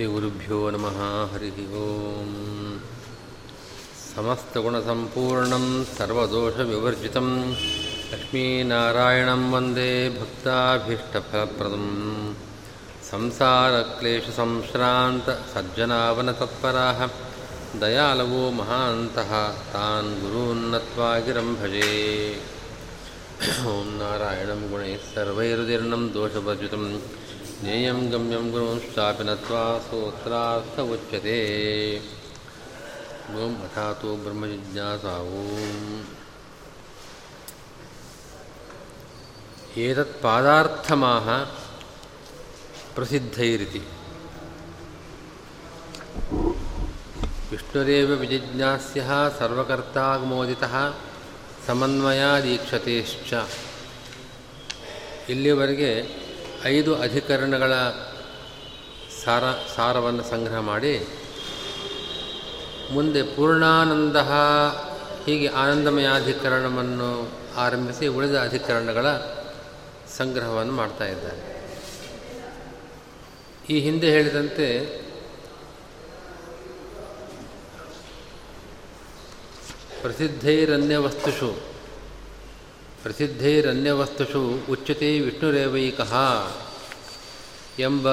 श्रीगुरुभ्यो नमः हरिः ओम् समस्तगुणसम्पूर्णं सर्वदोषविवर्जितं लक्ष्मीनारायणं वन्दे भक्ताभीष्टफलप्रदं संसारक्लेशसंश्रान्तसज्जनावनतत्पराः दयालवो महान्तः तान् गुरून्नत्वा गिरं भजे ॐ नारायणं गुणैः सर्वैरुदीर्णं दोषवर्जितं ज्ञेयं गम्यं गुरुंश्चापि नत्वा सोत्रार्थ उच्यते ॐ अथातो ब्रह्मजिज्ञासा ॐ एतत्पादार्थमाह प्रसिद्धैरिति ವಿಷ್ಣುರೇವ ವಿಜಿಜ್ಞಾಸ್ಯ ಸರ್ವಕರ್ತಾಗ್ಮೋದಿತ ಸಮನ್ವಯಾದೀಕ್ಷತೆಶ್ಚ ಇಲ್ಲಿವರೆಗೆ ಐದು ಅಧಿಕರಣಗಳ ಸಾರ, ಸಾರವನ್ನು ಸಂಗ್ರಹ ಮಾಡಿ, ಮುಂದೆ ಪೂರ್ಣಾನಂದ ಹೀಗೆ ಆನಂದಮಯ ಅಧಿಕರಣವನ್ನು ಆರಂಭಿಸಿ ಉಳಿದ ಅಧಿಕರಣಗಳ ಸಂಗ್ರಹವನ್ನು ಮಾಡ್ತಾ ಇದ್ದಾರೆ. ಈ ಹಿಂದೆ ಹೇಳಿದಂತೆ, ಪ್ರಸಿದ್ಧೈರನ್ಯವಸ್ತುಷು ಪ್ರಸಿದ್ಧೈರನ್ಯವಸ್ತುಷು ಉಚ್ಯತೆ ವಿಷ್ಣುರೇವೈಕಃ ಎಂಬ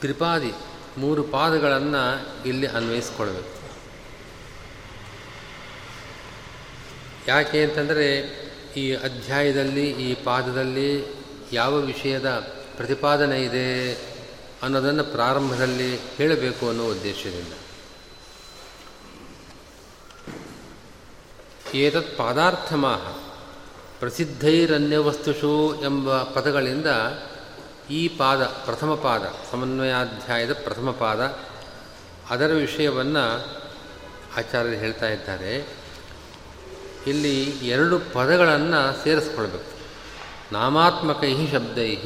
ತ್ರಿಪಾದಿ ಮೂರು ಪಾದಗಳನ್ನು ಇಲ್ಲಿ ಅನ್ವಯಿಸ್ಕೊಳ್ಬೇಕು ಯಾಕೆ ಅಂತಂದರೆ ಈ ಅಧ್ಯಾಯದಲ್ಲಿ, ಈ ಪಾದದಲ್ಲಿ ಯಾವ ವಿಷಯದ ಪ್ರತಿಪಾದನೆ ಇದೆ ಅನ್ನೋದನ್ನು ಪ್ರಾರಂಭದಲ್ಲಿ ಹೇಳಬೇಕು ಅನ್ನೋ ಉದ್ದೇಶದಿಂದ. ಏತತ್ ಪಾದಾರ್ಥಮಾಹ. ಪ್ರಸಿದ್ಧೈರನ್ಯವಸ್ತುಷು ಎಂಬ ಪದಗಳಿಂದ ಈ ಪಾದ, ಪ್ರಥಮ ಪಾದ, ಸಮನ್ವಯಾಧ್ಯಾಯದ ಪ್ರಥಮ ಪಾದ, ಅದರ ವಿಷಯವನ್ನು ಆಚಾರ್ಯರು ಹೇಳ್ತಾ ಇದ್ದಾರೆ. ಇಲ್ಲಿ ಎರಡು ಪದಗಳನ್ನು ಸೇರಿಸ್ಕೊಳ್ಬೇಕು. ನಾಮಾತ್ಮಕೈ ಶಬ್ದೈ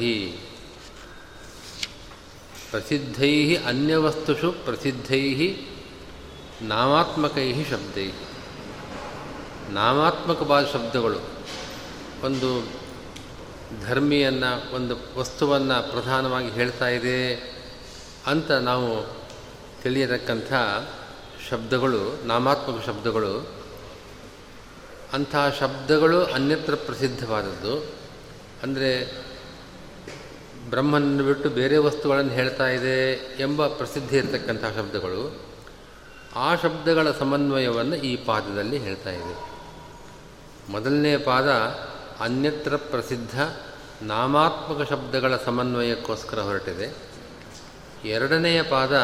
ಪ್ರಸಿದ್ಧೈ ಅನ್ಯವಸ್ತುಷು ಪ್ರಸಿದ್ಧೈ ನಾಮಾತ್ಮಕೈ ಶಬ್ದೈ ನಾಮಾತ್ಮಕವಾದ ಶಬ್ದಗಳು, ಒಂದು ಧರ್ಮಿಯನ್ನು, ಒಂದು ವಸ್ತುವನ್ನು ಪ್ರಧಾನವಾಗಿ ಹೇಳ್ತಾ ಇದೆ ಅಂತ ನಾವು ತಿಳಿಯತಕ್ಕಂಥ ಶಬ್ದಗಳು, ನಾಮಾತ್ಮಕ ಶಬ್ದಗಳು ಅಂಥ ಶಬ್ದಗಳು ಅನ್ಯತ್ರ ಪ್ರಸಿದ್ಧವಾದದ್ದು. ಅಂದರೆ ಬ್ರಹ್ಮನನ್ನು ಬಿಟ್ಟು ಬೇರೆ ವಸ್ತುಗಳನ್ನು ಹೇಳ್ತಾ ಇದೆ ಎಂಬ ಪ್ರಸಿದ್ಧಿ ಇರತಕ್ಕಂಥ ಶಬ್ದಗಳು. ಆ ಶಬ್ದಗಳ ಸಮನ್ವಯವನ್ನು ಈ ಪಾದದಲ್ಲಿ ಹೇಳ್ತಾ ಇದೆ. ಮೊದಲನೇ ಪಾದ ಅನ್ಯತ್ರ ಪ್ರಸಿದ್ಧ ನಾಮಾತ್ಮಕ ಶಬ್ದಗಳ ಸಮನ್ವಯಕ್ಕೋಸ್ಕರ ಹೊರಟಿದೆ. ಎರಡನೆಯ ಪಾದ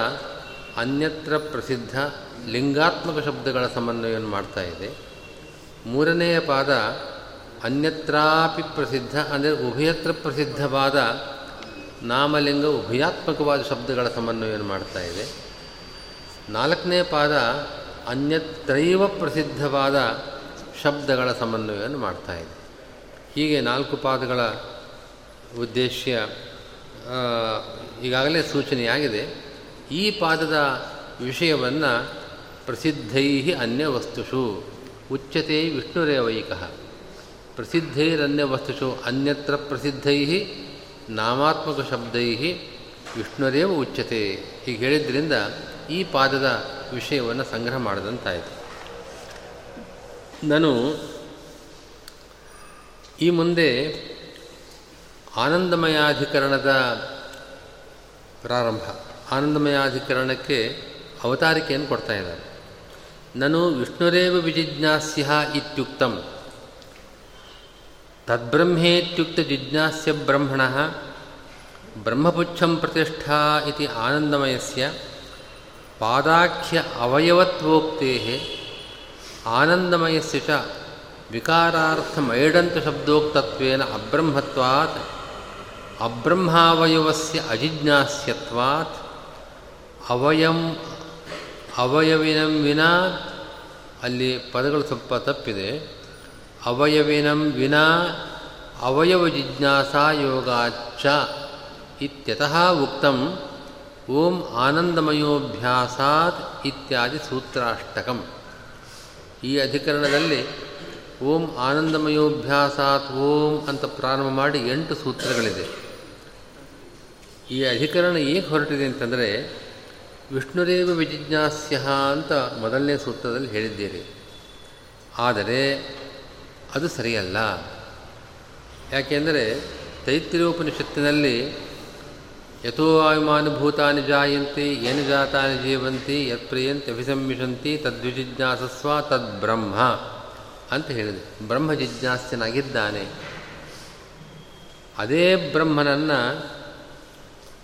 ಅನ್ಯತ್ರ ಪ್ರಸಿದ್ಧ ಲಿಂಗಾತ್ಮಕ ಶಬ್ದಗಳ ಸಮನ್ವಯವನ್ನು ಮಾಡ್ತಾ ಇದೆ. ಮೂರನೆಯ ಪಾದ ಅನ್ಯತ್ರಾಪಿ ಪ್ರಸಿದ್ಧ ಅಂದರೆ ಉಭಯತ್ರ ಪ್ರಸಿದ್ಧವಾದ ನಾಮಲಿಂಗ ಉಭಯಾತ್ಮಕವಾದ ಶಬ್ದಗಳ ಸಮನ್ವಯವನ್ನು ಮಾಡ್ತಾ ಇದೆ. ನಾಲ್ಕನೇ ಪಾದ ಅನ್ಯತ್ರೈವ ಪ್ರಸಿದ್ಧವಾದ ಶಬ್ದಗಳ ಸಮನ್ವಯವನ್ನು ಮಾಡ್ತಾ ಇದೆ. ಹೀಗೆ ನಾಲ್ಕು ಪಾದಗಳ ಉದ್ದೇಶ ಈಗಾಗಲೇ ಸೂಚನೆಯಾಗಿದೆ. ಈ ಪಾದದ ವಿಷಯವನ್ನು ಪ್ರಸಿದ್ಧೈ ಅನ್ಯ ವಸ್ತುಷು ಉಚ್ಯತೆ ವಿಷ್ಣುರೇವೈಕ. ಪ್ರಸಿದ್ಧೈರನ್ಯ ವಸ್ತುಷು ಅನ್ಯತ್ರ ಪ್ರಸಿದ್ಧೈ, ನಾಮಾತ್ಮಕ ಶಬ್ದೈ ವಿಷ್ಣುರೇವ ಉಚ್ಯತೆ. ಹೀಗೆ ಹೇಳಿದ್ರಿಂದ ಈ ಪಾದದ ವಿಷಯವನ್ನು ಸಂಗ್ರಹ ಮಾಡಿದಂತಾಯಿತು. ನಾನು ಈ ಮುಂದೆ ಆನಂದಮಯಾಧಿಕರಣದ ಪ್ರಾರಂಭ, ಆನಂದಮಯಾಧಿಕರಣಕ್ಕೆ ಅವತಾರಿಕೆಯನ್ನು ಕೊಡ್ತಾ ಇದ್ದಾರೆ. ನಾನು ವಿಷ್ಣುರೇವ ವಿಜಿಜ್ಞಾಸ್ಯ ಇತ್ಯುಕ್ತಂ. ತದ್ಬ್ರಹ್ಮೇತ್ಯುಕ್ತ ಜಿಜ್ಞಾಸ್ಯ ಬ್ರಹ್ಮಣ, ಬ್ರಹ್ಮಪುಚ್ಛಂ ಪ್ರತಿಷ್ಠಾ ಇತಿ ಆನಂದಮಯಸ್ಯ, ಪಾದಾಖ್ಯ ಅವಯವತ್ವೋಕ್ತೆ ಆನಂದಮಯಸ್ಯ ಚ ವಿಕಾರಾರ್ಥಮೈಡಂತ ಶಬ್ದೋಕ್ತತ್ವೇನ ಅಬ್ರಹ್ಮತ್ವಾತ್ ಅಬ್ರಹ್ಮಾವಯವಸ್ಯ ಅಜಿಜ್ಞಾಸ್ಯತ್ವಾತ್ ಅವಯಂ ಅವಯವಿನಂ ವಿನಾ ಅಲ್ಲಿ ಪದಗಳು ಸ್ವಲ್ಪ ತಪ್ಪಿದೆ. ಅವಯವಿನಂ ವಿನಾ ಅವಯವ ಜಿಜ್ಞಾಸಾ ಯೋಗಾಚ ಇತ್ಯತಃ ಉಕ್ತಂ ಓಂ ಆನಂದಮಯೋಭ್ಯಾಸಾತ್ ಇತ್ಯಾದಿ ಸೂತ್ರಾಷ್ಟಕಂ. ಈ ಅಧಿಕರಣದಲ್ಲಿ ಓಂ ಆನಂದಮಯೋಭ್ಯಾಸಾತ್ ಓಂ ಅಂತ ಪ್ರಾರಂಭ ಮಾಡಿ ಎಂಟು ಸೂತ್ರಗಳಿದೆ. ಈ ಅಧಿಕರಣ ಏಕೆ ಹೊರಟಿದೆ ಅಂತಂದರೆ, ವಿಷ್ಣುರೇವ ವಿಜಿಜ್ಞಾಸ್ಯ ಅಂತ ಮೊದಲನೇ ಸೂತ್ರದಲ್ಲಿ ಹೇಳಿದ್ದೀರಿ. ಆದರೆ, ಅದು ಸರಿಯಲ್ಲ. ಯಾಕೆಂದರೆ ತೈತ್ರಿಯೋಪನಿಷತ್ತಿನಲ್ಲಿ ಯಥೋ ಆಯುಮಾನುಭೂತಾನಿ ಜಾಯಂತಿ ಏನು ಜಾತಾನಿ ಜೀವಂತಿ ಯತ್ ಪ್ರಿಯಂತಿ ಅಭಿಸಂವಿಶಂತಿ ತದ್ವಿಜಿಜ್ಞಾಸಸ್ವ ತದ್ ಬ್ರಹ್ಮ ಅಂತ ಹೇಳಿದೆ. ಬ್ರಹ್ಮ ಜಿಜ್ಞಾಸ್ಯನಾಗಿದ್ದಾನೆ. ಅದೇ ಬ್ರಹ್ಮನನ್ನು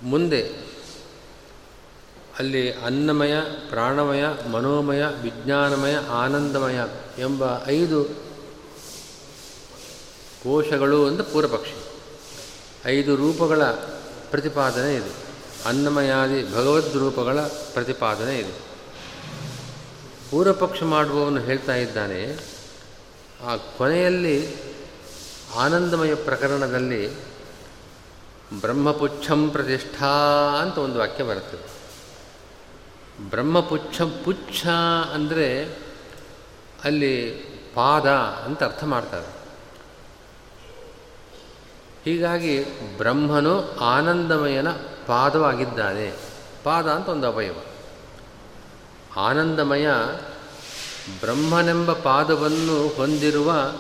ಮುಂದೆ ಅಲ್ಲಿ ಅನ್ನಮಯ, ಪ್ರಾಣಮಯ, ಮನೋಮಯ, ವಿಜ್ಞಾನಮಯ, ಆನಂದಮಯ ಎಂಬ ಐದು ಕೋಶಗಳು ಅಂತ ಪೂರ್ವಪಕ್ಷಿ. ಐದು ರೂಪಗಳ ಪ್ರತಿಪಾದನೆ ಇದೆ. ಅನ್ನಮಯಾದಿ ಭಗವದ್ ರೂಪಗಳ ಪ್ರತಿಪಾದನೆ ಇದೆ. ಪೂರ್ವಪಕ್ಷ ಮಾಡುವವನು ಹೇಳ್ತಾ ಇದ್ದಾನೆ, ಆ ಕೊನೆಯಲ್ಲಿ ಆನಂದಮಯ ಪ್ರಕರಣದಲ್ಲಿ ಬ್ರಹ್ಮಪುಚ್ಛಂ ಪ್ರತಿಷ್ಠಾ ಅಂತ ಒಂದು ವಾಕ್ಯ ಬರುತ್ತದೆ ಬ್ರಹ್ಮಪುಚ್ಛ ಪುಚ್ಛ ಅಂದರೆ ಅಲ್ಲಿ ಪಾದ ಅಂತ ಅರ್ಥ ಮಾಡ್ತಾರೆ. ಹೀಗಾಗಿ ಬ್ರಹ್ಮನು ಆನಂದಮಯನ ಪಾದವಾಗಿದ್ದಾನೆ. ಪಾದ ಅಂತ ಒಂದು ಅವಯವ. ಆನಂದಮಯ ಬ್ರಹ್ಮನೆಂಬ ಪಾದವನ್ನು ಹೊಂದಿರುವ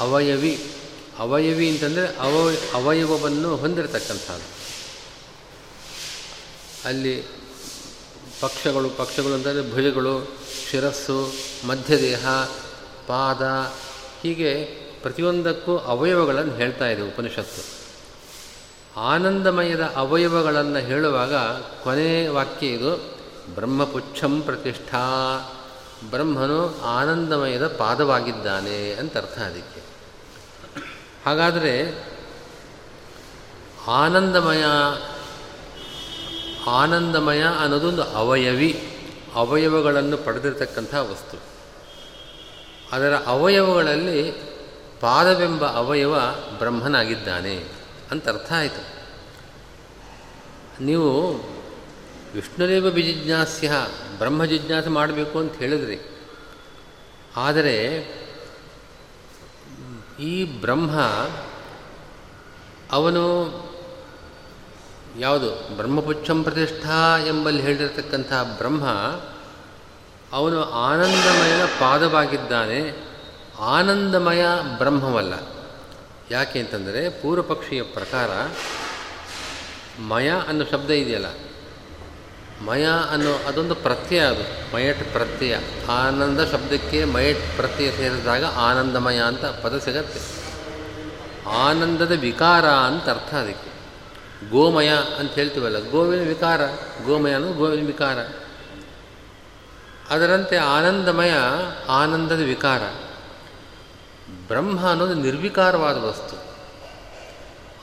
ಅವಯವಿ. ಅವಯವಿ ಅಂತಂದರೆ ಅವ ಅವಯವವನ್ನು ಹೊಂದಿರತಕ್ಕಂಥದ್ದು. ಅಲ್ಲಿ ಪಕ್ಷಗಳು ಪಕ್ಷಗಳು ಅಂತಂದರೆ ಭುಜಗಳು, ಶಿರಸ್ಸು, ಮಧ್ಯದೇಹ, ಪಾದ ಹೀಗೆ ಪ್ರತಿಯೊಂದಕ್ಕೂ ಅವಯವಗಳನ್ನು ಹೇಳ್ತಾ ಇದೆ ಉಪನಿಷತ್ತು. ಆನಂದಮಯದ ಅವಯವಗಳನ್ನು ಹೇಳುವಾಗ ಕೊನೆ ವಾಕ್ಯ ಇದು, ಬ್ರಹ್ಮಪುಚ್ಛಂ ಪ್ರತಿಷ್ಠಾ, ಬ್ರಹ್ಮನು ಆನಂದಮಯದ ಪಾದವಾಗಿದ್ದಾನೆ ಅಂತ ಅರ್ಥ ಅದಕ್ಕೆ. ಹಾಗಾದರೆ ಆನಂದಮಯ ಆನಂದಮಯ ಅನ್ನೋದೊಂದು ಅವಯವಿ, ಅವಯವಗಳನ್ನು ಪಡೆದಿರತಕ್ಕಂಥ ವಸ್ತು. ಅದರ ಅವಯವಗಳಲ್ಲಿ ಪಾದವೆಂಬ ಅವಯವ ಬ್ರಹ್ಮನಾಗಿದ್ದಾನೆ ಅಂತ ಅರ್ಥ ಆಯಿತು. ನೀವು ವಿಷ್ಣುದೇವ ಬಿಜಿಜ್ಞಾಸ್ಯ ಬ್ರಹ್ಮ ಜಿಜ್ಞಾಸೆ ಮಾಡಬೇಕು ಅಂತ ಹೇಳಿದ್ರಿ. ಆದರೆ ಈ ಬ್ರಹ್ಮ ಅವನು ಯಾವುದು ಬ್ರಹ್ಮಪುಚ್ಛಂ ಪ್ರತಿಷ್ಠಾ ಎಂಬಲ್ಲಿ ಹೇಳಿರತಕ್ಕಂಥ ಬ್ರಹ್ಮ ಅವನು ಆನಂದಮಯನ ಪಾದವಾಗಿದ್ದಾನೆ. ಆನಂದಮಯ ಬ್ರಹ್ಮವಲ್ಲ. ಯಾಕೆ ಅಂತಂದರೆ ಪೂರ್ವಪಕ್ಷಿಯ ಪ್ರಕಾರ ಮಯ ಅನ್ನೋ ಶಬ್ದ ಇದೆಯಲ್ಲ. ಮಯ ಅನ್ನೋ ಅದೊಂದು ಪ್ರತ್ಯಯ ಅದು. ಮಯಟ್ ಪ್ರತ್ಯಯ. ಆನಂದ ಶಬ್ದಕ್ಕೆ ಮಯಟ್ ಪ್ರತ್ಯಯ ಸೇರಿದಾಗ ಆನಂದಮಯ ಅಂತ ಪದ ಸಿಗತ್ತೆ. ಆನಂದದ ವಿಕಾರ ಅಂತ ಅರ್ಥ ಅದಕ್ಕೆ. ಗೋಮಯ ಅಂತ ಹೇಳ್ತೀವಲ್ಲ. ಗೋವಿನ ವಿಕಾರ. ಗೋಮಯ ಅನ್ನೋದು ಗೋವಿನ ವಿಕಾರ. ಅದರಂತೆ ಆನಂದಮಯ ಆನಂದದ ವಿಕಾರ. ಬ್ರಹ್ಮ ಅನ್ನೋದು ನಿರ್ವಿಕಾರವಾದ ವಸ್ತು.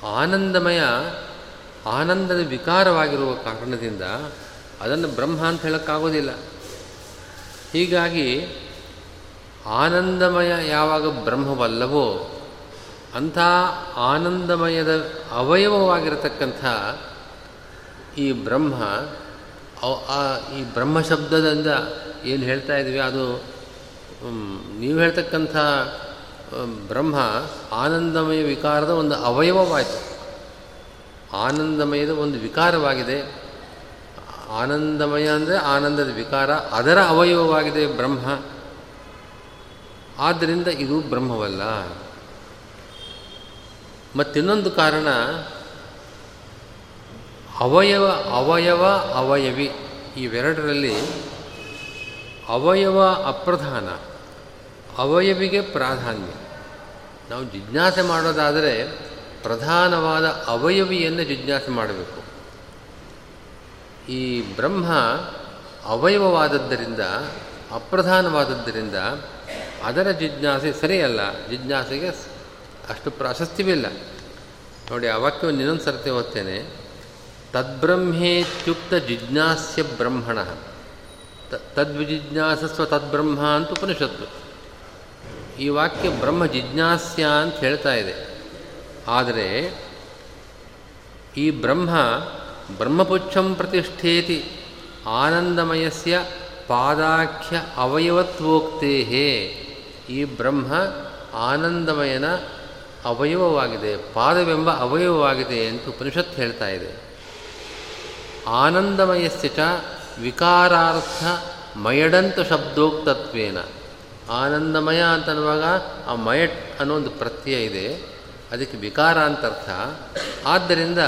ಆನಂದಮಯ, ಆನಂದದ ವಿಕಾರವಾಗಿರುವ ಕಾರಣದಿಂದ ಅದನ್ನು ಬ್ರಹ್ಮ ಅಂತ ಹೇಳೋಕ್ಕಾಗೋದಿಲ್ಲ. ಹೀಗಾಗಿ ಆನಂದಮಯ ಯಾವಾಗ ಬ್ರಹ್ಮವಲ್ಲವೋ ಅಂಥ ಆನಂದಮಯದ ಅವಯವವಾಗಿರತಕ್ಕಂಥ ಈ ಬ್ರಹ್ಮ ಈ ಬ್ರಹ್ಮ ಶಬ್ದದಿಂದ ಏನು ಹೇಳ್ತಾ ಇದ್ದೀವಿ, ಅದು ನೀವು ಹೇಳ್ತಕ್ಕಂಥ ಬ್ರಹ್ಮ ಆನಂದಮಯ ವಿಕಾರದ ಒಂದು ಅವಯವವಾಯಿತು. ಆನಂದಮಯದ ಒಂದು ವಿಕಾರವಾಗಿದೆ. ಆನಂದಮಯ ಅಂದರೆ ಆನಂದದ ವಿಕಾರ, ಅದರ ಅವಯವವಾಗಿದೆ ಬ್ರಹ್ಮ. ಆದ್ದರಿಂದ ಇದು ಬ್ರಹ್ಮವಲ್ಲ. ಮತ್ತಿನ್ನೊಂದು ಕಾರಣ, ಅವಯವ ಅವಯವ, ಅವಯವಿ, ಇವೆರಡರಲ್ಲಿ ಅವಯವ ಅಪ್ರಧಾನ. ಅವಯವಿಗೆ ಪ್ರಾಧಾನ್ಯ. ನಾವು ಜಿಜ್ಞಾಸೆ ಮಾಡೋದಾದರೆ ಪ್ರಧಾನವಾದ ಅವಯವಿಯನ್ನು ಜಿಜ್ಞಾಸೆ ಮಾಡಬೇಕು. ಈ ಬ್ರಹ್ಮ ಅವಯವವಾದದ್ದರಿಂದ, ಅಪ್ರಧಾನವಾದದ್ದರಿಂದ ಅದರ ಜಿಜ್ಞಾಸೆ ಸರಿಯಲ್ಲ. ಜಿಜ್ಞಾಸೆಗೆ ಅಷ್ಟು ಪ್ರಾಶಸ್ತ್ಯವಿಲ್ಲ. ನೋಡಿ, ಆ ವಾಕ್ಯವನ್ನು ಇನ್ನೊಂದು ಸರ್ತಿ ಓದ್ತೇನೆ. ತದ್ಬ್ರಹ್ಮೇತ್ಯುಕ್ತ ಜಿಜ್ಞಾಸ್ಯ ಬ್ರಹ್ಮಣ. ತದ್ವಿಜಿಜ್ಞಾಸಸ್ವ ತದ್ಬ್ರಹ್ಮ ಅಂತ ಉಪನಿಷತ್ತು. ಈ ವಾಕ್ಯ ಬ್ರಹ್ಮ ಜಿಜ್ಞಾಸ್ಯ ಅಂತ ಹೇಳ್ತಾ ಇದೆ. ಆದರೆ ಈ ಬ್ರಹ್ಮ ಬ್ರಹ್ಮಪುಚ್ಛಂ ಪ್ರತಿಷ್ಠೇತಿ ಆನಂದಮಯಸ್ಯ ಪಾದಾಖ್ಯ ಅವಯವತ್ವೋಕ್ತೇ ಈ ಬ್ರಹ್ಮ ಆನಂದಮಯನ ಅವಯವವಾಗಿದೆ, ಪಾದವೆಂಬ ಅವಯವವಾಗಿದೆ ಅಂತ ಉಪನಿಷತ್ ಹೇಳ್ತಾ ಇದೆ. ಆನಂದಮಯಸ್ಯ ಚ ವಿಕಾರಾರ್ಥ ಮಯಡಂತ ಶಬ್ದೋಕ್ತತ್ವೇನ. ಆನಂದಮಯ ಅಂತನ್ನುವಾಗ ಆ ಮಯಟ್ ಅನ್ನೋ ಒಂದು ಪ್ರತ್ಯಯ ಇದೆ. ಅದಕ್ಕೆ ವಿಕಾರ ಅಂತ ಅರ್ಥ ಆದ್ದರಿಂದ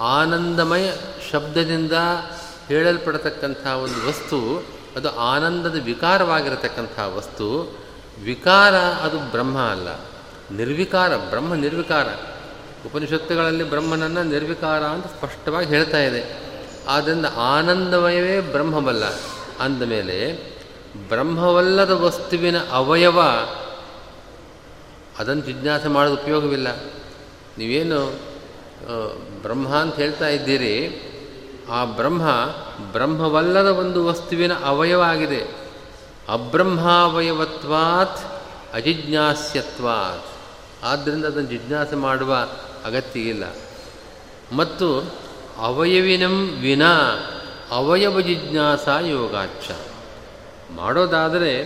ಆನಂದಮಯ ಶಬ್ದದಿಂದ ಹೇಳಲ್ಪಡತಕ್ಕಂಥ ಒಂದು ವಸ್ತು, ಅದು ಆನಂದದ ವಿಕಾರವಾಗಿರತಕ್ಕಂಥ ವಸ್ತು. ವಿಕಾರ ಅದು ಬ್ರಹ್ಮ ಅಲ್ಲ. ನಿರ್ವಿಕಾರ, ಬ್ರಹ್ಮ ನಿರ್ವಿಕಾರ. ಉಪನಿಷತ್ತುಗಳಲ್ಲಿ ಬ್ರಹ್ಮನನ್ನು ನಿರ್ವಿಕಾರ ಅಂತ ಸ್ಪಷ್ಟವಾಗಿ ಹೇಳ್ತಾ ಇದೆ. ಆದ್ದರಿಂದ ಆನಂದಮಯವೇ ಬ್ರಹ್ಮವಲ್ಲ. ಅಂದಮೇಲೆ ಬ್ರಹ್ಮವಲ್ಲದ ವಸ್ತುವಿನ ಅವಯವ, ಅದನ್ನು ಜಿಜ್ಞಾಸೆ ಮಾಡೋದು ಉಪಯೋಗವಿಲ್ಲ. ನೀವೇನು ಬ್ರಹ್ಮ ಅಂತ ಹೇಳ್ತಾ ಇದ್ದೀರಿ, ಆ ಬ್ರಹ್ಮ ಬ್ರಹ್ಮವಲ್ಲದ ಒಂದು ವಸ್ತುವಿನ ಅವಯವ ಆಗಿದೆ. ಅಬ್ರಹ್ಮಾವಯವತ್ವಾತ್ ಅಜಿಜ್ಞಾಸ್ಯತ್ವಾತ್. ಆದ್ದರಿಂದ ಅದನ್ನು ಜಿಜ್ಞಾಸೆ ಮಾಡುವ ಅಗತ್ಯ ಇಲ್ಲ. ಮತ್ತು ಅವಯವಿನಂ ವಿನಾ ಅವಯವ ಜಿಜ್ಞಾಸಾ ಯೋಗಾಚ್ಛ ಮಾಡೋದಾದರೆ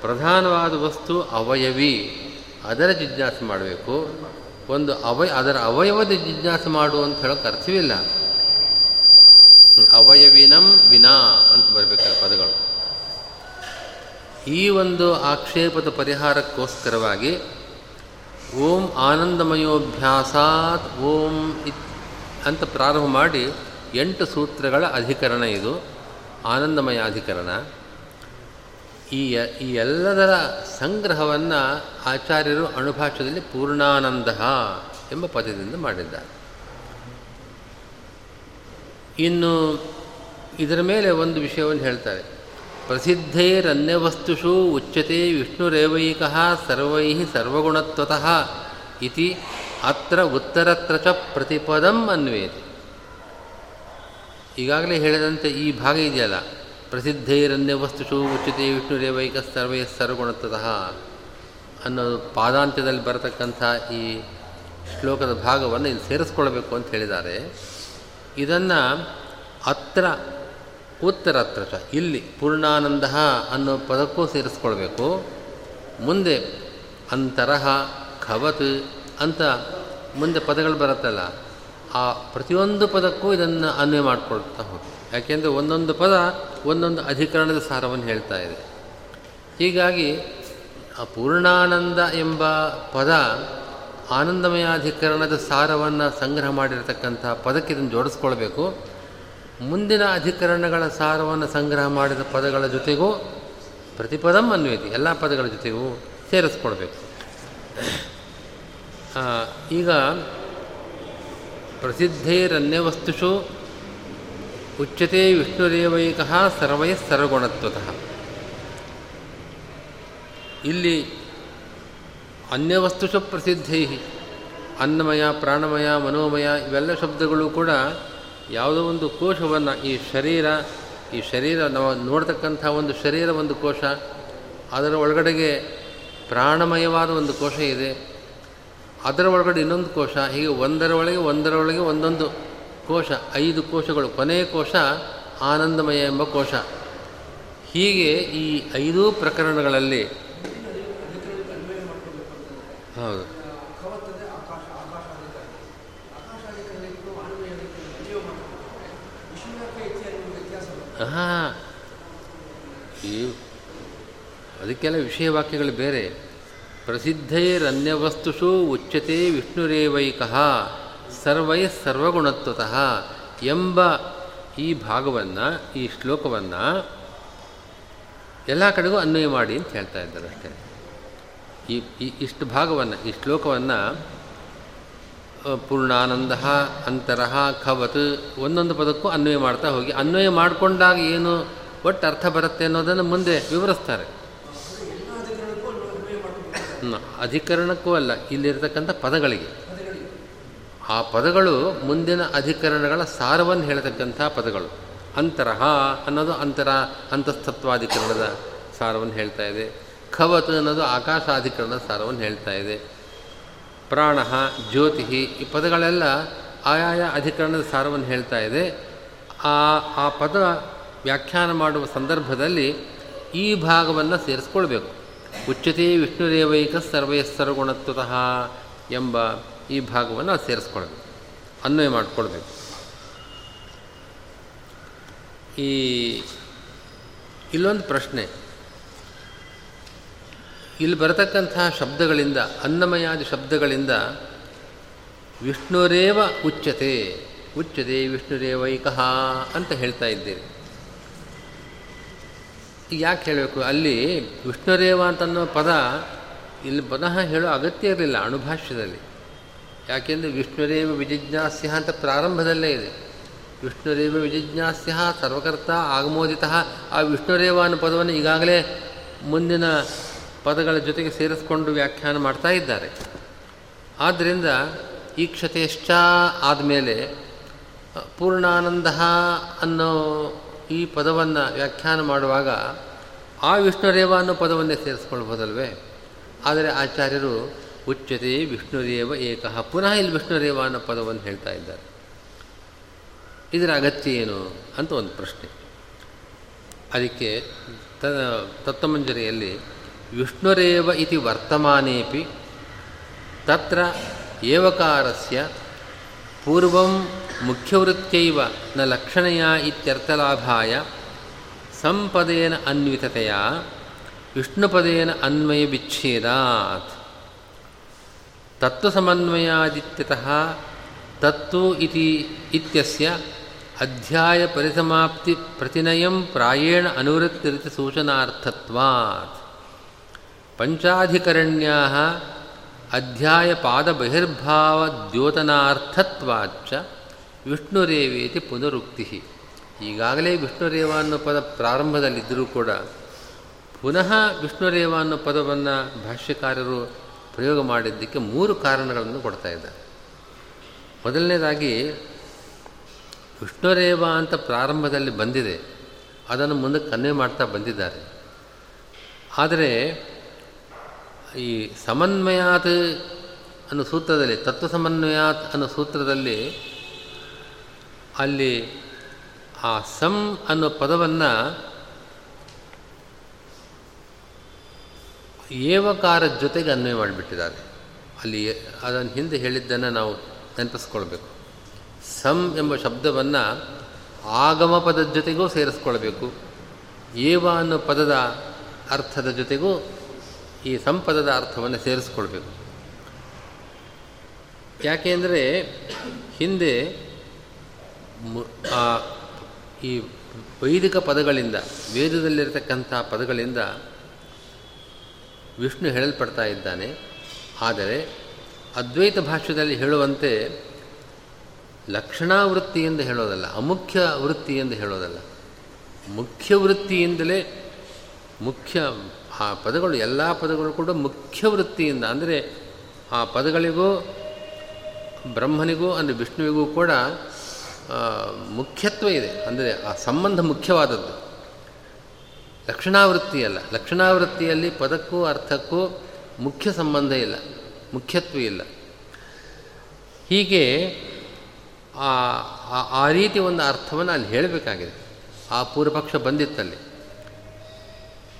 ಪ್ರಧಾನವಾದ ವಸ್ತು ಅವಯವಿ. ಅದರ ಜಿಜ್ಞಾಸೆ ಮಾಡಬೇಕು. ಒಂದು ಅವಯ, ಅದರ ಅವಯವದ ಜಿಜ್ಞಾಸೆ ಮಾಡು ಅಂತ ಹೇಳೋಕೆ ಅರ್ಥವಿಲ್ಲ ಅವಯವಿನಂ ವಿನಾ ಅಂತ ಬರಬೇಕಾದ ಪದಗಳು. ಈ ಒಂದು ಆಕ್ಷೇಪದ ಪರಿಹಾರಕ್ಕೋಸ್ಕರವಾಗಿ ಓಂ ಆನಂದಮಯೋಭ್ಯಾಸಾತ್ ಓಂ ಇತ್ ಅಂತ ಪ್ರಾರಂಭ ಮಾಡಿ ಎಂಟು ಸೂತ್ರಗಳ ಅಧಿಕರಣ ಇದು. ಆನಂದಮಯ ಅಧಿಕರಣ ಈ ಈ ಎಲ್ಲದರ ಸಂಗ್ರಹವನ್ನು ಆಚಾರ್ಯರು ಅಣುಭಾಷ್ಯದಲ್ಲಿ ಪೂರ್ಣಾನಂದ ಎಂಬ ಪದದಿಂದ ಮಾಡಿದ್ದಾರೆ. ಇನ್ನು ಇದರ ಮೇಲೆ ಒಂದು ವಿಷಯವನ್ನು ಹೇಳ್ತಾರೆ. ಪ್ರಸಿದ್ಧೈರನ್ಯವಸ್ತುಷು ಉಚ್ಯತೆ ವಿಷ್ಣುರೇವೈಕ ಸರ್ವೈ ಸರ್ವಗುಣತ್ವತಃ ಇತಿ ಅತ್ರ ಉತ್ತರತ್ರ ಚ ಪ್ರತಿಪದಂ ಅನ್ವೇತಿ. ಈಗಾಗಲೇ ಹೇಳಿದಂತೆ ಈ ಭಾಗ ಇದೆಯಲ್ಲ ಪ್ರಸಿದ್ಧೈರನ್ಯವಸ್ತುಷು ಉಚ್ಯತೆ ವಿಷ್ಣುರೇವೈಕ ಸರ್ವೇ ಸರ್ವಗುಣತಃ ಅನ್ನೋದು ಪಾದಾಂತ್ಯದಲ್ಲಿ ಬರತಕ್ಕಂಥ ಈ ಶ್ಲೋಕದ ಭಾಗವನ್ನು ಇಲ್ಲಿ ಸೇರಿಸ್ಕೊಳ್ಬೇಕು ಅಂತ ಹೇಳಿದ್ದಾರೆ. ಇದನ್ನು ಅತ್ರ ಉತ್ತರತ್ರ ಚ ಇಲ್ಲಿ ಪೂರ್ಣಾನಂದ ಅನ್ನೋ ಪದಕ್ಕೂ ಸೇರಿಸ್ಕೊಳ್ಬೇಕು. ಮುಂದೆ ಅಂತರಹ, ಖವತ್ ಅಂತ ಮುಂದೆ ಪದಗಳು ಬರುತ್ತಲ್ಲ, ಆ ಪ್ರತಿಯೊಂದು ಪದಕ್ಕೂ ಇದನ್ನು ಅನ್ವಯ ಮಾಡಿಕೊಳ್ತಾ ಹೋಗಿ. ಯಾಕೆಂದರೆ ಒಂದೊಂದು ಪದ ಒಂದೊಂದು ಅಧಿಕರಣದ ಸಾರವನ್ನು ಹೇಳ್ತಾ ಇದೆ. ಹೀಗಾಗಿ ಪೂರ್ಣಾನಂದ ಎಂಬ ಪದ ಆನಂದಮಯಾಧಿಕರಣದ ಸಾರವನ್ನು ಸಂಗ್ರಹ ಮಾಡಿರತಕ್ಕಂಥ ಪದಕ್ಕೆ ಇದನ್ನು ಜೋಡಿಸ್ಕೊಳ್ಬೇಕು. ಮುಂದಿನ ಅಧಿಕರಣಗಳ ಸಾರವನ್ನು ಸಂಗ್ರಹ ಮಾಡಿದ ಪದಗಳ ಜೊತೆಗೂ ಪ್ರತಿಪದಂ ಅನ್ವೇತಿ ಎಲ್ಲ ಪದಗಳ ಜೊತೆಗೂ ಸೇರಿಸ್ಕೊಳ್ಬೇಕು. ಈಗ ಪ್ರಸಿದ್ಧೈರನ್ಯವಸ್ತುಷು ಉಚ್ಯತೆ ವಿಷ್ಣುದೇವೈಕ ಸರ್ವೈ ಸರ್ವಗುಣತ್ವತಃ ಇಲ್ಲಿ ಅನ್ಯವಸ್ತುಷ ಪ್ರಸಿದ್ಧೈ ಅನ್ನಮಯ, ಪ್ರಾಣಮಯ, ಮನೋಮಯ ಇವೆಲ್ಲ ಶಬ್ದಗಳು ಕೂಡ ಯಾವುದೋ ಒಂದು ಕೋಶವನ್ನು ಈ ಶರೀರ ಈ ಶರೀರ ನಾವು ನೋಡ್ತಕ್ಕಂಥ ಒಂದು ಶರೀರ ಒಂದು ಕೋಶ. ಅದರ ಒಳಗಡೆಗೆ ಪ್ರಾಣಮಯವಾದ ಒಂದು ಕೋಶ ಇದೆ. ಅದರ ಒಳಗಡೆ ಇನ್ನೊಂದು ಕೋಶ, ಹೀಗೆ ಒಂದರ ಒಳಗೆ ಒಂದರ ಒಳಗೆ ಒಂದೊಂದು ಕೋಶ, ಐದು ಕೋಶಗಳು ಕೊನೆಯ ಕೋಶ ಆನಂದಮಯ ಎಂಬ ಕೋಶ. ಹೀಗೆ ಈ ಐದೂ ಪ್ರಕರಣಗಳಲ್ಲಿ ಹೌದು. ಹಾಂ ಈ ಅದಕ್ಕೆಲ್ಲ ವಿಷಯ ವಾಕ್ಯಗಳು ಬೇರೆ. ಪ್ರಸಿದ್ಧೈರನ್ಯವಸ್ತುಷು ಉಚ್ಯತೆ ವಿಷ್ಣುರೇವೈಕ. ಸರ್ವೈ ಸರ್ವಗುಣತ್ವತಃ ಎಂಬ ಈ ಭಾಗವನ್ನು ಈ ಶ್ಲೋಕವನ್ನು ಎಲ್ಲ ಕಡೆಗೂ ಅನ್ವಯ ಮಾಡಿ ಅಂತ ಹೇಳ್ತಾ ಇದ್ದಾರೆ ಅಷ್ಟೇ ಈ ಈ- ಇಷ್ಟು ಭಾಗವನ್ನು ಈ ಶ್ಲೋಕವನ್ನು ಪೂರ್ಣಾನಂದ ಅಂತರಹ ಖವತ್ ಒಂದೊಂದು ಪದಕ್ಕೂ ಅನ್ವಯ ಮಾಡ್ತಾ ಹೋಗಿ ಅನ್ವಯ ಮಾಡಿಕೊಂಡಾಗ ಏನು ಒಟ್ಟು ಅರ್ಥ ಬರುತ್ತೆ ಅನ್ನೋದನ್ನು ಮುಂದೆ ವಿವರಿಸ್ತಾರೆ. ಅಧಿಕರಣಕ್ಕೂ ಅಲ್ಲ ಇಲ್ಲಿರ್ತಕ್ಕಂಥ ಪದಗಳಿಗೆ ಆ ಪದಗಳು ಮುಂದಿನ ಅಧಿಕರಣಗಳ ಸಾರವನ್ನು ಹೇಳತಕ್ಕಂಥ ಪದಗಳು. ಅಂತರಹ ಅನ್ನೋದು ಅಂತರ ಅಂತಸ್ತತ್ವಾಧಿಕರಣದ ಸಾರವನ್ನು ಹೇಳ್ತಾ ಇದೆ. ಖವತ್ ಅನ್ನೋದು ಆಕಾಶಾಧಿಕರಣದ ಸಾರವನ್ನು ಹೇಳ್ತಾ ಇದೆ. ಪ್ರಾಣ ಜ್ಯೋತಿ ಈ ಪದಗಳೆಲ್ಲ ಆಯಾಯ ಅಧಿಕರಣದ ಸಾರವನ್ನು ಹೇಳ್ತಾ ಇದೆ. ಆ ಆ ಪದ ವ್ಯಾಖ್ಯಾನ ಮಾಡುವ ಸಂದರ್ಭದಲ್ಲಿ ಈ ಭಾಗವನ್ನು ಸೇರಿಸ್ಕೊಳ್ಬೇಕು. ಉಚ್ಯತೆ ವಿಷ್ಣುರೇವೈಕ ಸರ್ವಯಸ್ಸರ್ವಗುಣತ್ವತಃ ಎಂಬ ಈ ಭಾಗವನ್ನು ಸೇರಿಸ್ಕೊಳ್ಬೇಕು. ಅನ್ವಯ ಮಾಡಿಕೊಳ್ಬೇಕು. ಈ ಇಲ್ಲೊಂದು ಪ್ರಶ್ನೆ. ಇಲ್ಲಿ ಬರತಕ್ಕಂತಹ ಶಬ್ದಗಳಿಂದ, ಅನ್ನಮಯಾದಿ ಶಬ್ದಗಳಿಂದ ವಿಷ್ಣುರೇವ ಉಚ್ಚತೆ ಉಚ್ಚತೆ ವಿಷ್ಣುರೇವೈಕಃ ಅಂತ ಹೇಳ್ತಾ ಇದ್ದೀರಿ. ಈಗ ಯಾಕೆ ಹೇಳಬೇಕು? ಅಲ್ಲಿ ವಿಷ್ಣುರೇವ ಅಂತನ್ನೋ ಪದ ಇಲ್ಲಿ ಪುನಃ ಹೇಳೋ ಅಗತ್ಯ ಇರಲಿಲ್ಲ ಅಣುಭಾಷ್ಯದಲ್ಲಿ. ಯಾಕೆಂದರೆ ವಿಷ್ಣುರೇವ ವಿಜಿಜ್ಞಾಸ್ಯ ಅಂತ ಪ್ರಾರಂಭದಲ್ಲೇ ಇದೆ. ವಿಷ್ಣುರೇವ ವಿಜಿಜ್ಞಾಸ್ಯ ಸರ್ವಕರ್ತ ಆಗಮೋದಿತ. ಆ ವಿಷ್ಣುರೇವ ಅನ್ನೋ ಪದವನ್ನು ಈಗಾಗಲೇ ಮುಂದಿನ ಪದಗಳ ಜೊತೆಗೆ ಸೇರಿಸ್ಕೊಂಡು ವ್ಯಾಖ್ಯಾನ ಮಾಡ್ತಾ ಇದ್ದಾರೆ. ಆದ್ದರಿಂದ ಈಕ್ಷತೆಶ್ಚ ಆದಮೇಲೆ ಪೂರ್ಣಾನಂದ ಅನ್ನೋ ಈ ಪದವನ್ನು ವ್ಯಾಖ್ಯಾನ ಮಾಡುವಾಗ ಆ ವಿಷ್ಣುರೇವ ಅನ್ನೋ ಪದವನ್ನೇ ಸೇರಿಸ್ಕೊಳ್ಬೋದಲ್ವೇ? ಆದರೆ ಆಚಾರ್ಯರು ಉಚ್ಚತೆ ವಿಷ್ಣುರೇವ ಏಕಃ. ಪುನಃ ಇಲ್ಲಿ ವಿಷ್ಣುದೇವ ಅನ್ನೋ ಪದವನ್ನು ಹೇಳ್ತಾ ಇದ್ದಾರೆ. ಇದರ ಅಗತ್ಯ ಏನು ಅಂತ ಒಂದು ಪ್ರಶ್ನೆ. ಅದಕ್ಕೆ ತ ತತ್ತಮಂಜರಿಯಲ್ಲಿ ವಿಷ್ಣುರೇವ ಇತಿ ವರ್ತಮಾನೇಪಿ ತತ್ರ ಏವಕಾರಸ್ಯ ಪೂರ್ವಂ ಮುಖ್ಯವೃತ್ತೈವ ನ ಲಕ್ಷಣಯ ಇತ್ಯರ್ಥಲಾಭಾಯ ಸಂಪದೇನ ಅನ್ವಿತತೆಯ ವಿಷ್ಣುಪದೇನ ಅನ್ವಯ ವಿಚ್ಛೇದಾತ್. ತತ್ವಸಮನ್ವಯಾದಿತ್ಯತಃ ತತ್ವ ಇತಿ ಇತ್ಯಸ್ಯ ಅಧ್ಯಾಯ ಪರಿಸಮಾಪ್ತಿ ಪ್ರತಿನಯಂ ಪ್ರಾಯೇಣ ಅನುವೃತ್ತಿರಿತ ಸೂಚನಾರ್ಥತ್ವಾತ್. ಪಂಚಾಧಿಕರಣ್ಯಾ ಅಧ್ಯಾಯ ಪಾದ ಬಹಿರ್ಭಾವ ದ್ಯೋತನಾರ್ಥತ್ವಾಚ್ಚ ವಿಷ್ಣುರೇವೇತಿ ಪುನರುಕ್ತಿ ಈಗಾಗಲೇ ವಿಷ್ಣುರೇವ ಅನ್ನೋ ಪದ ಪ್ರಾರಂಭದಲ್ಲಿದ್ದರೂ ಕೂಡ ಪುನಃ ವಿಷ್ಣುರೇವ ಅನ್ನೋ ಪದವನ್ನು ಭಾಷ್ಯಕಾರರು ಪ್ರಯೋಗ ಮಾಡಿದ್ದಕ್ಕೆ ಮೂರು ಕಾರಣಗಳನ್ನು ಕೊಡ್ತಾ ಇದ್ದಾರೆ. ಮೊದಲನೇದಾಗಿ ವಿಷ್ಣುರೇವ ಅಂತ ಪ್ರಾರಂಭದಲ್ಲಿ ಬಂದಿದೆ. ಅದನ್ನು ಮುಂದಕ್ಕೆ ಕನ್ವೆ ಮಾಡ್ತಾ ಬಂದಿದ್ದಾರೆ. ಆದರೆ, ಈ ಸಮನ್ವಯಾತ್ ಅನ್ನೋ ಸೂತ್ರದಲ್ಲಿ, ತತ್ವ ಸಮನ್ವಯಾತ್ ಅನ್ನೋ ಸೂತ್ರದಲ್ಲಿ ಅಲ್ಲಿ ಆ ಸಂ ಅನ್ನೋ ಪದವನ್ನು ಏವಕಾರದ ಜೊತೆಗೆ ಅನ್ವಯ ಮಾಡಿಬಿಟ್ಟಿದ್ದಾರೆ. ಅಲ್ಲಿ ಅದನ್ನು ಹಿಂದೆ ಹೇಳಿದ್ದನ್ನು ನಾವು ನೆನಪಿಸ್ಕೊಳ್ಬೇಕು. ಸಂ ಎಂಬ ಶಬ್ದವನ್ನು ಆಗಮ ಪದದ ಜೊತೆಗೂ ಸೇರಿಸ್ಕೊಳ್ಬೇಕು. ಏವ ಅನ್ನೋ ಪದದ ಅರ್ಥದ ಜೊತೆಗೂ ಈ ಸಂಪದದ ಅರ್ಥವನ್ನು ಸೇರಿಸ್ಕೊಳ್ಬೇಕು. ಯಾಕೆಂದರೆ ಹಿಂದೆ ಈ ವೈದಿಕ ಪದಗಳಿಂದ, ವೇದದಲ್ಲಿರತಕ್ಕಂಥ ಪದಗಳಿಂದ ವಿಷ್ಣು ಹೇಳಲ್ಪಡ್ತಾ ಇದ್ದಾನೆ. ಆದರೆ ಅದ್ವೈತ ಭಾಷ್ಯದಲ್ಲಿ ಹೇಳುವಂತೆ ಲಕ್ಷಣಾ ಎಂದು ಹೇಳೋದಲ್ಲ, ಅಮುಖ್ಯ ವೃತ್ತಿ ಎಂದು ಹೇಳೋದಲ್ಲ. ಮುಖ್ಯ ವೃತ್ತಿಯಿಂದಲೇ ಮುಖ್ಯ, ಆ ಪದಗಳು, ಎಲ್ಲ ಪದಗಳು ಕೂಡ ಮುಖ್ಯ ವೃತ್ತಿಯಿಂದ, ಅಂದರೆ ಆ ಪದಗಳಿಗೂ, ಬ್ರಹ್ಮನಿಗೂ ಅಂದರೆ ವಿಷ್ಣುವಿಗೂ ಕೂಡ ಮುಖ್ಯತ್ವ ಇದೆ. ಅಂದರೆ ಆ ಸಂಬಂಧ ಮುಖ್ಯವಾದದ್ದು. ಲಕ್ಷಣಾವೃತ್ತಿ ಅಲ್ಲ. ಲಕ್ಷಣಾವೃತ್ತಿಯಲ್ಲಿ ಪದಕ್ಕೂ ಅರ್ಥಕ್ಕೂ ಮುಖ್ಯ ಸಂಬಂಧ ಇಲ್ಲ. ಮುಖ್ಯತ್ವ ಇಲ್ಲ. ಹೀಗೆ ಆ ರೀತಿ ಒಂದು ಅರ್ಥವನ್ನು ಅಲ್ಲಿ ಹೇಳಬೇಕಾಗಿದೆ. ಆ ಪೂರ್ವಪಕ್ಷ ಬಂದಿತ್ತಲ್ಲಿ.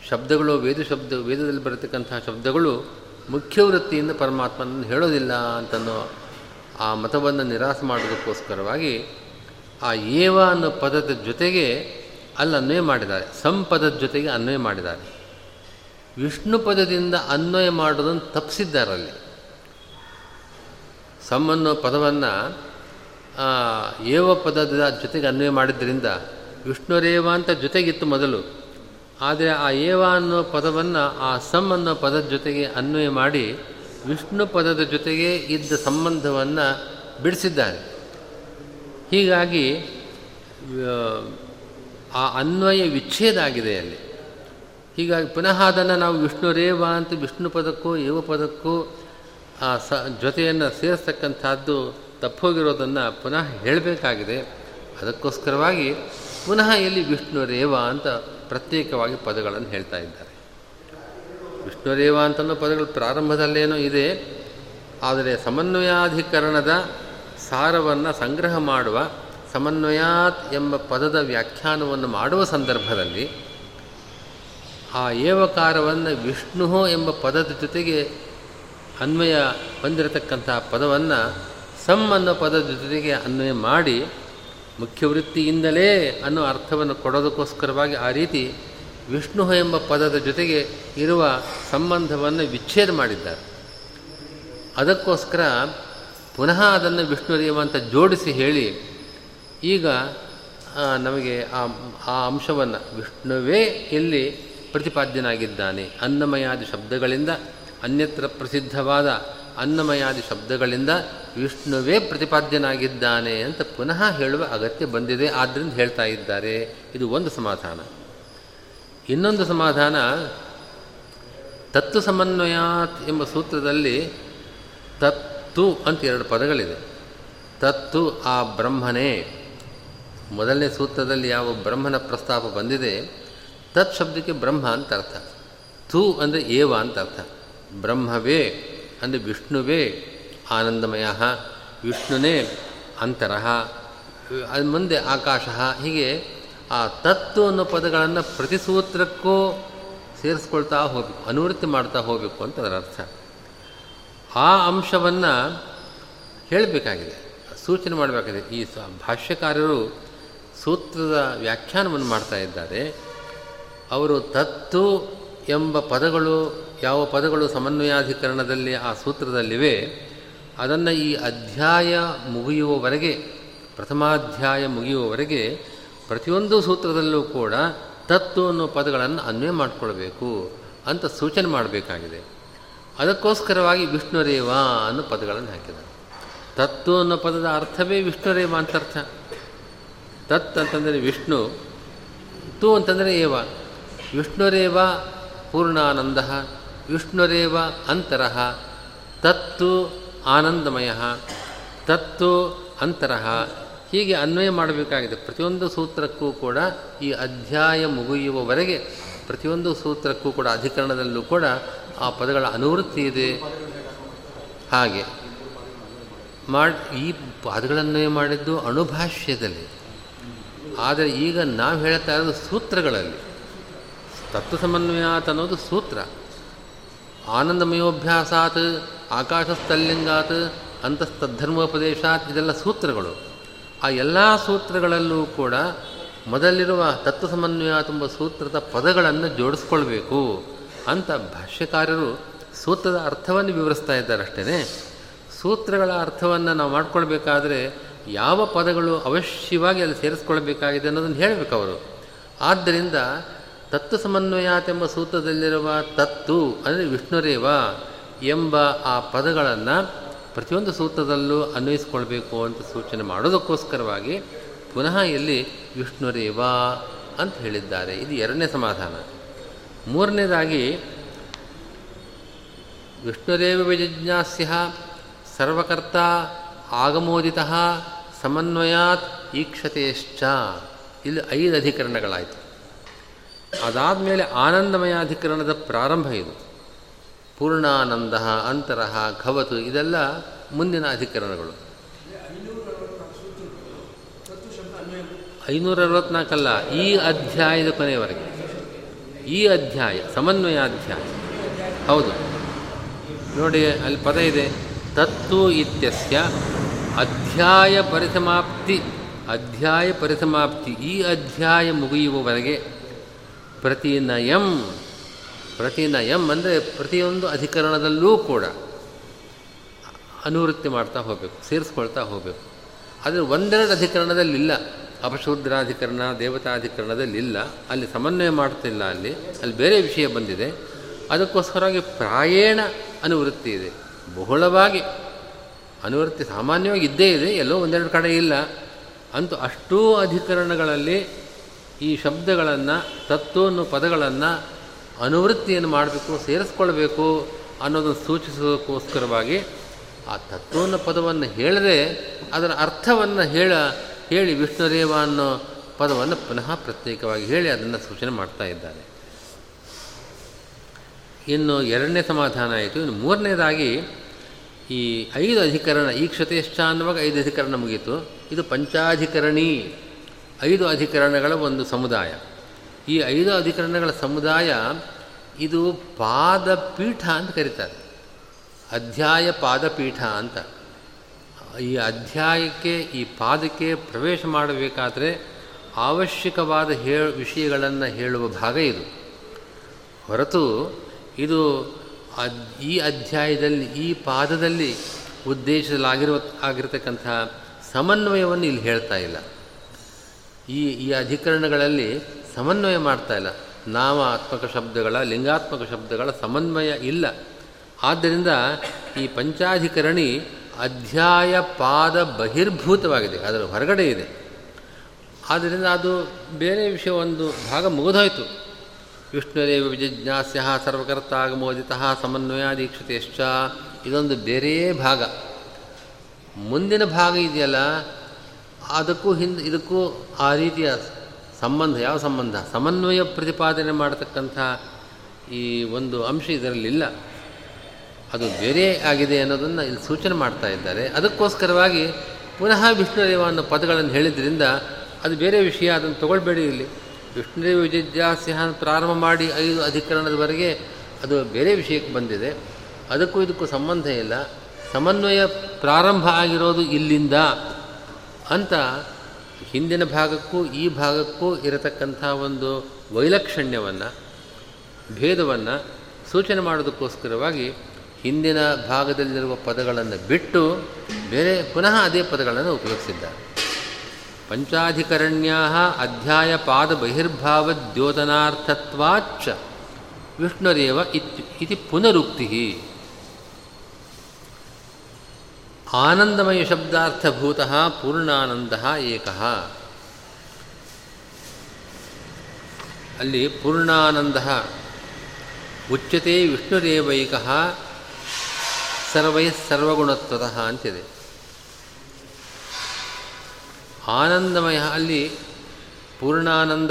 ಶಬ್ದಗಳು ವೇದ ಶಬ್ದ, ವೇದದಲ್ಲಿ ಬರತಕ್ಕಂತಹ ಶಬ್ದಗಳು ಮುಖ್ಯ ವೃತ್ತಿಯಿಂದ ಪರಮಾತ್ಮನನ್ನು ಹೇಳೋದಿಲ್ಲ ಅಂತನೋ ಆ ಮತವನ್ನು ನಿರಾಸ ಮಾಡೋದಕ್ಕೋಸ್ಕರವಾಗಿ ಆ ಏವ ಅನ್ನೋ ಪದದ ಜೊತೆಗೆ ಅಲ್ಲಿ ಅನ್ವಯ ಮಾಡಿದ್ದಾರೆ. ಸಂಪದದ ಜೊತೆಗೆ ಅನ್ವಯ ಮಾಡಿದ್ದಾರೆ. ವಿಷ್ಣು ಪದದಿಂದ ಅನ್ವಯ ಮಾಡೋದನ್ನು ತಪ್ಪಿಸಿದ್ದಾರಲ್ಲಿ. ಸಮ್ ಅನ್ನೋ ಪದವನ್ನು ಏವ ಪದದ ಜೊತೆಗೆ ಅನ್ವಯ ಮಾಡಿದ್ದರಿಂದ ವಿಷ್ಣುರೇವ ಅಂತ ಜೊತೆಗಿತ್ತು ಮೊದಲು. ಆದರೆ ಆ ಏವ ಅನ್ನೋ ಪದವನ್ನು ಆ ಸಮ್ ಅನ್ನೋ ಪದದ ಜೊತೆಗೆ ಅನ್ವಯ ಮಾಡಿ ವಿಷ್ಣು ಪದದ ಜೊತೆಗೆ ಇದ್ದ ಸಂಬಂಧವನ್ನು ಬಿಡಿಸಿದ್ದಾರೆ. ಹೀಗಾಗಿ ಆ ಅನ್ವಯ ವಿಚ್ಛೇದ ಆಗಿದೆ ಅಲ್ಲಿ. ಹೀಗಾಗಿ ಪುನಃ ಅದನ್ನು ನಾವು ವಿಷ್ಣು ರೇವ ಅಂತ, ವಿಷ್ಣು ಪದಕ್ಕೂ, ಏವ ಪದಕ್ಕೂ, ಆ ಸ, ಜೊತೆಯನ್ನು ಸೇರಿಸ್ತಕ್ಕಂಥದ್ದು ತಪ್ಪೋಗಿರೋದನ್ನು ಪುನಃ ಹೇಳಬೇಕಾಗಿದೆ. ಅದಕ್ಕೋಸ್ಕರವಾಗಿ ಪುನಃ ಇಲ್ಲಿ ವಿಷ್ಣು ರೇವ ಅಂತ ಪ್ರತ್ಯೇಕವಾಗಿ ಪದಗಳನ್ನು ಹೇಳ್ತಾ ಇದ್ದಾರೆ. ವಿಷ್ಣು ರೇವ ಅಂತನೋ ಪದಗಳು ಪ್ರಾರಂಭದಲ್ಲೇನೋ ಇದೆ. ಆದರೆ ಸಮನ್ವಯಾಧಿಕರಣದ ಸಾರವನ್ನು ಸಂಗ್ರಹ ಮಾಡುವ ಸಮನ್ವಯಾತ್ ಎಂಬ ಪದದ ವ್ಯಾಖ್ಯಾನವನ್ನು ಮಾಡುವ ಸಂದರ್ಭದಲ್ಲಿ ಆ ಏವಕಾರವನ್ನು ವಿಷ್ಣು ಎಂಬ ಪದದ ಜೊತೆಗೆ ಅನ್ವಯ ಹೊಂದಿರತಕ್ಕಂತಹ ಪದವನ್ನು ಸಮ್ ಅನ್ನೋ ಪದದ ಜೊತೆಗೆ ಅನ್ವಯ ಮಾಡಿ ಮುಖ್ಯವೃತ್ತಿಯಿಂದಲೇ ಅನ್ನೋ ಅರ್ಥವನ್ನು ಕೊಡೋದಕ್ಕೋಸ್ಕರವಾಗಿ ಆ ರೀತಿ ವಿಷ್ಣು ಎಂಬ ಪದದ ಜೊತೆಗೆ ಇರುವ ಸಂಬಂಧವನ್ನು ವಿಚ್ಛೇದ ಮಾಡಿದ್ದಾರೆ. ಅದಕ್ಕೋಸ್ಕರ ಪುನಃ ಅದನ್ನು ವಿಷ್ಣುರೇವ ಅಂತ ಜೋಡಿಸಿ ಹೇಳಿ ಈಗ ನಮಗೆ ಆ ಆ ಅಂಶವನ್ನು ವಿಷ್ಣುವೇ ಇಲ್ಲಿ ಪ್ರತಿಪಾದ್ಯನಾಗಿದ್ದಾನೆ. ಅನ್ನಮಯಾದಿ ಶಬ್ದಗಳಿಂದ, ಅನ್ಯತ್ರ ಪ್ರಸಿದ್ಧವಾದ ಅನ್ನಮಯಾದಿ ಶಬ್ದಗಳಿಂದ ವಿಷ್ಣುವೇ ಪ್ರತಿಪಾದ್ಯನಾಗಿದ್ದಾನೆ ಅಂತ ಪುನಃ ಹೇಳುವ ಅಗತ್ಯ ಬಂದಿದೆ ಆದ್ದರಿಂದ ಹೇಳ್ತಾ ಇದ್ದಾರೆ. ಇದು ಒಂದು ಸಮಾಧಾನ. ಇನ್ನೊಂದು ಸಮಾಧಾನ ತತ್ತು ಸಮನ್ವಯಾತ್ ಎಂಬ ಸೂತ್ರದಲ್ಲಿ ತತ್ತು ಅಂತ ಎರಡು ಪದಗಳಿದೆ. ತತ್ತು ಆ ಬ್ರಹ್ಮನೇ. ಮೊದಲನೇ ಸೂತ್ರದಲ್ಲಿ ಯಾವ ಬ್ರಹ್ಮನ ಪ್ರಸ್ತಾಪ ಬಂದಿದೆ, ತತ್ ಶಬ್ದಕ್ಕೆ ಬ್ರಹ್ಮ ಅಂತ ಅರ್ಥ. ತು ಅಂದರೆ ಏವ ಅಂತ ಅರ್ಥ. ಬ್ರಹ್ಮವೇ ಅಂದರೆ ವಿಷ್ಣುವೇ, ಆನಂದಮಯ, ವಿಷ್ಣುನೇ ಅಂತರಹ ಅದು ಮುಂದೆ ಆಕಾಶ, ಹೀಗೆ ಆ ತತ್ತು ಅನ್ನೋ ಪದಗಳನ್ನು ಪ್ರತಿ ಸೂತ್ರಕ್ಕೂ ಸೇರಿಸ್ಕೊಳ್ತಾ ಹೋಗಬೇಕು, ಅನುವೃತ್ತಿ ಮಾಡ್ತಾ ಹೋಗಬೇಕು ಅಂತ ಅದರ ಅರ್ಥ. ಆ ಅಂಶವನ್ನು ಹೇಳಬೇಕಾಗಿದೆ, ಸೂಚನೆ ಮಾಡಬೇಕಾಗಿದೆ. ಈ ಭಾಷ್ಯಕಾರರು ಸೂತ್ರದ ವ್ಯಾಖ್ಯಾನವನ್ನು ಮಾಡ್ತಾ ಇದ್ದಾರೆ. ಅವರು ತತ್ತು ಎಂಬ ಪದಗಳು, ಯಾವ ಪದಗಳು ಸಮನ್ವಯಾಧಿಕರಣದಲ್ಲಿ ಆ ಸೂತ್ರದಲ್ಲಿವೆ, ಅದನ್ನು ಈ ಅಧ್ಯಾಯ ಮುಗಿಯುವವರೆಗೆ, ಪ್ರಥಮಾಧ್ಯಾಯ ಮುಗಿಯುವವರೆಗೆ ಪ್ರತಿಯೊಂದು ಸೂತ್ರದಲ್ಲೂ ಕೂಡ ತತ್ತು ಅನ್ನೋ ಪದಗಳನ್ನು ಅನ್ವಯ ಮಾಡಿಕೊಳ್ಬೇಕು ಅಂತ ಸೂಚನೆ ಮಾಡಬೇಕಾಗಿದೆ. ಅದಕ್ಕೋಸ್ಕರವಾಗಿ ವಿಷ್ಣುರೇವ ಅನ್ನೋ ಪದಗಳನ್ನು ಹಾಕಿದ್ದಾರೆ. ತತ್ತು ಅನ್ನೋ ಪದದ ಅರ್ಥವೇ ವಿಷ್ಣುರೇವ ಅಂತ ತತ್ ಅಂತಂದರೆ ವಿಷ್ಣು, ತು ಅಂತಂದರೆ ಏವ? ವಿಷ್ಣುರೇವ ಪೂರ್ಣಾನಂದ, ವಿಷ್ಣುರೇವ ಅಂತರಃ, ತತ್ತು ಆನಂದಮಯ, ತತ್ತು ಅಂತರಃ. ಹೀಗೆ ಅನ್ವಯ ಮಾಡಬೇಕಾಗಿದೆ. ಪ್ರತಿಯೊಂದು ಸೂತ್ರಕ್ಕೂ ಕೂಡ ಈ ಅಧ್ಯಾಯ ಮುಗಿಯುವವರೆಗೆ ಪ್ರತಿಯೊಂದು ಸೂತ್ರಕ್ಕೂ ಕೂಡ ಅಧಿಕರಣದಲ್ಲೂ ಕೂಡ ಆ ಪದಗಳ ಅನುವೃತ್ತಿ ಇದೆ. ಹಾಗೆ ಮಾಡಿ ಈ ಪದಗಳನ್ವಯ ಮಾಡಿದ್ದು ಅಣುಭಾಷ್ಯದಲ್ಲಿ. ಆದರೆ ಈಗ ನಾವು ಹೇಳ್ತಾ ಇರೋದು ಸೂತ್ರಗಳಲ್ಲಿ. ತತ್ವ ಸಮನ್ವಯಾತ್ ಅನ್ನೋದು ಸೂತ್ರ. ಆನಂದಮಯೋಭ್ಯಾಸಾತ್, ಆಕಾಶಸ್ಥಲ್ಲಿಂಗಾತ್ ಅಂತಸ್ತದ್ಧರ್ಮೋಪದೇಶಾತ್ ಇದೆಲ್ಲ ಸೂತ್ರಗಳು. ಆ ಎಲ್ಲ ಸೂತ್ರಗಳಲ್ಲೂ ಕೂಡ ಮೊದಲಿರುವ ತತ್ವ ಸಮನ್ವಯ ತುಂಬ ಸೂತ್ರದ ಪದಗಳನ್ನು ಜೋಡಿಸ್ಕೊಳ್ಬೇಕು ಅಂತ ಭಾಷ್ಯಕಾರರು ಸೂತ್ರದ ಅರ್ಥವನ್ನು ವಿವರಿಸ್ತಾ ಇದ್ದಾರೆ ಅಷ್ಟೇ ಸೂತ್ರಗಳ ಅರ್ಥವನ್ನು ನಾವು ಮಾಡ್ಕೊಳ್ಬೇಕಾದ್ರೆ ಯಾವ ಪದಗಳು ಅವಶ್ಯವಾಗಿ ಅಲ್ಲಿ ಸೇರಿಸ್ಕೊಳ್ಬೇಕಾಗಿದೆ ಅನ್ನೋದನ್ನು ಹೇಳಬೇಕು ಅವರು. ಆದ್ದರಿಂದ ತತ್ವ ಸಮನ್ವಯಾತ್ ಎಂಬ ಸೂತ್ರದಲ್ಲಿರುವ ತತ್ತು, ಅಂದರೆ ವಿಷ್ಣುರೇವ ಎಂಬ ಆ ಪದಗಳನ್ನು ಪ್ರತಿಯೊಂದು ಸೂತ್ರದಲ್ಲೂ ಅನ್ವಯಿಸ್ಕೊಳ್ಬೇಕು ಅಂತ ಸೂಚನೆ ಮಾಡೋದಕ್ಕೋಸ್ಕರವಾಗಿ ಪುನಃ ಇಲ್ಲಿ ವಿಷ್ಣುರೇವ ಅಂತ ಹೇಳಿದ್ದಾರೆ. ಇದು ಎರಡನೇ ಸಮಾಧಾನ. ಮೂರನೇದಾಗಿ, ವಿಷ್ಣುರೇವ ವಿಜಿಜ್ಞಾಸ್ಯ ಸರ್ವಕರ್ತ ಆಗಮೋದಿತ ಸಮನ್ವಯಾತ್ ಈಕ್ಷತೆಯಶ್ಚ. ಇಲ್ಲಿ ಐದು ಅಧಿಕರಣಗಳಾಯಿತು. ಅದಾದ ಮೇಲೆ ಆನಂದಮಯ ಅಧಿಕರಣದ ಪ್ರಾರಂಭ ಇದು. ಪೂರ್ಣಾನಂದ ಅಂತರಹ ಘವತು, ಇದೆಲ್ಲ ಮುಂದಿನ ಅಧಿಕರಣಗಳು. ಐನೂರ ಅರವತ್ನಾಲ್ಕಲ್ಲ ಈ ಅಧ್ಯಾಯದ ಕೊನೆಯವರೆಗೆ. ಈ ಅಧ್ಯಾಯ, ಸಮನ್ವಯಾಧ್ಯಾಯ. ಹೌದು. ನೋಡಿ, ಅಲ್ಲಿ ಪದ ಇದೆ. ತತ್ತು ಇತ್ಯಸ್ಯ. ಅಧ್ಯಾಯ ಪರಿಸಮಾಪ್ತಿ. ಅಧ್ಯಾಯ ಪರಿಸಮಾಪ್ತಿ. ಈ ಅಧ್ಯಾಯ ಮುಗಿಯುವವರೆಗೆ ಪ್ರತಿನಯಂ. ಪ್ರತಿನಯಂ ಅಂದರೆ ಪ್ರತಿಯೊಂದು ಅಧಿಕರಣದಲ್ಲೂ ಕೂಡ ಅನುವೃತ್ತಿ ಮಾಡ್ತಾ ಹೋಗಬೇಕು, ಸೇರಿಸ್ಕೊಳ್ತಾ ಹೋಗಬೇಕು. ಆದರೆ ಒಂದೆರಡು ಅಧಿಕರಣದಲ್ಲಿಲ್ಲ. ಅಪಶೂದ್ರಾಧಿಕರಣ, ದೇವತಾಧಿಕರಣದಲ್ಲಿಲ್ಲ. ಅಲ್ಲಿ ಸಮನ್ವಯ ಮಾಡ್ತಿಲ್ಲ ಅಲ್ಲಿ. ಅಲ್ಲಿ ಬೇರೆ ವಿಷಯ ಬಂದಿದೆ. ಅದಕ್ಕೋಸ್ಕರವಾಗಿ ಪ್ರಾಯೇಣ ಅನುವೃತ್ತಿ ಇದೆ. ಬಹಳವಾಗಿ ಅನುವೃತ್ತಿ ಸಾಮಾನ್ಯವಾಗಿ ಇದ್ದೇ ಇದೆ, ಎಲ್ಲೋ ಒಂದೆರಡು ಕಡೆ ಇಲ್ಲ. ಅಂತೂ ಅಷ್ಟೂ ಅಧಿಕರಣಗಳಲ್ಲಿ ಈ ಶಬ್ದಗಳನ್ನು ತತ್ವ ಅನ್ನೋ ಪದಗಳನ್ನು ಅನುವೃತ್ತಿಯನ್ನು ಮಾಡಬೇಕು, ಸೇರಿಸ್ಕೊಳ್ಬೇಕು ಅನ್ನೋದನ್ನು ಸೂಚಿಸೋದಕ್ಕೋಸ್ಕರವಾಗಿ ಆ ತತ್ವವನ್ನು, ಪದವನ್ನು ಹೇಳದೆ ಅದರ ಅರ್ಥವನ್ನು ಹೇಳ, ಹೇಳಿ ವಿಷ್ಣುರೇವ ಅನ್ನೋ ಪದವನ್ನು ಪುನಃ ಪ್ರತ್ಯೇಕವಾಗಿ ಹೇಳಿ ಅದನ್ನು ಸೂಚನೆ ಮಾಡ್ತಾ ಇದ್ದಾರೆ. ಇನ್ನು ಎರಡನೇ ಸಮಾಧಾನ ಆಯಿತು. ಇನ್ನು ಮೂರನೇದಾಗಿ ಈ ಐದು ಅಧಿಕರಣ ಈಕ್ಷತೆಶ್ಚ ಅನ್ನುವಾಗ ಐದು ಅಧಿಕರಣ ಮುಗೀತು. ಇದು ಪಂಚಾಧಿಕರಣಿ. ಐದು ಅಧಿಕರಣಗಳ ಒಂದು ಸಮುದಾಯ. ಈ ಐದು ಅಧಿಕರಣಗಳ ಸಮುದಾಯ ಇದು ಪಾದಪೀಠ ಅಂತ ಕರೀತಾರೆ. ಅಧ್ಯಾಯ ಪಾದಪೀಠ ಅಂತ. ಈ ಅಧ್ಯಾಯಕ್ಕೆ, ಈ ಪಾದಕ್ಕೆ ಪ್ರವೇಶ ಮಾಡಬೇಕಾದರೆ ಅವಶ್ಯಕವಾದ ಹೇ, ವಿಷಯಗಳನ್ನು ಹೇಳುವ ಭಾಗ ಇದು. ಹೊರತು ಇದು ಈ ಅಧ್ಯಾಯದಲ್ಲಿ, ಈ ಪಾದದಲ್ಲಿ ಉದ್ದೇಶದಲ್ಲಾಗಿರುವ ಆಗಿರತಕ್ಕಂಥ ಸಮನ್ವಯವನ್ನು ಇಲ್ಲಿ ಹೇಳ್ತಾ ಇಲ್ಲ. ಈ ಈ ಅಧಿಕರಣಗಳಲ್ಲಿ ಸಮನ್ವಯ ಮಾಡ್ತಾ ಇಲ್ಲ. ನಾಮಾತ್ಮಕ ಶಬ್ದಗಳ, ಲಿಂಗಾತ್ಮಕ ಶಬ್ದಗಳ ಸಮನ್ವಯ ಇಲ್ಲ. ಆದ್ದರಿಂದ ಈ ಪಂಚಾಧಿಕರಣಿ ಅಧ್ಯಾಯ ಪಾದ ಬಹಿರ್ಭೂತವಾಗಿದೆ, ಅದರ ಹೊರಗಡೆ ಇದೆ. ಆದ್ದರಿಂದ ಅದು ಬೇರೆ ವಿಷಯ ಒಂದು ಭಾಗ ಮುಗಿದೋಯ್ತು. ವಿಷ್ಣುರೇವ ವಿಜಿಜ್ಞಾಸ್ಯ ಸರ್ವಕರ್ತ ಆಗಮೋದಿತ ಸಮನ್ವಯಾದೀಕ್ಷತೆಶ್ಚ ಇದೊಂದು ಬೇರೆಯೇ ಭಾಗ. ಮುಂದಿನ ಭಾಗ ಇದೆಯಲ್ಲ, ಅದಕ್ಕೂ ಹಿಂದೆ, ಇದಕ್ಕೂ ಆ ರೀತಿಯ ಸಂಬಂಧ, ಯಾವ ಸಂಬಂಧ? ಸಮನ್ವಯ ಪ್ರತಿಪಾದನೆ ಮಾಡತಕ್ಕಂಥ ಈ ಒಂದು ಅಂಶ ಇದರಲ್ಲಿಲ್ಲ. ಅದು ಬೇರೆ ಆಗಿದೆ ಅನ್ನೋದನ್ನು ಇಲ್ಲಿ ಸೂಚನೆ ಮಾಡ್ತಾ ಇದ್ದಾರೆ. ಅದಕ್ಕೋಸ್ಕರವಾಗಿ ಪುನಃ ವಿಷ್ಣುದೇವ ಅನ್ನೋ ಪದಗಳನ್ನು ಹೇಳಿದ್ರಿಂದ ಅದು ಬೇರೆ ವಿಷಯ, ಅದನ್ನು ತಗೊಳ್ಬೇಡಿ ಇಲ್ಲಿ. ವಿಷ್ಣುದೇವ ವಿಜಿಜ್ಞಾಸ್ಯ ಪ್ರಾರಂಭ ಮಾಡಿ ಐದು ಅಧಿಕರಣದವರೆಗೆ ಅದು ಬೇರೆ ವಿಷಯಕ್ಕೆ ಬಂದಿದೆ. ಅದಕ್ಕೂ ಇದಕ್ಕೂ ಸಂಬಂಧ ಇಲ್ಲ. ಸಮನ್ವಯ ಪ್ರಾರಂಭ ಆಗಿರೋದು ಇಲ್ಲಿಂದ ಅಂತ ಹಿಂದಿನ ಭಾಗಕ್ಕೂ ಈ ಭಾಗಕ್ಕೂ ಇರತಕ್ಕಂಥ ಒಂದು ವೈಲಕ್ಷಣ್ಯವನ್ನು, ಭೇದವನ್ನು ಸೂಚನೆ ಮಾಡೋದಕ್ಕೋಸ್ಕರವಾಗಿ ಹಿಂದಿನ ಭಾಗದಲ್ಲಿರುವ ಪದಗಳನ್ನು ಬಿಟ್ಟು ಬೇರೆ ಪುನಃ ಅದೇ ಪದಗಳನ್ನು ಉಪಯೋಗಿಸಿದ್ದಾರೆ. ಪಂಚಾಧಿಕರಣ್ಯಾ ಅಧ್ಯಾಯ ಪಾದ ಬಹಿರ್ಭಾವ ದ್ಯೋತನಾರ್ಥತ್ವಾಚ್ಚ ವಿಷ್ಣುರೇವ ಇತಿ ಪುನರುಕ್ತಿ. ಆನಂದಮಯ ಶಬ್ದಾರ್ಥಭೂತ ಪೂರ್ಣಾನಂದ ಏಕ. ಅಲ್ಲಿ ಪೂರ್ಣಾನಂದ ಉಚ್ಯತೆ ವಿಷ್ಣುರೇವೈಕ ಸರ್ವೈ ಸರ್ವಗುಣತ್ವತಃ ಅಂತಿದೆ. ಆನಂದಮಯ. ಅಲ್ಲಿ ಪೂರ್ಣಾನಂದ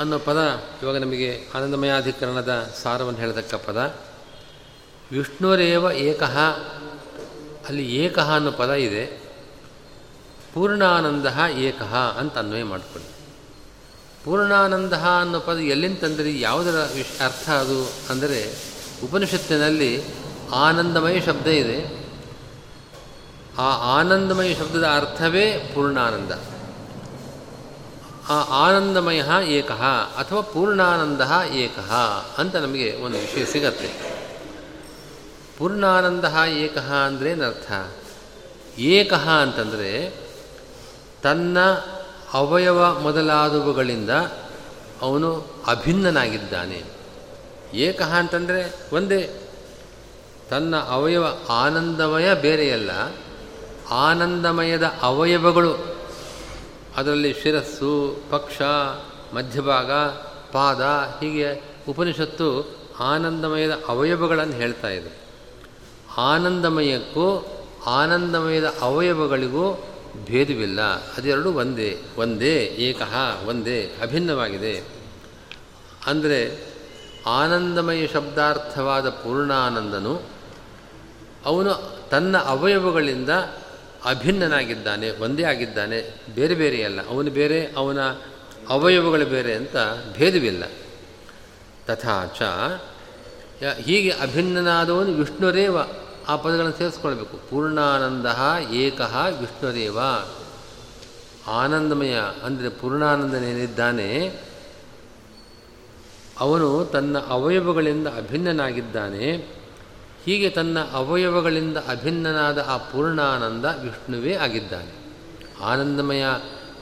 ಅನ್ನೋ ಪದ, ಇವಾಗ ನಮಗೆ ಆನಂದಮಯಾಧಿಕರಣದ ಸಾರವನ್ನು ಹೇಳತಕ್ಕ ಪದ. ವಿಷ್ಣುರೇವ ಏಕಃ, ಅಲ್ಲಿ ಏಕಃ ಅನ್ನೋ ಪದ ಇದೆ. ಪೂರ್ಣಾನಂದ ಏಕಃ ಅಂತ ಅನ್ವಯ ಮಾಡಿಕೊಳ್ಳಿ. ಪೂರ್ಣಾನಂದ ಅನ್ನೋ ಪದ ಎಲ್ಲಿಂದ ತಂದರೆ, ಯಾವುದರ ವಿಶ್ ಅರ್ಥ ಅದು? ಅಂದರೆ ಉಪನಿಷತ್ತಿನಲ್ಲಿ ಆನಂದಮಯ ಶಬ್ದ ಇದೆ. ಆ ಆನಂದಮಯ ಶಬ್ದದ ಅರ್ಥವೇ ಪೂರ್ಣಾನಂದ. ಆ ಆನಂದಮಯ ಏಕ ಅಥವಾ ಪೂರ್ಣಾನಂದ ಏಕ ಅಂತ ನಮಗೆ ಒಂದು ವಿಷಯ ಸಿಗತ್ತೆ. ಪೂರ್ಣಾನಂದ ಏಕ ಅಂದರೆ ಏನರ್ಥ? ಏಕಃ ಅಂತಂದರೆ ತನ್ನ ಅವಯವ ಮೊದಲಾದವುಗಳಿಂದ ಅವನು ಅಭಿನ್ನನಾಗಿದ್ದಾನೆ. ಏಕ ಅಂತಂದರೆ ಒಂದೇ. ತನ್ನ ಅವಯವ ಆನಂದಮಯ ಬೇರೆಯಲ್ಲ. ಆನಂದಮಯದ ಅವಯವಗಳು. ಅದರಲ್ಲಿ ಶಿರಸ್ಸು, ಪಕ್ಷ, ಮಧ್ಯಭಾಗ, ಪಾದ ಹೀಗೆ ಉಪನಿಷತ್ತು ಆನಂದಮಯದ ಅವಯವಗಳನ್ನು ಹೇಳ್ತಾ ಇದೆ. ಆನಂದಮಯಕ್ಕೂ ಆನಂದಮಯದ ಅವಯವಗಳಿಗೂ ಭೇದವಿಲ್ಲ. ಅದೆರಡು ಒಂದೇ ಒಂದೇ, ಏಕಃ, ಒಂದೇ, ಅಭಿನ್ನವಾಗಿದೆ. ಅಂದರೆ ಆನಂದಮಯ ಶಬ್ದಾರ್ಥವಾದ ಪೂರ್ಣಾನಂದನು ಅವನು ತನ್ನ ಅವಯವಗಳಿಂದ ಅಭಿನ್ನನಾಗಿದ್ದಾನೆ, ಒಂದೇ ಆಗಿದ್ದಾನೆ, ಬೇರೆ ಬೇರೆಯಲ್ಲ ಅವನು ಬೇರೆ, ಅವನ ಅವಯವಗಳು ಬೇರೆ ಅಂತ ಭೇದವಿಲ್ಲ. ತಥಾಚ ಹೀಗೆ ಅಭಿನ್ನನಾದವನು ವಿಷ್ಣುರೇವ, ಆ ಪದಗಳನ್ನು ಸೇರಿಸ್ಕೊಳ್ಬೇಕು. ಪೂರ್ಣಾನಂದ ಏಕಃ ವಿಷ್ಣುರೇವ. ಆನಂದಮಯ, ಅಂದರೆ ಪೂರ್ಣಾನಂದನೇನಿದ್ದಾನೆ, ಅವನು ತನ್ನ ಅವಯವಗಳಿಂದ ಅಭಿನ್ನನಾಗಿದ್ದಾನೆ. ಹೀಗೆ ತನ್ನ ಅವಯವಗಳಿಂದ ಅಭಿನ್ನನಾದ ಆ ಪೂರ್ಣಾನಂದ ವಿಷ್ಣುವೇ ಆಗಿದ್ದಾನೆ. ಆನಂದಮಯ,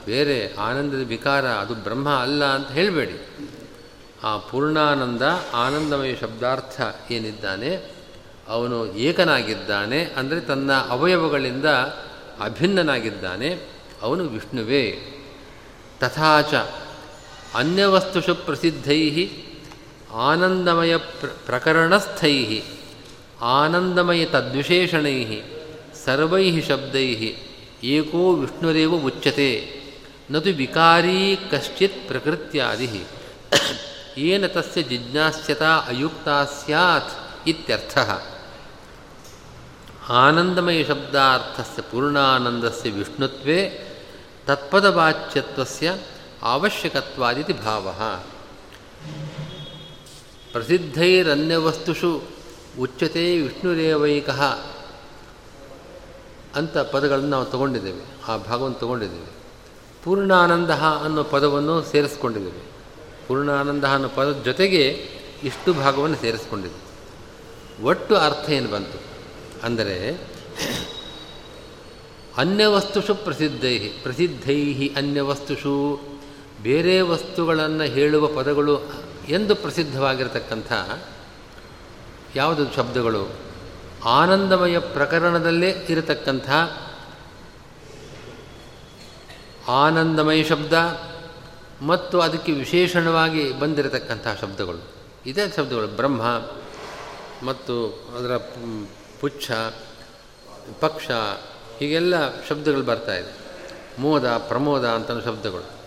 ಬೇರೆ ಆನಂದದ ವಿಕಾರ ಅದು ಬ್ರಹ್ಮ ಅಲ್ಲ ಅಂತ ಹೇಳಬೇಡಿ. ಆ ಪೂರ್ಣಾನಂದ ಆನಂದಮಯ ಶಬ್ದಾರ್ಥ ಏನಿದ್ದಾನೆ? ಅವನು ಏಕನಾಗಿದ್ದಾನೆ ಅಂದರೆ ತನ್ನ ಅವಯವಗಳಿಂದ ಅಭಿನ್ನನಾಗಿದ್ದಾನೆ. ಅವನು ವಿಷ್ಣುವೇ. ತಥಾಚ ಅನ್ಯವಸ್ತುಷು ಪ್ರಸಿದ್ಧೈ, ಆನಂದಮಯ ಪ್ರ, ಪ್ರಕರಣಸ್ಥೈ. ಆನಂದಮಯ ತದ್ವಿಶೇಷಣೈ ಸರ್ವೈ ಶಬ್ದೈ ಏಕೋ ವಿಷ್ಣುರೇವ ಉಚ್ಯತೆ ನತು ವಿಕಾರಿ ಕಶ್ಚಿತ್ ಪ್ರಕೃತ್ಯಾದಿ ಏನ ತಸ್ಯ ಜಿಜ್ಞಾಸ್ಯತಾ ಅಯುಕ್ತಾ ಸ್ಯಾತ್ ಇತ್ಯರ್ಥ ಆನಂದಮಯ ಶಬ್ದಾರ್ಥಸ್ಯ ಪೂರ್ಣಾನಂದಸ್ಯ ವಿಷ್ಣುತ್ವೇ ತತ್ಪದವಾಚ್ಯತ್ವಸ್ಯ ಅವಶ್ಯಕತ್ವಾದಿತಿ ಭಾವ ಪ್ರಸಿದ್ಧೈರನ್ಯವಸ್ತುಷು ಉಚ್ಯತೆ ವಿಷ್ಣುರೇವೈಕಃ ಅಂತ ಪದಗಳನ್ನು ನಾವು ತಗೊಂಡಿದ್ದೇವೆ. ಆ ಭಾಗವನ್ನು ತಗೊಂಡಿದ್ದೇವೆ. ಪೂರ್ಣಾನಂದ ಅನ್ನೋ ಪದವನ್ನು ಸೇರಿಸ್ಕೊಂಡಿದ್ದೇವೆ. ಪೂರ್ಣಾನಂದ ಅನ್ನೋ ಪದದ ಜೊತೆಗೆ ಇಷ್ಟು ಭಾಗವನ್ನು ಸೇರಿಸ್ಕೊಂಡಿದೆ ಒಟ್ಟು ಅರ್ಥ ಏನು ಬಂತು? ಅಂದರೆ ಅನ್ಯವಸ್ತುಷು ಪ್ರಸಿದ್ಧೈ ಪ್ರಸಿದ್ಧೈ ಅನ್ಯವಸ್ತುಷು. ಬೇರೆ ವಸ್ತುಗಳನ್ನು ಹೇಳುವ ಪದಗಳು ಎಂದು ಪ್ರಸಿದ್ಧವಾಗಿರತಕ್ಕಂಥ ಯಾವುದು ಶಬ್ದಗಳು? ಆನಂದಮಯ ಪ್ರಕರಣದಲ್ಲೇ ಇರತಕ್ಕಂಥ ಆನಂದಮಯ ಶಬ್ದ ಮತ್ತು ಅದಕ್ಕೆ ವಿಶೇಷಣವಾಗಿ ಬಂದಿರತಕ್ಕಂಥ ಶಬ್ದಗಳು. ಇದೇ ಶಬ್ದಗಳು, ಬ್ರಹ್ಮ ಮತ್ತು ಅದರ ಪುಚ್ಛ, ಪಕ್ಷ, ಹೀಗೆಲ್ಲ ಶಬ್ದಗಳು ಬರ್ತಾ ಇದೆ. ಮೋದ, ಪ್ರಮೋದ ಅಂತ ಶಬ್ದಗಳು.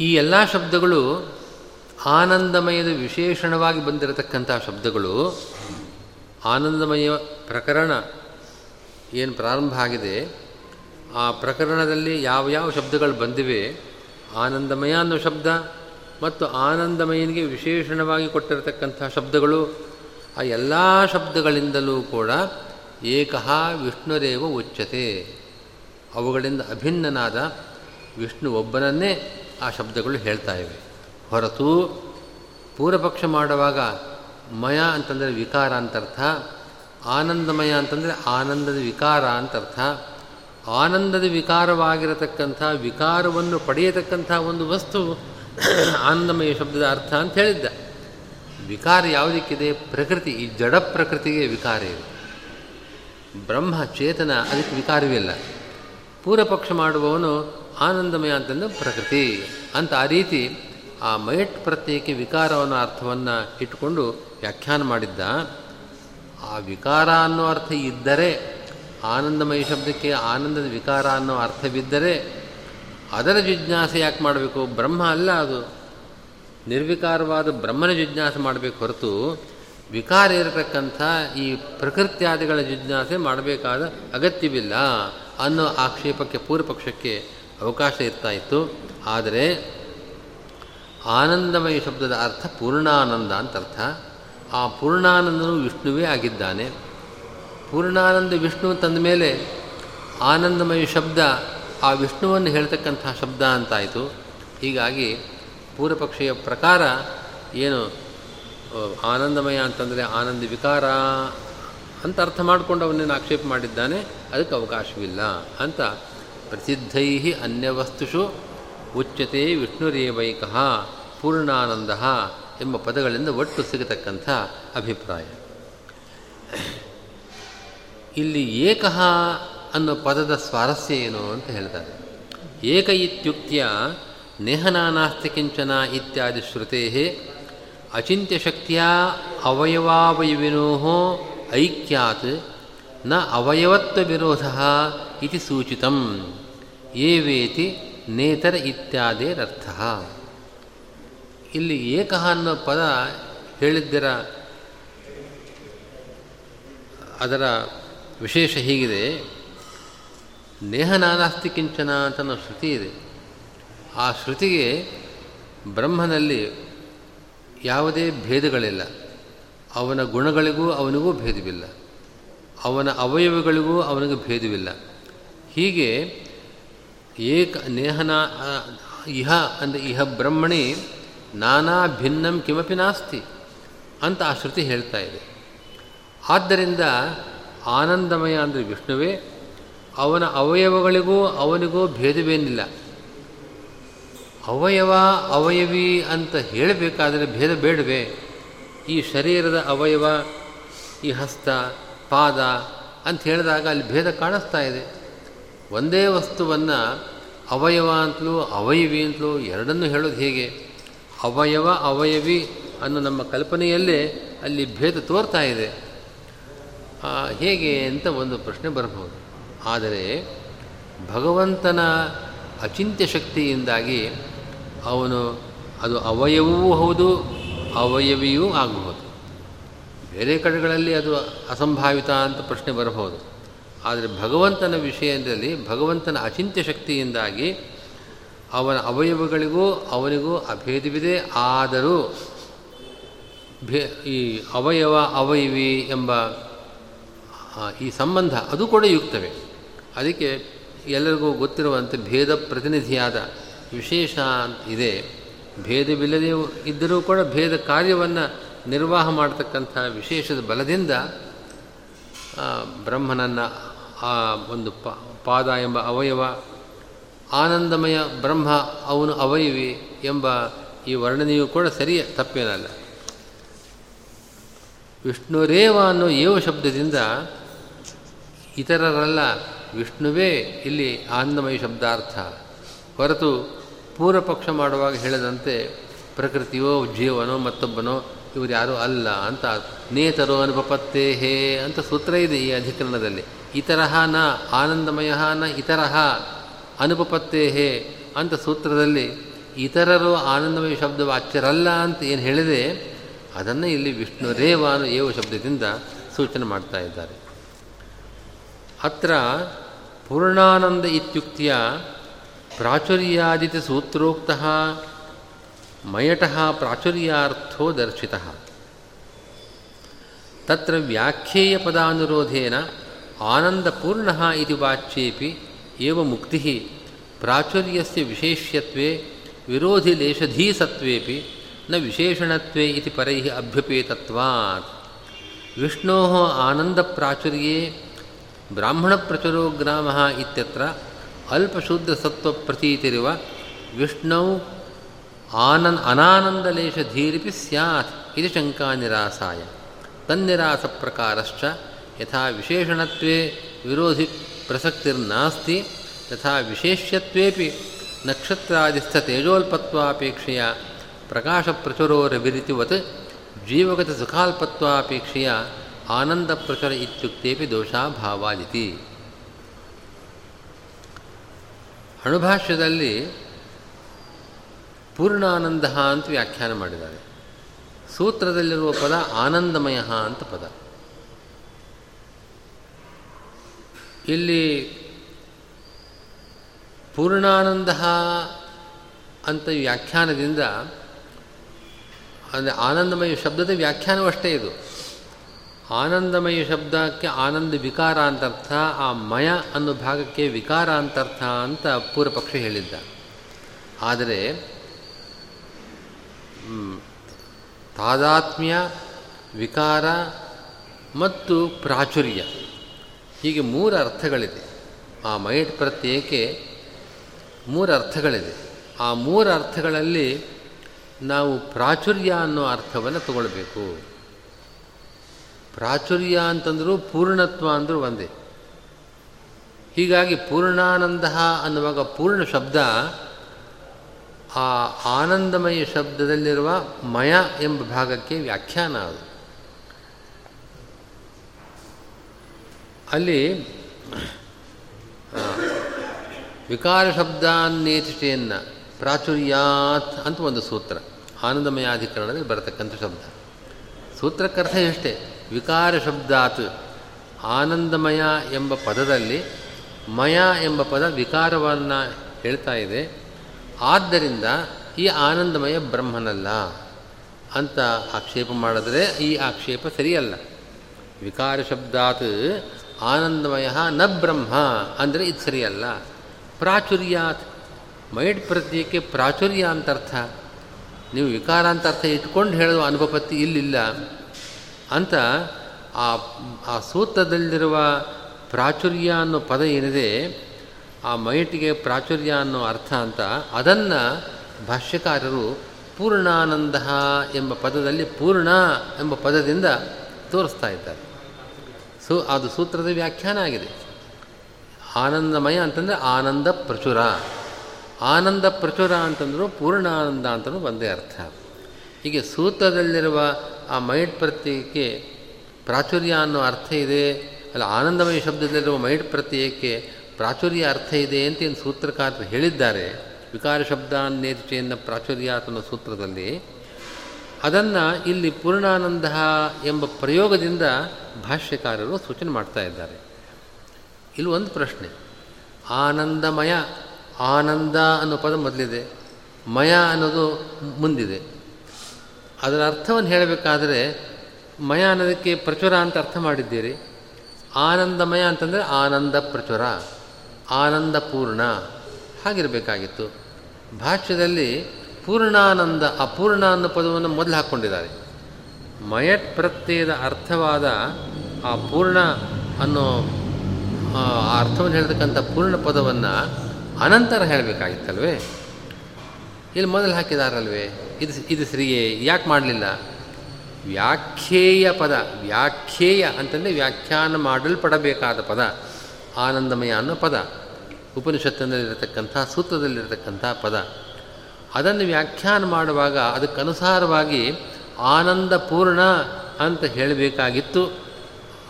ಈ ಎಲ್ಲ ಶಬ್ದಗಳು ಆನಂದಮಯದ ವಿಶೇಷಣವಾಗಿ ಬಂದಿರತಕ್ಕಂಥ ಶಬ್ದಗಳು, ಆನಂದಮಯ ಪ್ರಕರಣ ಏನು ಪ್ರಾರಂಭ ಆಗಿದೆ, ಆ ಪ್ರಕರಣದಲ್ಲಿ ಯಾವ ಯಾವ ಶಬ್ದಗಳು ಬಂದಿವೆ, ಆನಂದಮಯ ಅನ್ನೋ ಶಬ್ದ ಮತ್ತು ಆನಂದಮಯನಿಗೆ ವಿಶೇಷಣವಾಗಿ ಕೊಟ್ಟಿರತಕ್ಕಂಥ ಶಬ್ದಗಳು, ಆ ಎಲ್ಲ ಶಬ್ದಗಳಿಂದಲೂ ಕೂಡ ಏಕಃ ವಿಷ್ಣುರೇವ ಉಚ್ಚತೆ ಅವುಗಳಿಂದ ಅಭಿನ್ನನಾದ ವಿಷ್ಣು ಒಬ್ಬನನ್ನೇ ಆ ಶಬ್ದಗಳು ಹೇಳ್ತಾ ಇವೆ. ಹೊರತು ಪೂರ್ವಪಕ್ಷ ಮಾಡುವಾಗ ಮಯ ಅಂತಂದರೆ ವಿಕಾರ ಅಂತರ್ಥ, ಆನಂದಮಯ ಅಂತಂದರೆ ಆನಂದದ ವಿಕಾರ ಅಂತರ್ಥ. ಆನಂದದ ವಿಕಾರವಾಗಿರತಕ್ಕಂಥ, ವಿಕಾರವನ್ನು ಪಡೆಯತಕ್ಕಂಥ ಒಂದು ವಸ್ತು ಆನಂದಮಯ ಶಬ್ದದ ಅರ್ಥ ಅಂತ ಹೇಳಿದ್ದ. ವಿಕಾರ ಯಾವುದಕ್ಕಿದೆ? ಪ್ರಕೃತಿ, ಈ ಜಡ ಪ್ರಕೃತಿಗೆ ವಿಕಾರ ಇದೆ. ಬ್ರಹ್ಮ, ಚೇತನ, ಅದಕ್ಕೆ ವಿಕಾರವಿಲ್ಲ ಪೂರ್ವಪಕ್ಷ ಮಾಡುವವನು ಆನಂದಮಯ ಅಂತಂದು ಪ್ರಕೃತಿ ಅಂತ ಆ ರೀತಿ ಆ ಮೈಟ್ ಪ್ರತ್ಯಯಕ್ಕೆ ವಿಕಾರವನ್ನು ಅರ್ಥವನ್ನು ಇಟ್ಟುಕೊಂಡು ವ್ಯಾಖ್ಯಾನ ಮಾಡಿದ್ದ. ಆ ವಿಕಾರ ಅನ್ನೋ ಅರ್ಥ ಇದ್ದರೆ, ಆನಂದಮಯ ಶಬ್ದಕ್ಕೆ ಆನಂದದ ವಿಕಾರ ಅನ್ನೋ ಅರ್ಥವಿದ್ದರೆ, ಅದರ ಜಿಜ್ಞಾಸೆ ಯಾಕೆ ಮಾಡಬೇಕು? ಬ್ರಹ್ಮ ಅಲ್ಲ ಅದು. ನಿರ್ವಿಕಾರವಾದ ಬ್ರಹ್ಮನ ಜಿಜ್ಞಾಸೆ ಮಾಡಬೇಕು ಹೊರತು ವಿಕಾರ ಇರತಕ್ಕಂಥ ಈ ಪ್ರಕೃತ್ಯಾದಿಗಳ ಜಿಜ್ಞಾಸೆ ಮಾಡಬೇಕಾದ ಅಗತ್ಯವಿಲ್ಲ ಅನ್ನೋ ಆಕ್ಷೇಪಕ್ಕೆ, ಪೂರ್ವಪಕ್ಷಕ್ಕೆ ಅವಕಾಶ ಇರ್ತಾ ಇತ್ತು. ಆದರೆ ಆನಂದಮಯ ಶಬ್ದದ ಅರ್ಥ ಪೂರ್ಣಾನಂದ ಅಂತ ಅರ್ಥ ಆ ಪೂರ್ಣಾನಂದನು ವಿಷ್ಣುವೇ ಆಗಿದ್ದಾನೆ. ಪೂರ್ಣಾನಂದ ವಿಷ್ಣು ತಂದ ಮೇಲೆ ಆನಂದಮಯ ಶಬ್ದ ಆ ವಿಷ್ಣುವನ್ನು ಹೇಳ್ತಕ್ಕಂಥ ಶಬ್ದ ಅಂತಾಯಿತು. ಹೀಗಾಗಿ ಪೂರ್ವಪಕ್ಷಿಯ ಪ್ರಕಾರ ಏನು ಆನಂದಮಯ ಅಂತಂದರೆ ಆನಂದ ವಿಕಾರ ಅಂತ ಅರ್ಥ ಮಾಡಿಕೊಂಡು ಅವನೇನು ಆಕ್ಷೇಪ ಮಾಡಿದ್ದಾನೆ. ಅದಕ್ಕೆ ಅವಕಾಶವಿಲ್ಲ ಅಂತ ಪ್ರಸಿದ್ಧೈ ಅನ್ಯವಸ್ತುಷು ಉಚ್ಯತೆ ವಿಷ್ಣುರೇವೈಕಃ ಪೂರ್ಣಾನಂದ ಎಂಬ ಪದಗಳಿಂದ ಒಟ್ಟು ಸಿಗತಕ್ಕಂಥ ಅಭಿಪ್ರಾಯ. ಇಲ್ಲಿ ಏಕಃ ಅನ್ನೋ ಪದದ ಸ್ವಾರಸ್ಯ ಏನು ಅಂತ ಹೇಳ್ತಾರೆ. ಏಕ ಇತ್ಯುಕ್ತಿಯ ನೇಹನಾನಾಸ್ತಿ ಕಿಂಚನ ಇತ್ಯಾದಿ ಶ್ರುತೆ ಅಚಿಂತ್ಯಶಕ್ತಿಯ ಅವಯವಾವಯವಿನೋ ಐಕ್ಯಾತ್ನ ಅವಯವತ್ವ ವಿರೋಧ ಇತಿ ಸೂಚಿತಂ ಏವೇತಿ ನೇತರ ಇತ್ಯಾದಿರರ್ಥ. ಇಲ್ಲಿ ಏಕಃ ಅನ್ನೋ ಪದ ಹೇಳಿದ್ದರ? ಅದರ ವಿಶೇಷ ಹೀಗಿದೆ. ನೇಹನಾನಾಸ್ತಿ ಕಿಂಚನ ಅಂತ ಶ್ರುತಿ ಇದೆ. ಆ ಶ್ರುತಿಗೆ ಬ್ರಹ್ಮನಲ್ಲಿ ಯಾವುದೇ ಭೇದಗಳಿಲ್ಲ. ಅವನ ಗುಣಗಳಿಗೂ ಅವನಿಗೂ ಭೇದವಿಲ್ಲ. ಅವನ ಅವಯವಗಳಿಗೂ ಅವನಿಗೂ ಭೇದವಿಲ್ಲ. ಹೀಗೆ ಏಕ ನೇಹನ ಇಹ ಅಂದರೆ ಇಹ ಬ್ರಹ್ಮಣಿ, ನಾನಾ ಭಿನ್ನಂ ಕಿಮಪಿ ನಾಸ್ತಿ ಅಂತ ಆ ಶ್ರುತಿ ಹೇಳ್ತಾ ಇದೆ. ಆದ್ದರಿಂದ ಆನಂದಮಯ ಅಂದರೆ ವಿಷ್ಣುವೇ, ಅವನ ಅವಯವಗಳಿಗೂ ಅವನಿಗೂ ಭೇದವೇನಿಲ್ಲ. ಅವಯವ ಅವಯವಿ ಅಂತ ಹೇಳಬೇಕಾದರೆ ಭೇದ ಬೇಡವೇ? ಈ ಶರೀರದ ಅವಯವ, ಈ ಹಸ್ತ, ಪಾದ ಅಂತ ಹೇಳಿದಾಗ ಅಲ್ಲಿ ಭೇದ ಕಾಣಿಸ್ತಾ ಇದೆ. ಒಂದೇ ವಸ್ತುವನ್ನು ಅವಯವ ಅಂತಲೂ ಅವಯವಿ ಅಂತಲೂ ಎರಡನ್ನೂ ಹೇಳೋದು ಹೇಗೆ? ಅವಯವ, ಅವಯವಿ ಅನ್ನೋ ನಮ್ಮ ಕಲ್ಪನೆಯಲ್ಲೇ ಅಲ್ಲಿ ಭೇದ ತೋರ್ತಾ ಇದೆ. ಹೇಗೆ ಅಂತ ಒಂದು ಪ್ರಶ್ನೆ ಬರಬಹುದು. ಆದರೆ ಭಗವಂತನ ಅಚಿಂತ್ಯ ಶಕ್ತಿಯಿಂದಾಗಿ ಅವನು ಅದು ಅವಯವವೂ ಹೌದು, ಅವಯವಿಯೂ ಆಗಬಹುದು. ಬೇರೆ ಕಡೆಗಳಲ್ಲಿ ಅದು ಅಸಂಭಾವಿತ ಅಂತ ಪ್ರಶ್ನೆ ಬರಬಹುದು. ಆದರೆ ಭಗವಂತನ ವಿಷಯದಲ್ಲಿ ಭಗವಂತನ ಅಚಿಂತ್ಯ ಶಕ್ತಿಯಿಂದಾಗಿ ಅವನ ಅವಯವಗಳಿಗೂ ಅವನಿಗೂ ಅಭೇದವಿದೆ. ಆದರೂ ಭೇ, ಈ ಅವಯವ, ಅವಯವಿ ಎಂಬ ಈ ಸಂಬಂಧ ಅದು ಕೂಡ ಯುಕ್ತವೇ. ಅದಕ್ಕೆ ಎಲ್ಲರಿಗೂ ಗೊತ್ತಿರುವಂತೆ ಭೇದ ಪ್ರತಿನಿಧಿಯಾದ ವಿಶೇಷ ಇದೆ. ಭೇದವಿಲ್ಲದೆ ಇದ್ದರೂ ಕೂಡ ಭೇದ ಕಾರ್ಯವನ್ನು ನಿರ್ವಾಹ ಮಾಡತಕ್ಕಂಥ ವಿಶೇಷದ ಬಲದಿಂದ ಬ್ರಹ್ಮನನ್ನು ಆ ಒಂದು ಪಾದ ಎಂಬ ಅವಯವ, ಆನಂದಮಯ ಬ್ರಹ್ಮ ಅವನು ಅವಯವಿ ಎಂಬ ಈ ವರ್ಣನೆಯೂ ಕೂಡ ಸರಿಯ, ತಪ್ಪೇನಲ್ಲ. ವಿಷ್ಣುರೇವ ಅನ್ನೋ ಏವ ಶಬ್ದದಿಂದ ಇತರರಲ್ಲ, ವಿಷ್ಣುವೇ ಇಲ್ಲಿ ಆನಂದಮಯ ಶಬ್ದಾರ್ಥ. ಹೊರತು ಪೂರ್ವಪಕ್ಷ ಮಾಡುವಾಗ ಹೇಳದಂತೆ ಪ್ರಕೃತಿಯೋ, ಜೀವನೋ, ಮತ್ತೊಬ್ಬನೋ ಇವರು ಯಾರೂ ಅಲ್ಲ ಅಂತ. ನೇತರು ಅನುಪಪತ್ತೇ ಹೇ ಅಂತ ಸೂತ್ರ ಇದೆ ಈ ಅಧಿಕರಣದಲ್ಲಿ. ಇತರಹ ನ ಆನಂದಮಯ ನ, ಇತರಹ ಅನುಪಪತ್ತೇ ಹೇ ಅಂತ ಸೂತ್ರದಲ್ಲಿ ಇತರರು ಆನಂದಮಯ ಶಬ್ದ ವಾಚ್ಯರಲ್ಲ ಅಂತ ಏನು ಹೇಳಿದೆ, ಅದನ್ನು ಇಲ್ಲಿ ವಿಷ್ಣು ರೇವಾನು ಏವ ಶಬ್ದದಿಂದ ಸೂಚನೆ ಮಾಡ್ತಾ ಇದ್ದಾರೆ. ಅತ್ರ ಪೂರ್ಣಾನಂದ ಇತ್ಯುಕ್ತಿಯ ಪ್ರಾಚುರ್ಯಾದಿತಿ ಸೂತ್ರೋಕ್ತ ಮಯಟಃ ಪ್ರಾಚುರ್ಯಾರ್ಥೋ ದರ್ಶಿತಃ. ತತ್ರ ವ್ಯಾಖ್ಯೇಯಪದಾನುರೋಧೇನ ಆನಂದಪೂರ್ಣ ಇದು ವಾಚ್ಯೇಪಿ ಏವ ಮುಕ್ತಿ ಪ್ರಾಚುರ್ಯಸ್ಯ ವಿಶೇಷ್ಯತ್ವೇ ವಿರೋಧಿಲೇಷಧೀಸತ್ವೇಪಿ ನ ವಿಶೇಷಣತ್ವೇ ಇತಿ ಪರೈ ಅಭ್ಯುಪೇತತ್ವಾತ್. ವಿಷ್ಣೋ ಆನಂದಪ್ರಾಚುರ್ಯೇ ಬ್ರಾಹ್ಮಣಪ್ರಚುರೋ ಗ್ರಾಮ ಇತ್ಯತ್ರ ಅಲ್ಪಶೂದ್ರಸತ್ವಪ್ರತೀತಿರಿವ ವಿಷ್ಣು ಆನನ್ ಅನಾನಂದಲೇಶಧೀರಿಪಿ ಸ್ಯಾತ್ ಇದು ಶಂಕಾ ನಿರಾಸಾಯ. ತನ್ನಿರಾಸ ಪ್ರಕಾರಶ್ಚ ಯಥಾ ವಿಶೇಷಣತ್ವೇ ವಿರೋಧಿ ಪ್ರಸಕ್ತಿರ್ನಾಸ್ತಿ ತಥಾ ವಿಶೇಷ್ಯತ್ವೇಪಿ ಜೀವಗತ ಪ್ರಕಾಶಪ್ರಚುರೋರವಿರಿತಿವತ್ ಆನಂದ ಆನಂದಪ್ರಚುರ ಇತ್ಯುಕ್ತೇಪಿ ದೋಷಾಭಾವಾದಿತಿ. ಅಣುಭಾಷ್ಯದಲ್ಲಿ ಪೂರ್ಣಾನಂದ ಅಂತ ವ್ಯಾಖ್ಯಾನ ಮಾಡಿದ್ದಾರೆ. ಸೂತ್ರದಲ್ಲಿರುವ ಪದ ಆನಂದಮಯ ಅಂತ ಪದ. ಇಲ್ಲಿ ಪೂರ್ಣಾನಂದ ಅಂತ ವ್ಯಾಖ್ಯಾನದಿಂದ, ಅಂದರೆ ಆನಂದಮಯ ಶಬ್ದದ ವ್ಯಾಖ್ಯಾನವಷ್ಟೇ ಇದು. ಆನಂದಮಯ ಶಬ್ದಕ್ಕೆ ಆನಂದ ವಿಕಾರ ಅಂತರ್ಥ ಆ ಮಯ ಅನ್ನೋ ಭಾಗಕ್ಕೆ ವಿಕಾರ ಅಂತರ್ಥ ಅಂತ ಪೂರ್ವಪಕ್ಷ ಹೇಳಿದ್ದ. ಆದರೆ ತಾದಾತ್ಮ್ಯ, ವಿಕಾರ ಮತ್ತು ಪ್ರಾಚುರ್ಯ. ಹೀಗೆ ಮೂರು ಅರ್ಥಗಳಿದೆ. ಆ ಮೈಟ್ ಪ್ರತ್ಯಯಕ್ಕೆ ಮೂರು ಅರ್ಥಗಳಿದೆ. ಆ ಮೂರು ಅರ್ಥಗಳಲ್ಲಿ ನಾವು ಪ್ರಾಚುರ್ಯ ಅನ್ನೋ ಅರ್ಥವನ್ನು ತಗೊಳ್ಬೇಕು. ಪ್ರಾಚುರ್ಯ ಅಂತಂದರೂ ಪೂರ್ಣತ್ವ ಅಂದರೂ ಒಂದೇ. ಹೀಗಾಗಿ ಪೂರ್ಣಾನಂದ ಅನ್ನುವಾಗ ಪೂರ್ಣ ಶಬ್ದ ಆ ಆನಂದಮಯ ಶಬ್ದದಲ್ಲಿರುವ ಮಯ ಎಂಬ ಭಾಗಕ್ಕೆ ವ್ಯಾಖ್ಯಾನ ಅದು. ಅಲ್ಲಿ ವಿಕಾರ ಶಬ್ದಾನ್ನೇತಿಷ್ಠೆಯನ್ನು ಪ್ರಾಚುರ್ಯಾತ್ ಅಂತ ಒಂದು ಸೂತ್ರ, ಆನಂದಮಯಾಧಿಕರಣದಲ್ಲಿ ಬರತಕ್ಕಂಥ ಶಬ್ದ. ಸೂತ್ರಕ್ಕರ್ಥ ಎಷ್ಟೇ, ವಿಕಾರ ಶಬ್ದಾತ್ ಆನಂದಮಯ ಎಂಬ ಪದದಲ್ಲಿ ಮಯ ಎಂಬ ಪದ ವಿಕಾರವನ್ನು ಹೇಳ್ತಾ ಇದೆ. ಆದ್ದರಿಂದ ಈ ಆನಂದಮಯ ಬ್ರಹ್ಮನಲ್ಲ ಅಂತ ಆಕ್ಷೇಪ ಮಾಡಿದ್ರೆ ಈ ಆಕ್ಷೇಪ ಸರಿಯಲ್ಲ. ವಿಕಾರ ಶಬ್ದಾತ್ ಆನಂದಮಯ ನ ಬ್ರಹ್ಮ ಅಂದರೆ ಇದು ಸರಿಯಲ್ಲ. ಪ್ರಾಚುರ್ಯಾತ್. ಮೈಡ್ ಪ್ರತ್ಯಕ್ಕೆ ಪ್ರಾಚುರ್ಯ ಅಂತರ್ಥ ನೀವು ವಿಕಾರ ಅಂತ ಅರ್ಥ ಇಟ್ಕೊಂಡು ಹೇಳುವ ಅನುಪಪತ್ತಿ ಇಲ್ಲಿಲ್ಲ ಅಂತ ಆ ಆ ಸೂತ್ರದಲ್ಲಿರುವ ಪ್ರಾಚುರ್ಯ ಅನ್ನೋ ಪದ ಏನಿದೆ ಆ ಮೈಟಿಗೆ ಪ್ರಾಚುರ್ಯ ಅನ್ನೋ ಅರ್ಥ ಅಂತ ಅದನ್ನು ಭಾಷ್ಯಕಾರರು ಪೂರ್ಣಾನಂದ ಎಂಬ ಪದದಲ್ಲಿ ಪೂರ್ಣ ಎಂಬ ಪದದಿಂದ ತೋರಿಸ್ತಾ ಇದ್ದಾರೆ. ಸೊ, ಅದು ಸೂತ್ರದ ವ್ಯಾಖ್ಯಾನ ಆಗಿದೆ. ಆನಂದಮಯ ಅಂತಂದರೆ ಆನಂದ ಪ್ರಚುರ. ಆನಂದ ಪ್ರಚುರ ಅಂತಂದರೂ ಪೂರ್ಣಾನಂದ ಅಂತಲೂ ಒಂದೇ ಅರ್ಥ. ಹೀಗೆ ಸೂತ್ರದಲ್ಲಿರುವ ಆ ಮೈಟ್ ಪ್ರತ್ಯಯಕ್ಕೆ ಪ್ರಾಚುರ್ಯ ಅನ್ನೋ ಅರ್ಥ ಇದೆ. ಅಲ್ಲ, ಆನಂದಮಯ ಶಬ್ದದಲ್ಲಿರುವ ಮೈಟ್ ಪ್ರತ್ಯಯಕ್ಕೆ ಪ್ರಾಚುರ್ಯ ಅರ್ಥ ಇದೆ ಅಂತ ಏನು ಸೂತ್ರಕಾರರು ಹೇಳಿದ್ದಾರೆ. ವಿಕಾರ ಶಬ್ದಾನ್ನೇರ್ಚೆಯನ್ನ ಪ್ರಾಚುರ್ಯ ಅನ್ನೋ ಸೂತ್ರದಲ್ಲಿ. ಅದನ್ನು ಇಲ್ಲಿ ಪೂರ್ಣಾನಂದ ಎಂಬ ಪ್ರಯೋಗದಿಂದ ಭಾಷ್ಯಕಾರರು ಸೂಚನೆ ಮಾಡ್ತಾ ಇದ್ದಾರೆ. ಇಲ್ಲಿ ಒಂದು ಪ್ರಶ್ನೆ. ಆನಂದಮಯ, ಆನಂದ ಅನ್ನೋ ಪದ ಮೊದಲಿದೆ. ಮಯ ಅನ್ನೋದು ಮುಂದಿದೆ. ಅದರ ಅರ್ಥವನ್ನು ಹೇಳಬೇಕಾದರೆ, ಮಯ ಅನ್ನೋದಕ್ಕೆ ಪ್ರಚುರ ಅಂತ ಅರ್ಥ ಮಾಡಿದ್ದೀರಿ. ಆನಂದಮಯ ಅಂತಂದರೆ ಆನಂದ ಪ್ರಚುರ. ಆನಂದಪೂರ್ಣ ಹಾಗಿರಬೇಕಾಗಿತ್ತು. ಭಾಷ್ಯದಲ್ಲಿ ಪೂರ್ಣಾನಂದ ಅಪೂರ್ಣ ಪೂರ್ಣ ಅನ್ನೋ ಪದವನ್ನು ಮೊದಲು ಹಾಕ್ಕೊಂಡಿದ್ದಾರೆ. ಮಯಟ್ ಪ್ರತ್ಯಯದ ಅರ್ಥವಾದ ಆ ಪೂರ್ಣ ಅನ್ನೋ, ಆ ಅರ್ಥವನ್ನು ಹೇಳ್ತಕ್ಕಂಥ ಪೂರ್ಣ ಪದವನ್ನು ಅನಂತರ ಹೇಳಬೇಕಾಗಿತ್ತಲ್ವೇ? ಇಲ್ಲಿ ಮೊದಲು ಹಾಕಿದಾರಲ್ವೇ? ಇದು ಇದು ಸರಿಯೇ? ಯಾಕೆ ಮಾಡಲಿಲ್ಲ? ವ್ಯಾಖ್ಯೇಯ ಪದ, ವ್ಯಾಖ್ಯೇಯ ಅಂತಂದರೆ ವ್ಯಾಖ್ಯಾನ ಮಾಡಲ್ಪಡಬೇಕಾದ ಪದ. ಆನಂದಮಯ ಅನ್ನೋ ಪದ. ಉಪನಿಷತ್ತಿನಲ್ಲಿರತಕ್ಕಂಥ ಸೂತ್ರದಲ್ಲಿರತಕ್ಕಂಥ ಪದ. ಅದನ್ನು ವ್ಯಾಖ್ಯಾನ ಮಾಡುವಾಗ ಅದಕ್ಕನುಸಾರವಾಗಿ ಆನಂದಪೂರ್ಣ ಅಂತ ಹೇಳಬೇಕಾಗಿತ್ತು.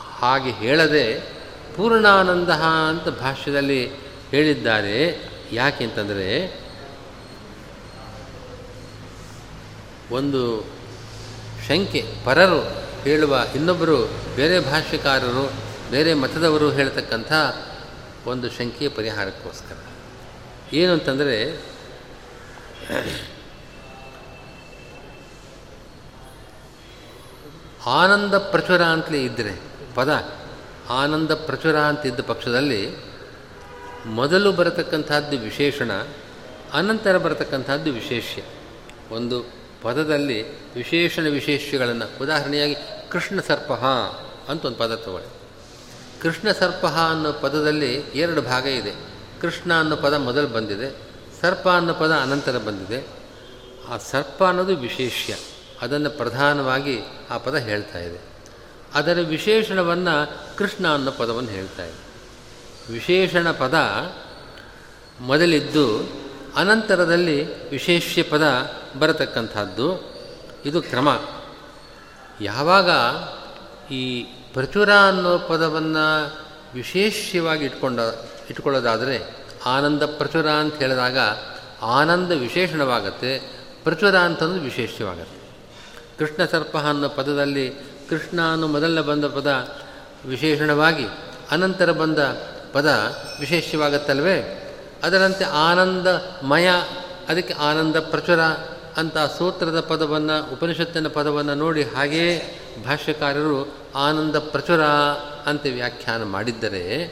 ಹಾಗೆ ಹೇಳದೆ ಪೂರ್ಣಾನಂದ ಅಂತ ಭಾಷ್ಯದಲ್ಲಿ ಹೇಳಿದ್ದಾರೆ. ಯಾಕೆ ಅಂತಂದರೆ ಒಂದು ಶಂಕೆ, ಪರರು ಹೇಳುವ ಇನ್ನೊಬ್ಬರು ಬೇರೆ ಭಾಷ್ಯಕಾರರು ಬೇರೆ ಮತದವರು ಹೇಳ್ತಕ್ಕಂಥ ಒಂದು ಶಂಕೆಯ ಪರಿಹಾರಕ್ಕೋಸ್ಕರ. ಏನು ಅಂತಂದರೆ, ಆನಂದ ಪ್ರಚುರ ಅಂತಲೇ ಇದ್ದರೆ ಪದ, ಆನಂದ ಪ್ರಚುರ ಅಂತಿದ್ದ ಪಕ್ಷದಲ್ಲಿ ಮೊದಲು ಬರತಕ್ಕಂಥದ್ದು ವಿಶೇಷಣ, ಅನಂತರ ಬರತಕ್ಕಂಥದ್ದು ವಿಶೇಷ್ಯ. ಒಂದು ಪದದಲ್ಲಿ ವಿಶೇಷಣ ವಿಶೇಷ್ಯಗಳನ್ನು, ಉದಾಹರಣೆಯಾಗಿ ಕೃಷ್ಣ ಸರ್ಪ ಅಂತ ಒಂದು ಪದ ತಗೊಳ್ಳಿ. ಕೃಷ್ಣ ಸರ್ಪ ಅನ್ನೋ ಪದದಲ್ಲಿ ಎರಡು ಭಾಗ ಇದೆ. ಕೃಷ್ಣ ಅನ್ನೋ ಪದ ಮೊದಲು ಬಂದಿದೆ, ಸರ್ಪ ಅನ್ನೋ ಪದ ಅನಂತರ ಬಂದಿದೆ. ಆ ಸರ್ಪ ಅನ್ನೋದು ವಿಶೇಷ್ಯ, ಅದನ್ನು ಪ್ರಧಾನವಾಗಿ ಆ ಪದ ಹೇಳ್ತಾ ಇದೆ. ಅದರ ವಿಶೇಷಣವನ್ನು ಕೃಷ್ಣ ಅನ್ನೋ ಪದವನ್ನು ಹೇಳ್ತಾ ಇದೆ. ವಿಶೇಷಣ ಪದ ಮೊದಲಿದ್ದು ಅನಂತರದಲ್ಲಿ ವಿಶೇಷ್ಯ ಪದ ಬರತಕ್ಕಂಥದ್ದು. ಇದು ಕ್ರಮ. ಯಾವಾಗ ಈ ಪ್ರಚುರ ಅನ್ನೋ ಪದವನ್ನು ವಿಶೇಷವಾಗಿ ಇಟ್ಕೊಂಡ, ಇಟ್ಕೊಳ್ಳೋದಾದರೆ ಆನಂದ ಪ್ರಚುರ ಅಂತ ಹೇಳಿದಾಗ ಆನಂದ ವಿಶೇಷಣವಾಗತ್ತೆ ಪ್ರಚುರ ಅಂತಂದು ವಿಶೇಷವಾಗತ್ತೆ ಕೃಷ್ಣ ಸರ್ಪ ಅನ್ನೋ ಪದದಲ್ಲಿ ಕೃಷ್ಣ ಅನ್ನೋ ಮೊದಲನೇ ಬಂದ ಪದ ವಿಶೇಷಣವಾಗಿ ಅನಂತರ ಬಂದ ಪದ ವಿಶೇಷವಾಗತ್ತಲ್ವೇ ಅದರಂತೆ ಆನಂದಮಯ, ಅದಕ್ಕೆ ಆನಂದ ಪ್ರಚುರ ಅಂತ ಸೂತ್ರದ ಪದವನ್ನು, ಉಪನಿಷತ್ತಿನ ಪದವನ್ನು ನೋಡಿ ಹಾಗೆಯೇ ಭಾಷ್ಯಕಾರರು ಆನಂದ ಪ್ರಚುರ ಅಂತ ವ್ಯಾಖ್ಯಾನ ಮಾಡಿದ್ದರೆ,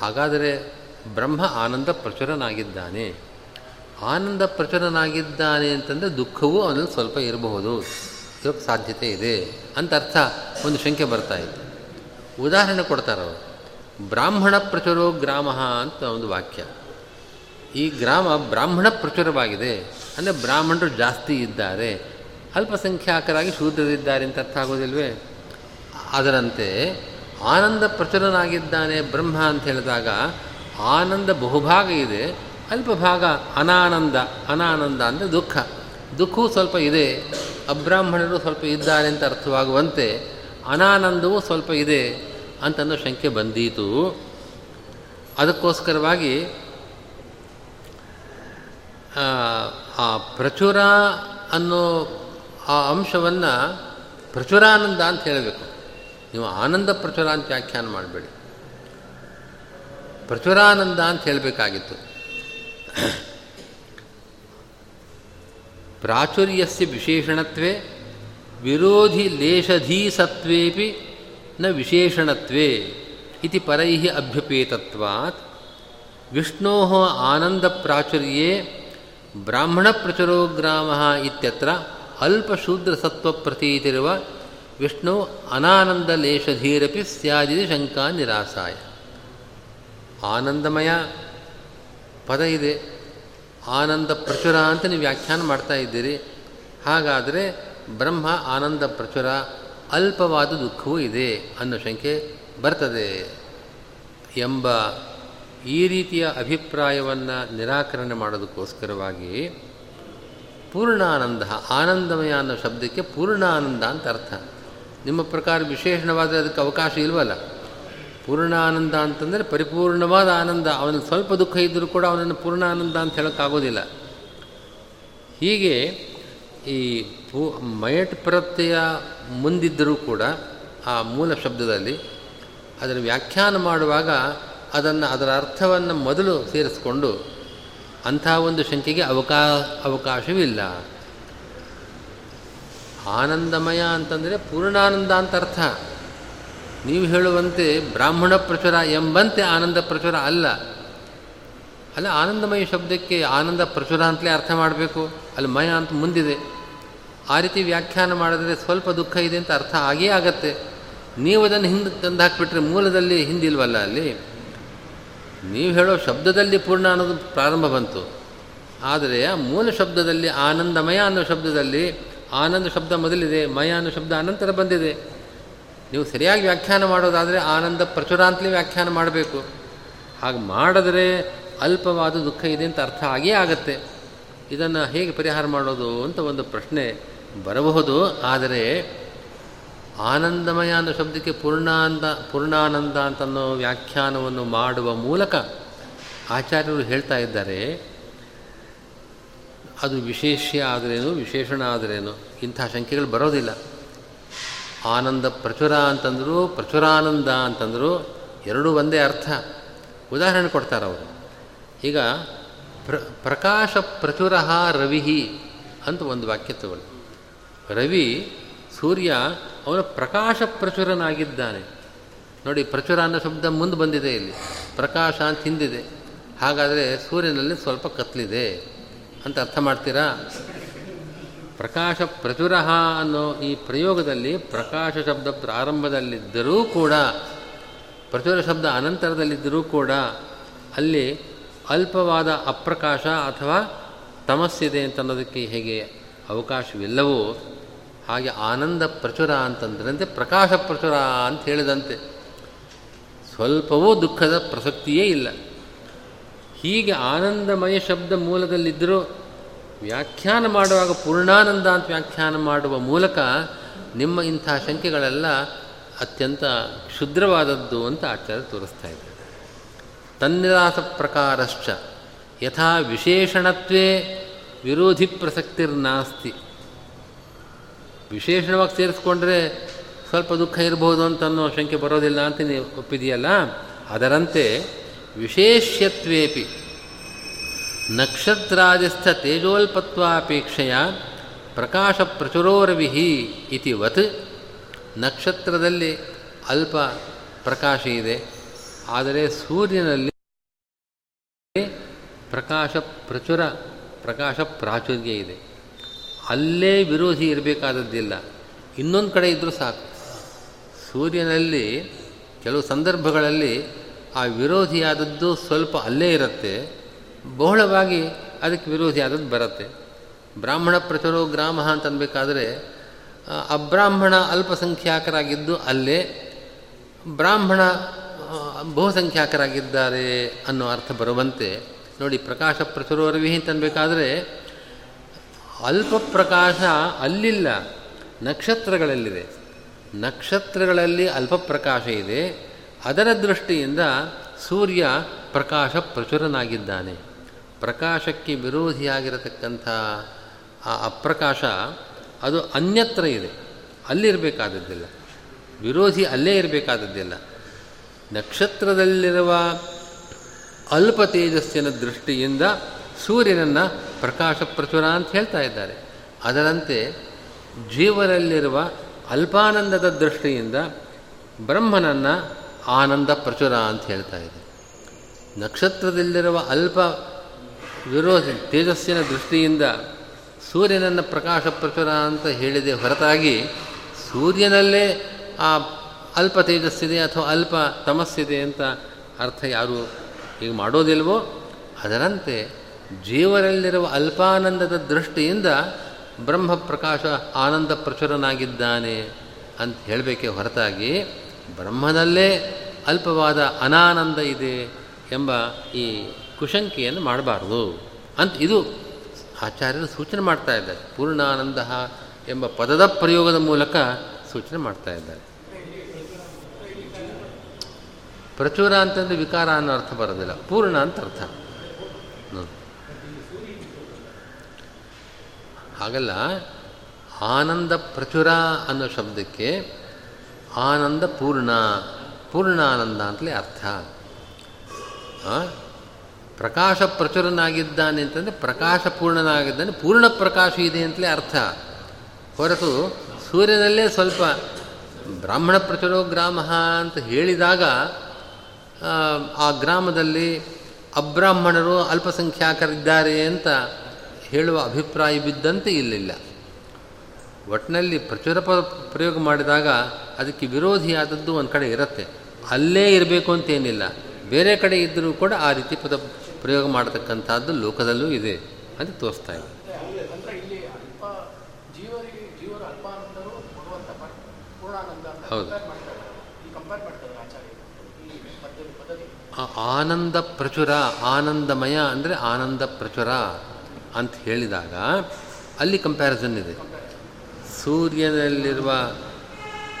ಹಾಗಾದರೆ ಬ್ರಹ್ಮ ಆನಂದ ಪ್ರಚುರನಾಗಿದ್ದಾನೆ. ಆನಂದ ಪ್ರಚುರನಾಗಿದ್ದಾನೆ ಅಂತಂದರೆ ದುಃಖವೂ ಅವನಲ್ಲಿ ಸ್ವಲ್ಪ ಇರಬಹುದು. ಇರೋಕ್ಕೆ ಸಾಧ್ಯತೆ ಇದೆ ಅಂತ ಅರ್ಥ ಒಂದು ಶಂಕೆ ಬರ್ತಾ ಇತ್ತು ಉದಾಹರಣೆ ಕೊಡ್ತಾರೆ ಅವರು. ಬ್ರಾಹ್ಮಣ ಪ್ರಚುರೋ ಗ್ರಾಮ ಅಂತ ಒಂದು ವಾಕ್ಯ. ಈ ಗ್ರಾಮ ಬ್ರಾಹ್ಮಣ ಪ್ರಚುರವಾಗಿದೆ. ಅಂದರೆ ಬ್ರಾಹ್ಮಣರು ಜಾಸ್ತಿ ಇದ್ದಾರೆ. ಅಲ್ಪಸಂಖ್ಯಾತರಾಗಿ ಶೂದ್ರರಿದ್ದಾರೆ ಅಂತ ಅರ್ಥ ಆಗೋದಿಲ್ವೇ? ಅದರಂತೆ ಆನಂದ ಪ್ರಚುರನಾಗಿದ್ದಾನೆ ಬ್ರಹ್ಮ ಅಂತ ಹೇಳಿದಾಗ ಆನಂದ ಬಹುಭಾಗ ಇದೆ ಅಲ್ಪ ಭಾಗ ಅನಾನಂದ ಅನಾನಂದ ಅಂದರೆ ದುಃಖ. ದುಃಖವೂ ಸ್ವಲ್ಪ ಇದೆ, ಅಬ್ರಾಹ್ಮಣರು ಸ್ವಲ್ಪ ಇದ್ದಾರೆ ಅಂತ ಅರ್ಥವಾಗುವಂತೆ ಅನಾನಂದವೂ ಸ್ವಲ್ಪ ಇದೆ ಅಂತನ್ನೋ ಶಂಕೆ ಬಂದೀತು. ಅದಕ್ಕೋಸ್ಕರವಾಗಿ ಆ ಪ್ರಚುರ ಅನ್ನೋ ಆ ಅಂಶವನ್ನು ಪ್ರಚುರಾನಂದ ಅಂತ ಹೇಳಬೇಕು. ನೀವು ಆನಂದ ಪ್ರಚುರ ಅಂತ ವ್ಯಾಖ್ಯಾನ ಮಾಡಬೇಡಿ. ಪ್ರಚುರಾನಂದ ಅಂತ ಹೇಳಬೇಕಾಗಿತ್ತು. ಪ್ರಾಚುರ್ಯಸ್ಯ ವಿಶೇಷಣತ್ವೇ, ವಿರೋಧಿ ಲೇಷಧೀಸತ್ವೇಪಿ ನ ವಿಶೇಷಣತ್ವೇ ಇತಿ ಪರೈ ಅಭ್ಯುಪೇತತ್ವಾತ್. ವಿಷ್ಣೋ ಆನಂದ ಪ್ರಾಚುರ್ಯೇ ಬ್ರಾಹ್ಮಣ ಪ್ರಚುರೋ ಶೂದ್ರ ಸತ್ವ ಪ್ರತೀತಿರುವ ವಿಷ್ಣು ಅನಾನಂದ ಲೇಷಧೀರಪಿ ಸ್ಯಾದಿದೆ ಶಂಕಾ ನಿರಾಸಾಯ. ಆನಂದಮಯ ಪದ ಇದೆ. ಆನಂದ ಪ್ರಚುರ ಅಂತ ನೀವು ವ್ಯಾಖ್ಯಾನ ಮಾಡ್ತಾ ಇದ್ದೀರಿ. ಹಾಗಾದರೆ ಬ್ರಹ್ಮ, ಆನಂದ, ಪ್ರಚುರ, ಅಲ್ಪವಾದ ದುಃಖವೂ ಇದೆ ಅನ್ನೋ ಶಂಕೆ ಬರ್ತದೆ. ಎಂಬ ಈ ರೀತಿಯ ಅಭಿಪ್ರಾಯವನ್ನು ನಿರಾಕರಣೆ ಮಾಡೋದಕ್ಕೋಸ್ಕರವಾಗಿ ಪೂರ್ಣಾನಂದ, ಆನಂದಮಯ ಅನ್ನೋ ಶಬ್ದಕ್ಕೆ ಪೂರ್ಣಾನಂದ ಅಂತ ಅರ್ಥ. ನಿಮ್ಮ ಪ್ರಕಾರ ವಿಶೇಷಣವಾದರೆ ಅದಕ್ಕೆ ಅವಕಾಶ ಇಲ್ವಲ್ಲ? ಪೂರ್ಣಾನಂದ ಅಂತಂದರೆ ಪರಿಪೂರ್ಣವಾದ ಆನಂದ. ಅವನಿಗೆ ಸ್ವಲ್ಪ ದುಃಖ ಇದ್ದರೂ ಕೂಡ ಅವನನ್ನು ಪೂರ್ಣಾನಂದ ಅಂತ ಹೇಳೋಕ್ಕಾಗೋದಿಲ್ಲ. ಹೀಗೆ ಈ ಪೂ, ಮಯಟ್ ಪ್ರತ್ಯಯ ಮುಂದಿದ್ದರೂ ಕೂಡ ಆ ಮೂಲ ಶಬ್ದದಲ್ಲಿ ಅದನ್ನು ವ್ಯಾಖ್ಯಾನ ಮಾಡುವಾಗ ಅದನ್ನು, ಅದರ ಅರ್ಥವನ್ನು ಮೊದಲು ಸೇರಿಸ್ಕೊಂಡು ಅಂಥ ಒಂದು ಶಂಕೆಗೆ ಅವಕಾ ಅವಕಾಶವಿಲ್ಲ. ಆನಂದಮಯ ಅಂತಂದರೆ ಪೂರ್ಣಾನಂದ ಅಂತ ಅರ್ಥ. ನೀವು ಹೇಳುವಂತೆ ಬ್ರಾಹ್ಮಣ ಪ್ರಚುರ ಎಂಬಂತೆ ಆನಂದ ಪ್ರಚುರ ಅಲ್ಲ. ಅಲ್ಲ, ಆನಂದಮಯ ಶಬ್ದಕ್ಕೆ ಆನಂದ ಪ್ರಚುರ ಅಂತಲೇ ಅರ್ಥ ಮಾಡಬೇಕು. ಅಲ್ಲಿ ಮಯ ಅಂತ ಮುಂದಿದೆ. ಆ ರೀತಿ ವ್ಯಾಖ್ಯಾನ ಮಾಡಿದ್ರೆ ಸ್ವಲ್ಪ ದುಃಖ ಇದೆ ಅಂತ ಅರ್ಥ ಆಗೇ ಆಗತ್ತೆ. ನೀವು ಅದನ್ನು ಹಿಂದೆ ತಂದು ಹಾಕಿಬಿಟ್ರೆ ಮೂಲದಲ್ಲಿ ಹಿಂದಿಲ್ವಲ್ಲ ಅಲ್ಲಿ? ನೀವು ಹೇಳೋ ಶಬ್ದದಲ್ಲಿ ಪೂರ್ಣ ಅನ್ನೋದು ಪ್ರಾರಂಭ ಬಂತು. ಆದರೆ ಆ ಮೂಲ ಶಬ್ದದಲ್ಲಿ ಆನಂದಮಯ ಅನ್ನೋ ಶಬ್ದದಲ್ಲಿ ಆನಂದ ಶಬ್ದ ಮೊದಲಿದೆ, ಮಯ ಅನ್ನೋ ಶಬ್ದ ಅನಂತರ ಬಂದಿದೆ. ನೀವು ಸರಿಯಾಗಿ ವ್ಯಾಖ್ಯಾನ ಮಾಡೋದಾದರೆ ಆನಂದ ಪ್ರಚುರ ಅಂತಲೇ ವ್ಯಾಖ್ಯಾನ ಮಾಡಬೇಕು. ಹಾಗೆ ಮಾಡಿದ್ರೆ ಅಲ್ಪವಾದ ದುಃಖ ಇದೆ ಅಂತ ಅರ್ಥ ಆಗೇ ಆಗತ್ತೆ. ಇದನ್ನು ಹೇಗೆ ಪರಿಹಾರ ಮಾಡೋದು ಅಂತ ಒಂದು ಪ್ರಶ್ನೆ ಬರಬಹುದು. ಆದರೆ ಆನಂದಮಯ ಅನ್ನೋ ಶಬ್ದಕ್ಕೆ ಪೂರ್ಣಾನಂದ ಪೂರ್ಣಾನಂದ ಅಂತನ್ನೋ ವ್ಯಾಖ್ಯಾನವನ್ನು ಮಾಡುವ ಮೂಲಕ ಆಚಾರ್ಯರು ಹೇಳ್ತಾ ಇದ್ದಾರೆ, ಅದು ವಿಶೇಷ ಆದರೇನು, ವಿಶೇಷಣ ಆದರೇನು, ಇಂಥ ಶಂಕೆಗಳು ಬರೋದಿಲ್ಲ. ಆನಂದ ಪ್ರಚುರ ಅಂತಂದರು, ಪ್ರಚುರಾನಂದ ಅಂತಂದರು, ಎರಡೂ ಒಂದೇ ಅರ್ಥ. ಉದಾಹರಣೆ ಕೊಡ್ತಾರೆ ಅವರು. ಈಗ ಪ್ರ, ಪ್ರಕಾಶ ಪ್ರಚುರ ರವಿಹಿ ಅಂತ ಒಂದು ವಾಕ್ಯ ತಗೊಳ್ಳಿ. ರವಿ ಸೂರ್ಯ ಅವನು ಪ್ರಕಾಶ ಪ್ರಚುರನಾಗಿದ್ದಾನೆ. ನೋಡಿ, ಪ್ರಚುರ ಅನ್ನೋ ಶಬ್ದ ಮುಂದೆ ಬಂದಿದೆ ಇಲ್ಲಿ. ಪ್ರಕಾಶ ಅಂತ ಹಿಂದಿದೆ. ಹಾಗಾದರೆ ಸೂರ್ಯನಲ್ಲಿ ಸ್ವಲ್ಪ ಕತ್ಲಿದೆ. ಅಂತ ಅರ್ಥ ಮಾಡ್ತೀರಾ? ಪ್ರಕಾಶ ಪ್ರಚುರ ಅನ್ನೋ ಈ ಪ್ರಯೋಗದಲ್ಲಿ ಪ್ರಕಾಶ ಶಬ್ದ ಪ್ರಾರಂಭದಲ್ಲಿದ್ದರೂ ಕೂಡ, ಪ್ರಚುರ ಶಬ್ದ ಅನಂತರದಲ್ಲಿದ್ದರೂ ಕೂಡ ಅಲ್ಲಿ ಅಲ್ಪವಾದ ಅಪ್ರಕಾಶ ಅಥವಾ ತಮಸ್ಸಿದೆ ಅಂತ ಅನ್ನೋದಕ್ಕೆ ಹೇಗೆ ಅವಕಾಶವಿಲ್ಲವೋ ಹಾಗೆ ಆನಂದ ಪ್ರಚುರ ಅಂತಂದ್ರಂತೆ ಪ್ರಕಾಶ ಪ್ರಚುರ ಅಂತ ಹೇಳಿದಂತೆ. ಸ್ವಲ್ಪವೂ ದುಃಖದ ಪ್ರಸಕ್ತಿಯೇ ಇಲ್ಲ. ಹೀಗೆ ಆನಂದಮಯ ಶಬ್ದ ಮೂಲದಲ್ಲಿದ್ದರೂ ವ್ಯಾಖ್ಯಾನ ಮಾಡುವಾಗ ಪೂರ್ಣಾನಂದ ಅಂತ ವ್ಯಾಖ್ಯಾನ ಮಾಡುವ ಮೂಲಕ ನಿಮ್ಮ ಇಂಥ ಶಂಕೆಗಳೆಲ್ಲ ಅತ್ಯಂತ ಕ್ಷುದ್ರವಾದದ್ದು ಅಂತ ಆಚಾರ್ಯ ತೋರಿಸ್ತಾ ಇದ್ದಾರೆ. ತನ್ನಿರಾಸ ಪ್ರಕಾರಶ್ಚ, ಯಥಾ ವಿಶೇಷಣತ್ವೇ ವಿರೋಧಿ ಪ್ರಸಕ್ತಿರ್ನಾಸ್ತಿ. ವಿಶೇಷಣವಾಗಿ ಸೇರಿಸ್ಕೊಂಡ್ರೆ ಸ್ವಲ್ಪ ದುಃಖ ಇರಬಹುದು ಅಂತ ಅನ್ನೋ ಶಂಕೆ ಬರೋದಿಲ್ಲ ಅಂತ ನೀವು ಒಪ್ಪಿದೆಯಲ್ಲ? ಅದರಂತೆ ವಿಶೇಷ್ಯತ್ವೇಪಿ ನಕ್ಷತ್ರಾದಿಸ್ಥ ತೇಜೋಲ್ಪತ್ವಾಪೇಕ್ಷೆಯ ಪ್ರಕಾಶ ಪ್ರಚುರೋರವಿಹಿ ಇತಿವತ್ ನಕ್ಷತ್ರದಲ್ಲಿ ಅಲ್ಪ ಪ್ರಕಾಶ ಇದೆ. ಆದರೆ ಸೂರ್ಯನಲ್ಲಿ ಪ್ರಕಾಶ ಪ್ರಚುರ ಪ್ರಕಾಶ ಪ್ರಾಚುರ್ಯ ಇದೆ. ಅಲ್ಲೇ ವಿರೋಧಿ ಇರಬೇಕಾದದ್ದಿಲ್ಲ. ಇನ್ನೊಂದು ಕಡೆ ಇದ್ದರೂ ಸಾಕು. ಸೂರ್ಯನಲ್ಲಿ ಕೆಲವು ಸಂದರ್ಭಗಳಲ್ಲಿ ಆ ವಿರೋಧಿಯಾದದ್ದು ಸ್ವಲ್ಪ ಅಲ್ಲೇ ಇರುತ್ತೆ. ಬಹುಳವಾಗಿ ಅದಕ್ಕೆ ವಿರೋಧಿಯಾದದ್ದು ಬರುತ್ತೆ. ಬ್ರಾಹ್ಮಣ ಪ್ರಚುರೋ ಗ್ರಾಮ ಅಂತ ಅನ್ಬೇಕಾದ್ರೆ ಅಬ್ರಾಹ್ಮಣ ಅಲ್ಪಸಂಖ್ಯಾಕರಾಗಿದ್ದು ಅಲ್ಲೇ, ಬ್ರಾಹ್ಮಣ ಬಹುಸಂಖ್ಯಾಕರಾಗಿದ್ದಾರೆ ಅನ್ನೋ ಅರ್ಥ ಬರುವಂತೆ. ನೋಡಿ, ಪ್ರಕಾಶ ಪ್ರಚುರೋರ್ವಿ ಅಂತ ಅನ್ಬೇಕಾದ್ರೆ ಅಲ್ಪ ಪ್ರಕಾಶ ಅಲ್ಲಿಲ್ಲ. ನಕ್ಷತ್ರಗಳಲ್ಲಿದೆ. ನಕ್ಷತ್ರಗಳಲ್ಲಿ ಅಲ್ಪ ಪ್ರಕಾಶ ಇದೆ. ಅದರ ದೃಷ್ಟಿಯಿಂದ ಸೂರ್ಯ ಪ್ರಕಾಶ ಪ್ರಚುರನಾಗಿದ್ದಾನೆ. ಪ್ರಕಾಶಕ್ಕೆ ವಿರೋಧಿಯಾಗಿರತಕ್ಕಂಥ ಆ ಅಪ್ರಕಾಶ ಅದು ಅನ್ಯತ್ರ ಇದೆ. ಅಲ್ಲಿರಬೇಕಾದದ್ದಿಲ್ಲ ವಿರೋಧಿ ಅಲ್ಲೇ ಇರಬೇಕಾದದ್ದಿಲ್ಲ. ನಕ್ಷತ್ರದಲ್ಲಿರುವ ಅಲ್ಪ ತೇಜಸ್ಸಿನ ದೃಷ್ಟಿಯಿಂದ ಸೂರ್ಯನನ್ನು ಪ್ರಕಾಶ ಪ್ರಚುರ ಅಂತ ಹೇಳ್ತಾ ಇದ್ದಾರೆ. ಅದರಂತೆ ಜೀವರಲ್ಲಿರುವ ಅಲ್ಪಾನಂದದ ದೃಷ್ಟಿಯಿಂದ ಬ್ರಹ್ಮನನ್ನು ಆನಂದ ಪ್ರಚುರ ಅಂತ ಹೇಳ್ತಾ ಇದೆ. ನಕ್ಷತ್ರದಲ್ಲಿರುವ ಅಲ್ಪ ವಿರೋಧಿ ತೇಜಸ್ಸಿನ ದೃಷ್ಟಿಯಿಂದ ಸೂರ್ಯನನ್ನು ಪ್ರಕಾಶ ಪ್ರಚುರ ಅಂತ ಹೇಳಿದೆ ಹೊರತಾಗಿ ಸೂರ್ಯನಲ್ಲೇ ಆ ಅಲ್ಪ ತೇಜಸ್ಸಿದೆ ಅಥವಾ ಅಲ್ಪ ತಮಸ್ಸಿದೆ ಅಂತ ಅರ್ಥ ಯಾರು ಈಗ ಮಾಡೋದಿಲ್ವೋ? ಅದರಂತೆ ಜೀವನಲ್ಲಿರುವ ಅಲ್ಪಾನಂದದ ದೃಷ್ಟಿಯಿಂದ ಬ್ರಹ್ಮ ಪ್ರಕಾಶ ಆನಂದ ಪ್ರಚುರನಾಗಿದ್ದಾನೆ ಅಂತ ಹೇಳಬೇಕೆ ಹೊರತಾಗಿ ಬ್ರಹ್ಮನಲ್ಲೇ ಅಲ್ಪವಾದ ಅನಾನಂದ ಇದೆ ಎಂಬ ಈ ಕುಶಂಕೆಯನ್ನು ಮಾಡಬಾರ್ದು ಅಂತ ಇದು ಆಚಾರ್ಯರು ಸೂಚನೆ ಮಾಡ್ತಾ ಇದ್ದಾರೆ. ಪೂರ್ಣಾನಂದ ಎಂಬ ಪದದ ಪ್ರಯೋಗದ ಮೂಲಕ ಸೂಚನೆ ಮಾಡ್ತಾ ಇದ್ದಾರೆ. ಪ್ರಚುರ ಅಂತಂದರೆ ವಿಕಾರ ಅನ್ನೋ ಅರ್ಥ ಬರೋದಿಲ್ಲ. ಪೂರ್ಣ ಅಂತ ಅರ್ಥ. ಹಾಗಲ್ಲ. ಆನಂದ ಪ್ರಚುರ ಅನ್ನೋ ಶಬ್ದಕ್ಕೆ ಆನಂದ ಪೂರ್ಣ ಪೂರ್ಣ ಆನಂದ ಅಂತಲೇ ಅರ್ಥ. ಪ್ರಕಾಶ ಪ್ರಚುರನಾಗಿದ್ದಾನೆ ಅಂತಂದರೆ ಪ್ರಕಾಶ ಪೂರ್ಣನಾಗಿದ್ದಾನೆ, ಪೂರ್ಣ ಪ್ರಕಾಶ ಇದೆ ಅಂತಲೇ ಅರ್ಥ. ಹೊರತು ಸೂರ್ಯನಲ್ಲೇ ಸ್ವಲ್ಪ ಬ್ರಾಹ್ಮಣ ಪ್ರಚುರೋ ಗ್ರಾಮ ಅಂತ ಹೇಳಿದಾಗ ಆ ಗ್ರಾಮದಲ್ಲಿ ಅಬ್ರಾಹ್ಮಣರು ಅಲ್ಪಸಂಖ್ಯಾತರಿದ್ದಾರೆ ಅಂತ ಹೇಳುವ ಅಭಿಪ್ರಾಯ ಬಿದ್ದಂತೆ ಇಲ್ಲಿಲ್ಲ. ಒಟ್ಟಿನಲ್ಲಿ ಪ್ರಚುರ ಪ್ರಯೋಗ ಮಾಡಿದಾಗ ಅದಕ್ಕೆ ವಿರೋಧಿಯಾದದ್ದು ಒಂದು ಕಡೆ ಇರುತ್ತೆ. ಅಲ್ಲೇ ಇರಬೇಕು ಅಂತೇನಿಲ್ಲ. ಬೇರೆ ಕಡೆ ಇದ್ದರೂ ಕೂಡ ಆ ರೀತಿ ಪದ, ಪ್ರಯೋಗ ಮಾಡತಕ್ಕಂಥದ್ದು ಲೋಕದಲ್ಲೂ ಇದೆ ಅಂತ ತೋರಿಸ್ತಾ ಇದೆ. ಹೌದು. ಆನಂದ ಪ್ರಚುರ, ಆನಂದಮಯ ಅಂದರೆ ಆನಂದ ಪ್ರಚುರ. ಅಂತ ಹೇಳಿದಾಗ ಅಲ್ಲಿ ಕಂಪ್ಯಾರಿಸನ್ ಇದೆ. ಸೂರ್ಯನಲ್ಲಿರುವ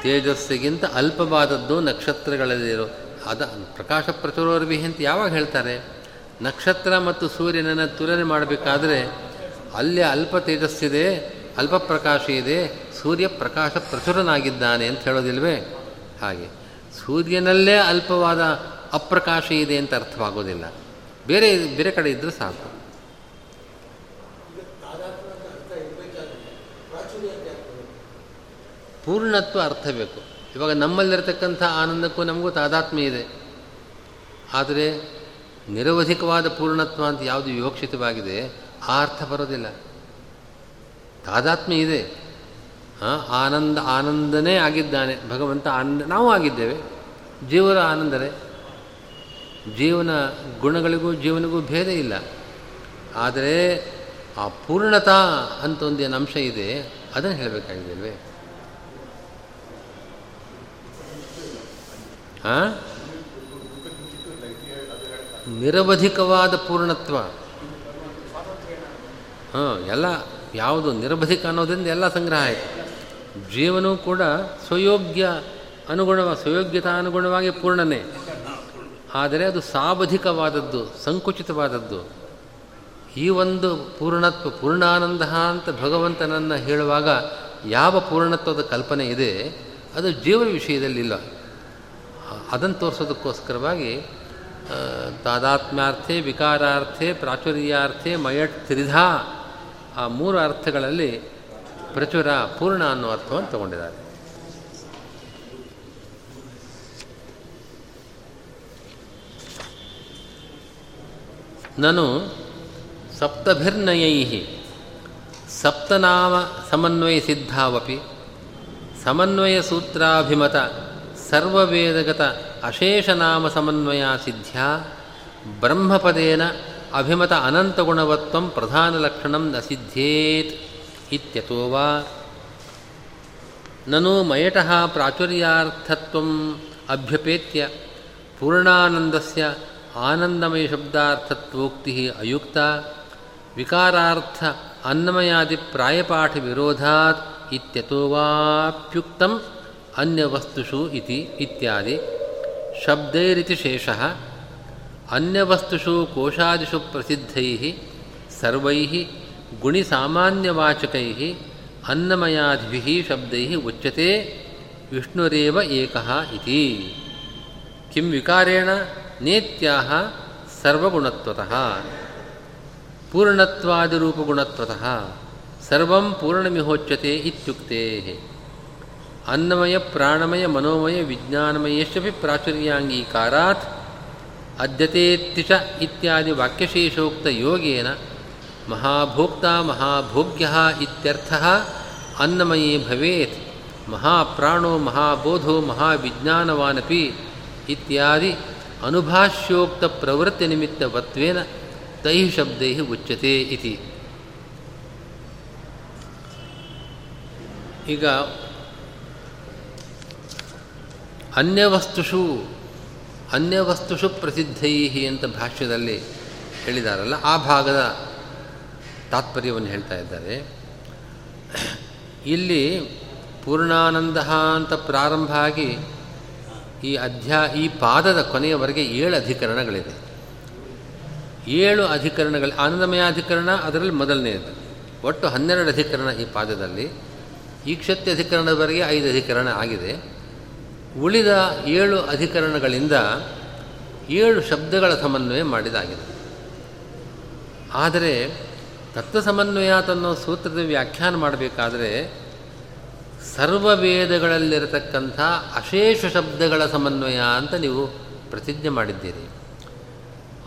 ತೇಜಸ್ಸಿಗಿಂತ ಅಲ್ಪವಾದದ್ದು ನಕ್ಷತ್ರಗಳಲ್ಲಿರೋ, ಅದ ಪ್ರಕಾಶ ಪ್ರಚುರವರ್ವಿ ಅಂತ ಯಾವಾಗ ಹೇಳ್ತಾರೆ? ನಕ್ಷತ್ರ ಮತ್ತು ಸೂರ್ಯನನ್ನು ತುಲನೆ ಮಾಡಬೇಕಾದ್ರೆ ಅಲ್ಲಿ ಅಲ್ಪ ತೇಜಸ್ಸಿದೆ, ಅಲ್ಪ ಪ್ರಕಾಶ ಇದೆ, ಸೂರ್ಯ ಪ್ರಕಾಶ ಪ್ರಚುರನಾಗಿದ್ದಾನೆ ಅಂತ ಹೇಳೋದಿಲ್ವೇ? ಹಾಗೆ. ಸೂರ್ಯನಲ್ಲೇ ಅಲ್ಪವಾದ ಅಪ್ರಕಾಶ ಇದೆ ಅಂತ ಅರ್ಥವಾಗೋದಿಲ್ಲ. ಬೇರೆ ಬೇರೆ ಕಡೆ ಇದ್ದರೆ ಸಾಕು. ಪೂರ್ಣತ್ವ ಅರ್ಥ ಬೇಕು. ಇವಾಗ ನಮ್ಮಲ್ಲಿರತಕ್ಕಂಥ ಆನಂದಕ್ಕೂ ನಮಗೂ ತಾದಾತ್ಮ್ಯ ಇದೆ. ಆದರೆ ನಿರವಧಿಕವಾದ ಪೂರ್ಣತ್ವ ಅಂತ ಯಾವುದು ವಿವಕ್ಷಿತವಾಗಿದೆ, ಆ ಅರ್ಥ ಬರೋದಿಲ್ಲ. ತಾದಾತ್ಮ್ಯ ಇದೆ. ಆನಂದ, ಆನಂದನೇ ಆಗಿದ್ದಾನೆ. ಭಗವಂತ ಆನಂದ, ನಾವು ಆಗಿದ್ದೇವೆ. ಜೀವರ ಆನಂದರೇ ಜೀವನ ಗುಣಗಳಿಗೂ ಜೀವನಿಗೂ ಭೇದ ಇಲ್ಲ. ಆದರೆ ಆ ಪೂರ್ಣತಾ ಅಂತ ಒಂದೇನು ಅಂಶ ಇದೆ. ಅದನ್ನು ಹೇಳಬೇಕಾಗಿದೆ ಅಲ್ವೇ ಹಾಂ ನಿರವಧಿಕವಾದ ಪೂರ್ಣತ್ವ. ಹಾಂ, ಎಲ್ಲ, ಯಾವುದು ನಿರವಧಿಕ ಅನ್ನೋದರಿಂದ ಎಲ್ಲ ಸಂಗ್ರಹ ಆಯಿತು. ಜೀವನೂ ಕೂಡ ಸ್ವಯೋಗ್ಯ ಅನುಗುಣವ ಸ್ವಯೋಗ್ಯತಾನುಗುಣವಾಗಿ ಪೂರ್ಣನೇ. ಆದರೆ ಅದು ಸಾಬಧಿಕವಾದದ್ದು ಸಂಕುಚಿತವಾದದ್ದು. ಈ ಒಂದು ಪೂರ್ಣತ್ವ, ಪೂರ್ಣಾನಂದ ಅಂತ ಭಗವಂತನನ್ನು ಹೇಳುವಾಗ ಯಾವ ಪೂರ್ಣತ್ವದ ಕಲ್ಪನೆ ಇದೆ, ಅದು ಜೀವನ ವಿಷಯದಲ್ಲಿಲ್ಲ. ಅದನ್ನು ತೋರಿಸೋದಕ್ಕೋಸ್ಕರವಾಗಿ ತಾದಾತ್ಮ್ಯಾರ್ಥೆ, ವಿಕಾರಾರ್ಥೆ, ಪ್ರಾಚುರ್ಯಾರ್ಥೆ, ಮಯಟ್, ತ್ರಿಧಾ, ಆ ಮೂರು ಅರ್ಥಗಳಲ್ಲಿ ಪ್ರಚುರ, ಪೂರ್ಣ ಅನ್ನೋ ಅರ್ಥವನ್ನು ತಗೊಂಡಿದ್ದಾರೆ. ನಾನು ಸಪ್ತಭಿರ್ನಯೈ ಸಪ್ತನಾಮ ಸಮನ್ವಯ ಸಿದ್ಧಾವಪಿ ಸಮನ್ವಯ ಸಮನ್ವಯಸೂತ್ರಾಭಿಮತ ಸರ್ವವೇದಗತ ಅಶೇಷನಾಮ ಸಮನ್ವಯ ಸಿದ್ಧ್ಯಾ ಬ್ರಹ್ಮಪದೇನ ಅಭಿಮತ ಅನಂತಗುಣವತ್ವಂ ಪ್ರಧಾನಲಕ್ಷಣಂ ನ ಸಿದ್ಧೇತ್ ಇತ್ಯತೋ ವಾ. ನನು ಮಯಟಃ ಪ್ರಾಚುರ್ಯಾರ್ಥತ್ವಂ ಅಭ್ಯಪೇತ್ಯ ಪೂರ್ಣಾನಂದಸ್ಯ ಆನಂದಮಯ ಶಬ್ದಾರ್ಥತ್ವೋಕ್ತಿ ಅಯುಕ್ತ ವಿಕಾರಾರ್ಥ ಅನ್ನಮಯಾದಿ ಪ್ರಾಯಪಾಠ ವಿರೋಧಾತ್ ಇತ್ಯತೋ ವಾಪ್ಯುಕ್ತಂ ಅನ್ಯವಸ್ತುಷು ಇತಿ ಇತ್ಯಾದಿ. ಶಬ್ದೈರಿತಿ ಶೇಷಃ, ಅನ್ಯವಸ್ತುಷು ಕೋಶಾದಿಷು ಪ್ರಸಿದ್ಧೈಃ ಸರ್ವೈಃ ಗುಣಿಸಾಮಾನ್ಯವಾಚಕೈಃ ಅನ್ನಮಯಾದಿಭಿ ಶಬ್ದೈ ಉಚ್ಯತೆ, ವಿಷ್ಣುರೇವ ಏಕಃ ಇತಿ. ಕಿಂ ವಿಕಾರೇಣ ನೇತ್ಯಾಹ ಸರ್ವಗುಣತ್ವತಃ. ಪೂರ್ಣತ್ವಾದಿರೂಪಗುಣತ್ವತಃ. ಸರ್ವಂ ಪೂರ್ಣಮಿಹೋಚ್ಯತೆ ಇತ್ಯುಕ್ತೆ ಅನ್ನಮಯ, ಪ್ರಾಣಮಯ, ಮನೋಮಯ ವಿಜ್ಞಾನಮಯಶ್ಚಪಿ ಪ್ರಾಚುರ್ಯಾಂಗೀಕಾರಾತ್ ಅದ್ಯತೆತ್ತಿ ಚ ಇತ್ಯಾದಿ ವಾಕ್ಯಶೇಷೋಕ್ತ ಯೋಗೇನ ಮಹಾಭೋಕ್ತ ಮಹಾಭೋಗ್ಯ ಇತ್ಯರ್ಥ ಅನ್ನಮಯೇ ಭವೇತ್, ಮಹಾಪ್ರಾಣೋ ಮಹಾಬೋಧೋ ಮಹಾವಿಜ್ಞಾನವಾನಪಿ ಇತ್ಯಾದಿ ಅನುಭಾಷ್ಯೋಕ್ತ ಪ್ರವೃತ್ತಿ ನಿಮಿತ್ತವತ್ವೇನ ತೈ ಶಬ್ದೈ ಉಚ್ಯತೆ ಇತಿ. ಈಗ ಅನ್ಯವಸ್ತುಷು ಅನ್ಯವಸ್ತುಷು ಪ್ರಸಿದ್ಧೈ ಅಂತ ಭಾಷ್ಯದಲ್ಲಿ ಹೇಳಿದಾರಲ್ಲ, ಆ ಭಾಗದ ತಾತ್ಪರ್ಯವನ್ನು ಹೇಳ್ತಾ ಇದ್ದಾರೆ. ಇಲ್ಲಿ ಪೂರ್ಣಾನಂದ ಅಂತ ಪ್ರಾರಂಭ ಆಗಿ ಈ ಅಧ್ಯಾ, ಈ ಪಾದದ ಕೊನೆಯವರೆಗೆ ಏಳು ಅಧಿಕರಣಗಳಿದೆ. ಏಳು ಅಧಿಕರಣಗಳು, ಆನಂದಮಯ ಅಧಿಕರಣ, ಅದರಲ್ಲಿ ಮೊದಲನೆಯದು. ಒಟ್ಟು ಹನ್ನೆರಡು ಅಧಿಕರಣ ಈ ಪಾದದಲ್ಲಿ. ಈಕ್ಷತ್ಯ ಅಧಿಕರಣದವರೆಗೆ ಐದು ಅಧಿಕರಣ ಆಗಿದೆ. ಉಳಿದ ಏಳು ಅಧಿಕರಣಗಳಿಂದ ಏಳು ಶಬ್ದಗಳ ಸಮನ್ವಯ ಮಾಡಿದಾಗಿದೆ. ಆದರೆ ತತ್ವ ಸಮನ್ವಯ ಅನ್ನೋ ಸೂತ್ರದ ವ್ಯಾಖ್ಯಾನ ಮಾಡಬೇಕಾದರೆ ಸರ್ವ ವೇದಗಳಲ್ಲಿರತಕ್ಕಂಥ ಅಶೇಷ ಶಬ್ದಗಳ ಸಮನ್ವಯ ಅಂತ ನೀವು ಪ್ರತಿಜ್ಞೆ ಮಾಡಿದ್ದೀರಿ.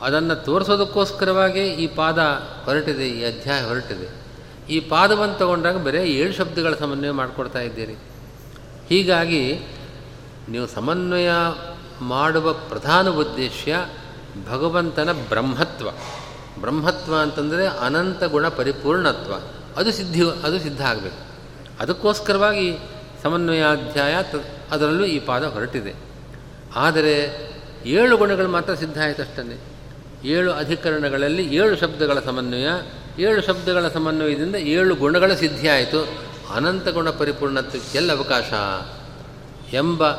ಅದನ್ನು ತೋರಿಸೋದಕ್ಕೋಸ್ಕರವಾಗಿ ಈ ಪಾದ ಹೊರಟಿದೆ, ಈ ಅಧ್ಯಾಯ ಹೊರಟಿದೆ. ಈ ಪಾದವನ್ನು ತಗೊಂಡಾಗ ಬರೀ ಏಳು ಶಬ್ದಗಳ ಸಮನ್ವಯ ಮಾಡಿಕೊಡ್ತಾ ಇದ್ದೀರಿ. ಹೀಗಾಗಿ ನೀವು ಸಮನ್ವಯ ಮಾಡುವ ಪ್ರಧಾನ ಉದ್ದೇಶ ಭಗವಂತನ ಬ್ರಹ್ಮತ್ವ. ಬ್ರಹ್ಮತ್ವ ಅಂತಂದರೆ ಅನಂತ ಗುಣ ಪರಿಪೂರ್ಣತ್ವ. ಅದು ಸಿದ್ಧಿ, ಅದು ಸಿದ್ಧ ಆಗಬೇಕು. ಅದಕ್ಕೋಸ್ಕರವಾಗಿ ಸಮನ್ವಯಾಧ್ಯಾಯ ಅದರಲ್ಲೂ ಈ ಪಾದ ಹೊರಟಿದೆ. ಆದರೆ ಏಳು ಗುಣಗಳು ಮಾತ್ರ ಸಿದ್ಧ ಆಯಿತು ಅಷ್ಟೇ ಏಳು ಅಧಿಕರಣಗಳಲ್ಲಿ ಏಳು ಶಬ್ದಗಳ ಸಮನ್ವಯ, ಏಳು ಶಬ್ದಗಳ ಸಮನ್ವಯದಿಂದ ಏಳು ಗುಣಗಳ ಸಿದ್ಧಿಯಾಯಿತು ಅನಂತ ಗುಣ ಪರಿಪೂರ್ಣತ್ವಕ್ಕೆಲ್ಲ ಅವಕಾಶ? ಎಂಬ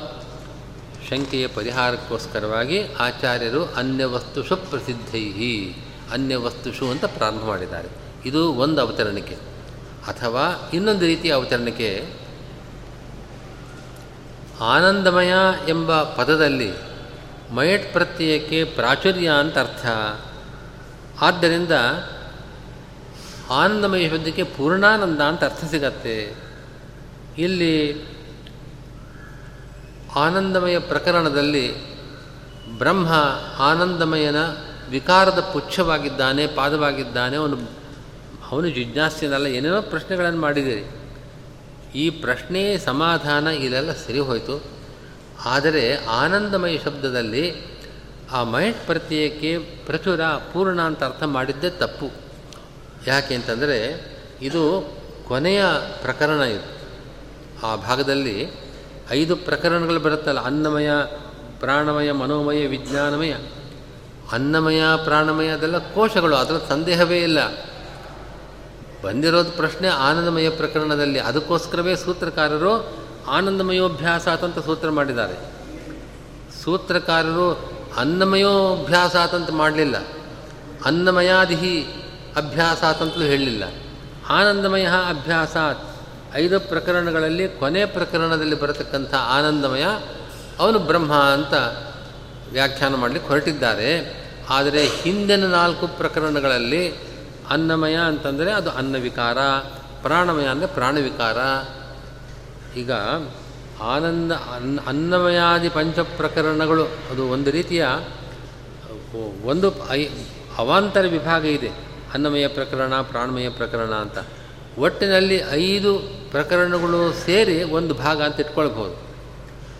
ಶಂಕೆಯ ಪರಿಹಾರಕ್ಕೋಸ್ಕರವಾಗಿ ಆಚಾರ್ಯರು ಅನ್ಯವಸ್ತುಷು ವಸ್ತು ಅನ್ಯವಸ್ತುಷು ಅಂತ ಪ್ರಾರಂಭ ಮಾಡಿದ್ದಾರೆ. ಇದು ಒಂದು ಅವತರಣಿಕೆ. ಅಥವಾ ಇನ್ನೊಂದು ರೀತಿಯ ಅವತರಣಿಕೆ, ಆನಂದಮಯ ಎಂಬ ಪದದಲ್ಲಿ ಮಯಟ್ ಪ್ರತ್ಯಯಕ್ಕೆ ಪ್ರಾಚುರ್ಯ ಅಂತ ಅರ್ಥ. ಆದ್ದರಿಂದ ಆನಂದಮಯ ಶಬ್ದಕ್ಕೆ ಪೂರ್ಣಾನಂದ ಅಂತ ಅರ್ಥ ಸಿಗತ್ತೆ. ಇಲ್ಲಿ ಆನಂದಮಯ ಪ್ರಕರಣದಲ್ಲಿ ಬ್ರಹ್ಮ ಆನಂದಮಯನ ವಿಕಾರದ ಪುಚ್ಛವಾಗಿದ್ದಾನೆ, ಪಾದವಾಗಿದ್ದಾನೆ, ಅವನು ಅವನು ಜಿಜ್ಞಾಸ್ಯನಲ್ಲ ಏನೇನೋ ಪ್ರಶ್ನೆಗಳನ್ನು ಮಾಡಿದ್ದೀರಿ. ಈ ಪ್ರಶ್ನೆ ಸಮಾಧಾನ ಇಲ್ಲೆಲ್ಲ ಸರಿ ಹೋಯಿತು. ಆದರೆ ಆನಂದಮಯ ಶಬ್ದದಲ್ಲಿ ಆ ಮಹೇಟ್ ಪ್ರತ್ಯಯಕ್ಕೆ ಪ್ರಚುರ, ಪೂರ್ಣ ಅಂತ ಅರ್ಥ ಮಾಡಿದ್ದೇ ತಪ್ಪು. ಯಾಕೆ ಅಂತಂದರೆ, ಇದು ಕೊನೆಯ ಪ್ರಕರಣ ಇದು. ಆ ಭಾಗದಲ್ಲಿ ಐದು ಪ್ರಕರಣಗಳು ಬರುತ್ತಲ್ಲ. ಅನ್ನಮಯ, ಪ್ರಾಣಮಯ, ಮನೋಮಯ, ವಿಜ್ಞಾನಮಯ. ಅನ್ನಮಯ, ಪ್ರಾಣಮಯ ಅದೆಲ್ಲ ಕೋಶಗಳು ಅದರ ಸಂದೇಹವೇ ಇಲ್ಲ. ಬಂದಿರೋದು ಪ್ರಶ್ನೆ ಆನಂದಮಯ ಪ್ರಕರಣದಲ್ಲಿ. ಅದಕ್ಕೋಸ್ಕರವೇ ಸೂತ್ರಕಾರರು ಆನಂದಮಯೋಭ್ಯಾಸ ಅಂತ ಸೂತ್ರ ಮಾಡಿದ್ದಾರೆ. ಸೂತ್ರಕಾರರು ಅನ್ನಮಯೋಭ್ಯಾಸ ಅಂತ ಮಾಡಲಿಲ್ಲ. ಅನ್ನಮಯಾದಿಹಿ ಅಭ್ಯಾಸಾತಂತಲೂ ಹೇಳಲಿಲ್ಲ. ಆನಂದಮಯ ಅಭ್ಯಾಸಾತ್. ಐದು ಪ್ರಕರಣಗಳಲ್ಲಿ ಕೊನೆ ಪ್ರಕರಣದಲ್ಲಿ ಬರತಕ್ಕಂಥ ಆನಂದಮಯ, ಅವನು ಬ್ರಹ್ಮ ಅಂತ ವ್ಯಾಖ್ಯಾನ ಮಾಡಲಿಕ್ಕೆ ಹೊರಟಿದ್ದಾರೆ. ಆದರೆ ಹಿಂದಿನ ನಾಲ್ಕು ಪ್ರಕರಣಗಳಲ್ಲಿ ಅನ್ನಮಯ ಅಂತಂದರೆ ಅದು ಅನ್ನವಿಕಾರ, ಪ್ರಾಣಮಯ ಅಂದರೆ ಪ್ರಾಣವಿಕಾರ. ಈಗ ಆನಂದ ಅನ್ನ ಅನ್ನಮಯಾದಿ ಪಂಚ ಪ್ರಕರಣಗಳು ಅದು ಒಂದು ರೀತಿಯ ಒಂದು ಐ, ಅವಾಂತರ ವಿಭಾಗ ಇದೆ. ಅನ್ನಮಯ ಪ್ರಕರಣ, ಪ್ರಾಣಮಯ ಪ್ರಕರಣ ಅಂತ. ಒಟ್ಟಿನಲ್ಲಿ ಐದು ಪ್ರಕರಣಗಳು ಸೇರಿ ಒಂದು ಭಾಗ ಅಂತ ಇಟ್ಕೊಳ್ಬೋದು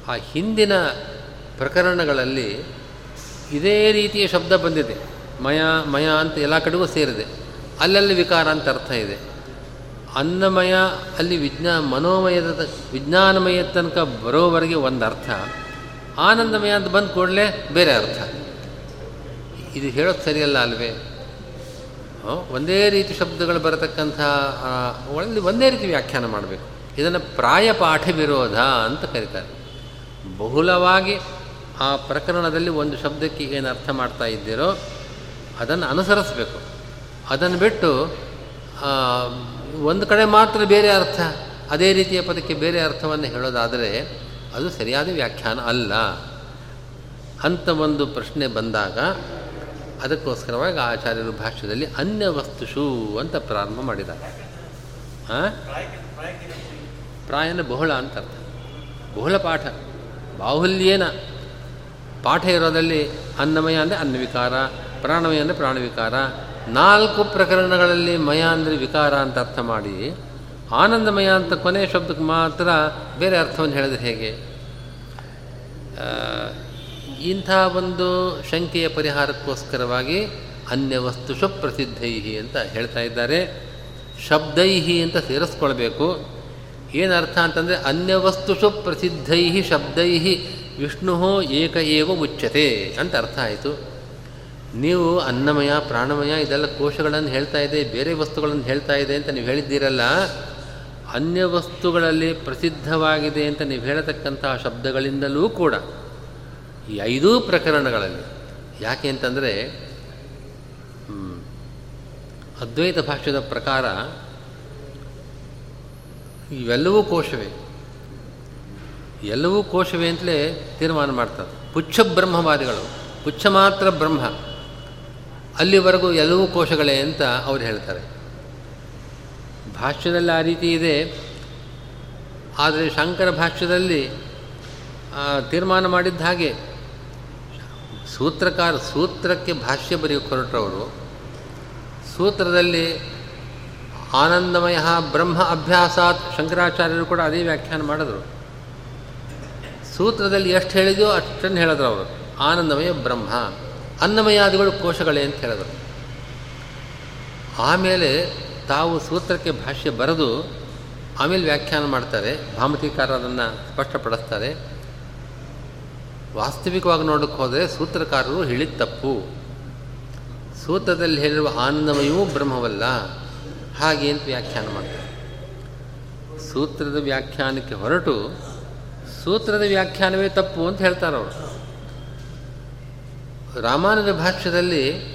ಆ ಹಿಂದಿನ ಪ್ರಕರಣಗಳಲ್ಲಿ ಇದೇ ರೀತಿಯ ಶಬ್ದ ಬಂದಿದೆ. ಮಯ ಮಯ ಅಂತ ಎಲ್ಲ ಕಡೆಗೂ ಸೇರಿದೆ. ಅಲ್ಲಲ್ಲಿ ವಿಕಾರ ಅಂತ ಅರ್ಥ ಇದೆ. ಅನ್ನಮಯ, ಅಲ್ಲಿ ವಿಜ್ಞಾ, ಮನೋಮಯದ ವಿಜ್ಞಾನಮಯ ತನಕ ಬರೋವರೆಗೆ ಒಂದು ಅರ್ಥ ಆನಂದಮಯ ಅಂತ ಬಂದ ಕೂಡಲೇ ಬೇರೆ ಅರ್ಥ. ಇದು ಹೇಳೋದು ಸರಿಯಲ್ಲ ಅಲ್ವೇ? ಒಂದೇ ರೀತಿ ಶಬ್ದಗಳು ಬರತಕ್ಕಂಥ ಒಳಗೆ ಒಂದೇ ರೀತಿ ವ್ಯಾಖ್ಯಾನ ಮಾಡಬೇಕು. ಇದನ್ನು ಪ್ರಾಯಪಾಠ ವಿರೋಧ ಅಂತ ಕರೀತಾರೆ. ಬಹುಲವಾಗಿ ಆ ಪ್ರಕರಣದಲ್ಲಿ ಒಂದು ಶಬ್ದಕ್ಕೆ ಏನು ಅರ್ಥ ಮಾಡ್ತಾ ಇದ್ದೀರೋ, ಅದನ್ನು ಅನುಸರಿಸಬೇಕು. ಅದನ್ನು ಬಿಟ್ಟು ಒಂದು ಕಡೆ ಮಾತ್ರ ಬೇರೆ ಅರ್ಥ, ಅದೇ ರೀತಿಯ ಪದಕ್ಕೆ ಬೇರೆ ಅರ್ಥವನ್ನು ಹೇಳೋದಾದರೆ, ಅದು ಸರಿಯಾದ ವ್ಯಾಖ್ಯಾನ ಅಲ್ಲ. ಅಂತ ಒಂದು ಪ್ರಶ್ನೆ ಬಂದಾಗ ಅದಕ್ಕೋಸ್ಕರವಾಗಿ ಆಚಾರ್ಯರು ಭಾಷ್ಯದಲ್ಲಿ ಅನ್ಯ ವಸ್ತುಷು ಅಂತ ಪ್ರಾರಂಭ ಮಾಡಿದ್ದಾರೆ. ಪ್ರಾಯನ ಬಹುಳ ಅಂತ ಅರ್ಥ. ಬಹುಳ ಪಾಠ. ಬಾಹುಲ್ಯೇನ ಪಾಠ ಇರೋದಲ್ಲಿ ಅನ್ನಮಯ ಅಂದರೆ ಅನ್ನವಿಕಾರ, ಪ್ರಾಣಮಯ ಅಂದರೆ ಪ್ರಾಣವಿಕಾರ. ನಾಲ್ಕು ಪ್ರಕರಣಗಳಲ್ಲಿ ಮಯ ಅಂದರೆ ವಿಕಾರ ಅಂತ ಅರ್ಥ ಮಾಡಿ ಆನಂದಮಯ ಅಂತ ಕೊನೆಯ ಶಬ್ದಕ್ಕೆ ಮಾತ್ರ ಬೇರೆ ಅರ್ಥವನ್ನು ಹೇಳಿದ್ರೆ ಹೇಗೆ? ಇಂಥ ಒಂದು ಶಂಕೆಯ ಪರಿಹಾರಕ್ಕೋಸ್ಕರವಾಗಿ ಅನ್ಯ ವಸ್ತು ಪ್ರಸಿದ್ಧೈಹಿ ಅಂತ ಹೇಳ್ತಾ ಇದ್ದಾರೆ. ಶಬ್ದೈಹಿ ಅಂತ ಸೇರಿಸ್ಕೊಳ್ಬೇಕು. ಏನರ್ಥ ಅಂತಂದರೆ ಅನ್ಯ ವಸ್ತುಷು ಪ್ರಸಿದ್ಧೈಹಿ ಶಬ್ದೈಹಿ ವಿಷ್ಣು ಏಕ ಏವ ಮುಚ್ಚತೆ ಅಂತ ಅರ್ಥ ಆಯಿತು. ನೀವು ಅನ್ನಮಯ, ಪ್ರಾಣಮಯ ಇದೆಲ್ಲ ಕೋಶಗಳನ್ನು ಹೇಳ್ತಾ ಇದೆ, ಬೇರೆ ವಸ್ತುಗಳನ್ನು ಹೇಳ್ತಾ ಇದೆ ಅಂತ ನೀವು ಹೇಳಿದ್ದೀರಲ್ಲ, ಅನ್ಯ ವಸ್ತುಗಳಲ್ಲಿ ಪ್ರಸಿದ್ಧವಾಗಿದೆ ಅಂತ ನೀವು ಹೇಳತಕ್ಕಂತಹ ಶಬ್ದಗಳಿಂದಲೂ ಕೂಡ ಈ ಐದೂ ಪ್ರಕರಣಗಳಲ್ಲಿ ಯಾಕೆ ಅಂತಂದರೆ ಅದ್ವೈತ ಭಾಷ್ಯದ ಪ್ರಕಾರ ಇವೆಲ್ಲವೂ ಕೋಶವೇ. ಎಲ್ಲವೂ ಕೋಶವೇ ಅಂತಲೇ ತೀರ್ಮಾನ ಮಾಡ್ತಾರೆ. ಪುಚ್ಛ ಬ್ರಹ್ಮವಾದಿಗಳು, ಪುಚ್ಛ ಮಾತ್ರ ಬ್ರಹ್ಮ, ಅಲ್ಲಿವರೆಗೂ ಎಲ್ಲವೂ ಕೋಶಗಳೇ ಅಂತ ಅವ್ರು ಹೇಳ್ತಾರೆ. ಭಾಷ್ಯದಲ್ಲಿ ಆ ರೀತಿ ಇದೆ. ಆದರೆ ಶಂಕರ ಭಾಷ್ಯದಲ್ಲಿ ತೀರ್ಮಾನ ಮಾಡಿದ್ದ ಹಾಗೆ ಸೂತ್ರಕಾರ ಸೂತ್ರಕ್ಕೆ ಭಾಷ್ಯ ಬರೆಯೋ ಹೊರಟವರು ಸೂತ್ರದಲ್ಲಿ ಆನಂದಮಯ ಬ್ರಹ್ಮ ಅಭ್ಯಾಸಾತ್ ಶಂಕರಾಚಾರ್ಯರು ಕೂಡ ಅದೇ ವ್ಯಾಖ್ಯಾನ ಮಾಡಿದ್ರು. ಸೂತ್ರದಲ್ಲಿ ಎಷ್ಟು ಹೇಳಿದೆಯೋ ಅಷ್ಟನ್ನು ಹೇಳಿದ್ರು ಅವರು. ಆನಂದಮಯ ಬ್ರಹ್ಮ, ಅನ್ನಮಯಾದಿಗಳು ಕೋಶಗಳೇ ಅಂತ ಹೇಳಿದರು. ಆಮೇಲೆ ತಾವು ಸೂತ್ರಕ್ಕೆ ಭಾಷ್ಯ ಬರೆದು ಆಮೇಲೆ ವ್ಯಾಖ್ಯಾನ ಮಾಡ್ತಾರೆ, ಭಾಮತಿಕಾರ ಅದನ್ನು ಸ್ಪಷ್ಟಪಡಿಸ್ತಾರೆ. ವಾಸ್ತವಿಕವಾಗಿ ನೋಡೋಕ್ಕೆ ಹೋದರೆ ಸೂತ್ರಕಾರರು ಹೇಳಿದ ತಪ್ಪು. ಸೂತ್ರದಲ್ಲಿ ಹೇಳಿರುವ ಆನಂದಮಯವೂ ಬ್ರಹ್ಮವಲ್ಲ. ಹಾಗೆ ಅಂತ ವ್ಯಾಖ್ಯಾನ ಮಾಡ್ತಾರೆ. ಸೂತ್ರದ ವ್ಯಾಖ್ಯಾನಕ್ಕೆ ಹೊರಟು ಸೂತ್ರದ ವ್ಯಾಖ್ಯಾನವೇ ತಪ್ಪು ಅಂತ ಹೇಳ್ತಾರೆ ಅವರು. ರಾಮಾನುಜ ಭಾಷ್ಯದಲ್ಲಿ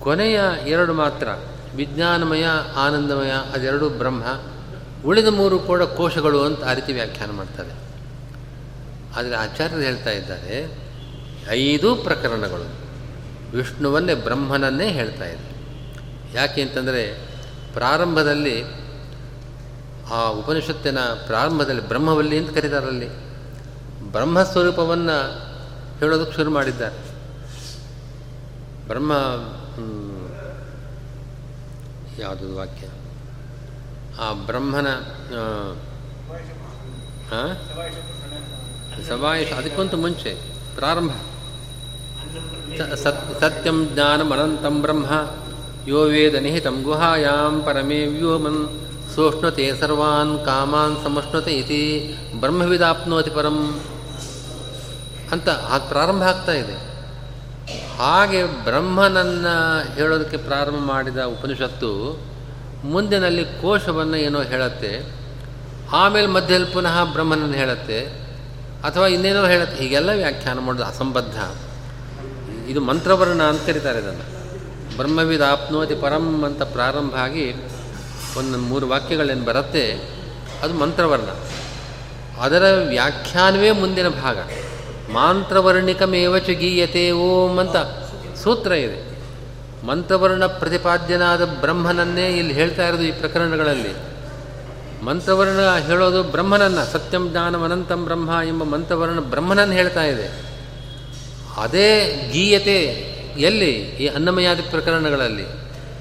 ಕೊನೆಯ ಎರಡು ಮಾತ್ರ, ವಿಜ್ಞಾನಮಯ, ಆನಂದಮಯ, ಅದೆರಡು ಬ್ರಹ್ಮ, ಉಳಿದ ಮೂರು ಕೂಡ ಕೋಶಗಳು ಅಂತ ಆ ರೀತಿ ವ್ಯಾಖ್ಯಾನ ಮಾಡ್ತಾರೆ. ಆದರೆ ಆಚಾರ್ಯರು ಹೇಳ್ತಾ ಇದ್ದಾರೆ, ಐದು ಪ್ರಕರಣಗಳು. ವಿಷ್ಣುವನ್ನೇ ಬ್ರಹ್ಮನನ್ನೇ ಹೇಳ್ತಾ ಇದೆ ಯಾಕೆ ಅಂತಂದರೆ ಪ್ರಾರಂಭದಲ್ಲಿ, ಆ ಉಪನಿಷತ್ತಿನ ಪ್ರಾರಂಭದಲ್ಲಿ ಬ್ರಹ್ಮವಲ್ಲಿ ಅಂತ ಕರೀತಾರಲ್ಲಿ ಬ್ರಹ್ಮಸ್ವರೂಪವನ್ನು ಹೇಳೋದಕ್ಕೆ ಶುರು ಮಾಡಿದ್ದಾರೆ. ಬ್ರಹ್ಮ ಯಾವುದು ವಾಕ್ಯ? ಆ ಬ್ರಹ್ಮನ ಸವಾಯಶ ಅದಕ್ಕಿಂತ ಮುಂಚೆ, ಪ್ರಾರಂಭ. ಸತ್, ಸತ್ಯಂ ಜ್ಞಾನಂ ಅನಂತಂ ಬ್ರಹ್ಮ, ಯೋ ವೇದ ನಿಹಿತಂ ಗುಹಾಯಾಂ ಪರಮೇ ವ್ಯೋಮನ್ ಸೋಷ್ಣತೆ ಸರ್ವಾನ್ ಕಾಮಾನ್ ಸಮಷ್ಣುತೆ ಇತಿ, ಬ್ರಹ್ಮವಿದಾಪ್ನೋತಿ ಪರಂ. ಅಂತ ಹಾಗೆ ಪ್ರಾರಂಭ ಆಗ್ತಾ ಇದೆ. ಹಾಗೆ ಬ್ರಹ್ಮನನ್ನು ಹೇಳೋದಕ್ಕೆ ಪ್ರಾರಂಭ ಮಾಡಿದ ಉಪನಿಷತ್ತು ಮುಂದಿನಲ್ಲಿ ಕೋಶವನ್ನು ಏನೋ ಹೇಳುತ್ತೆ, ಆಮೇಲೆ ಮಧ್ಯದಲ್ಲಿ ಪುನಃ ಬ್ರಹ್ಮನನ್ನು ಹೇಳುತ್ತೆ. ಅಥವಾ ಇನ್ನೇನೋ ಹೇಳುತ್ತೆ, ಹೀಗೆಲ್ಲ ವ್ಯಾಖ್ಯಾನ ಮಾಡೋದು ಅಸಂಬದ್ಧ. ಇದು ಮಂತ್ರವರ್ಣ ಅಂತ ಕರೀತಾರೆ ಇದನ್ನು. ಬ್ರಹ್ಮವಿದ ಆಪ್ನೋತಿ ಪರಂ ಅಂತ ಪ್ರಾರಂಭ ಆಗಿ ಒಂದು ಮೂರು ವಾಕ್ಯಗಳೇನು ಬರುತ್ತೆ, ಅದು ಮಂತ್ರವರ್ಣ. ಅದರ ವ್ಯಾಖ್ಯಾನವೇ ಮುಂದಿನ ಭಾಗ. ಮಾಂತ್ರವರ್ಣಿಕಮೇವ ಚ ಗೀಯತೆ ಓಂ ಅಂತ ಸೂತ್ರ ಇದೆ. ಮಂತ್ರವರ್ಣ ಪ್ರತಿಪಾದ್ಯನಾದ ಬ್ರಹ್ಮನನ್ನೇ ಇಲ್ಲಿ ಹೇಳ್ತಾ ಇರೋದು ಈ ಪ್ರಕರಣಗಳಲ್ಲಿ. ಮಂತ್ರವರ್ಣ ಹೇಳೋದು ಬ್ರಹ್ಮನನ್ನು, ಸತ್ಯಂ ಜ್ಞಾನಂ ಅನಂತಂ ಬ್ರಹ್ಮ ಎಂಬ ಮಂತ್ರವರ್ಣ ಬ್ರಹ್ಮನನ್ನು ಹೇಳ್ತಾ ಇದೆ. ಅದೇ ಗೀಯತೆ ಎಲ್ಲಿ? ಈ ಅನ್ನಮಯಾದಿ ಪ್ರಕರಣಗಳಲ್ಲಿ.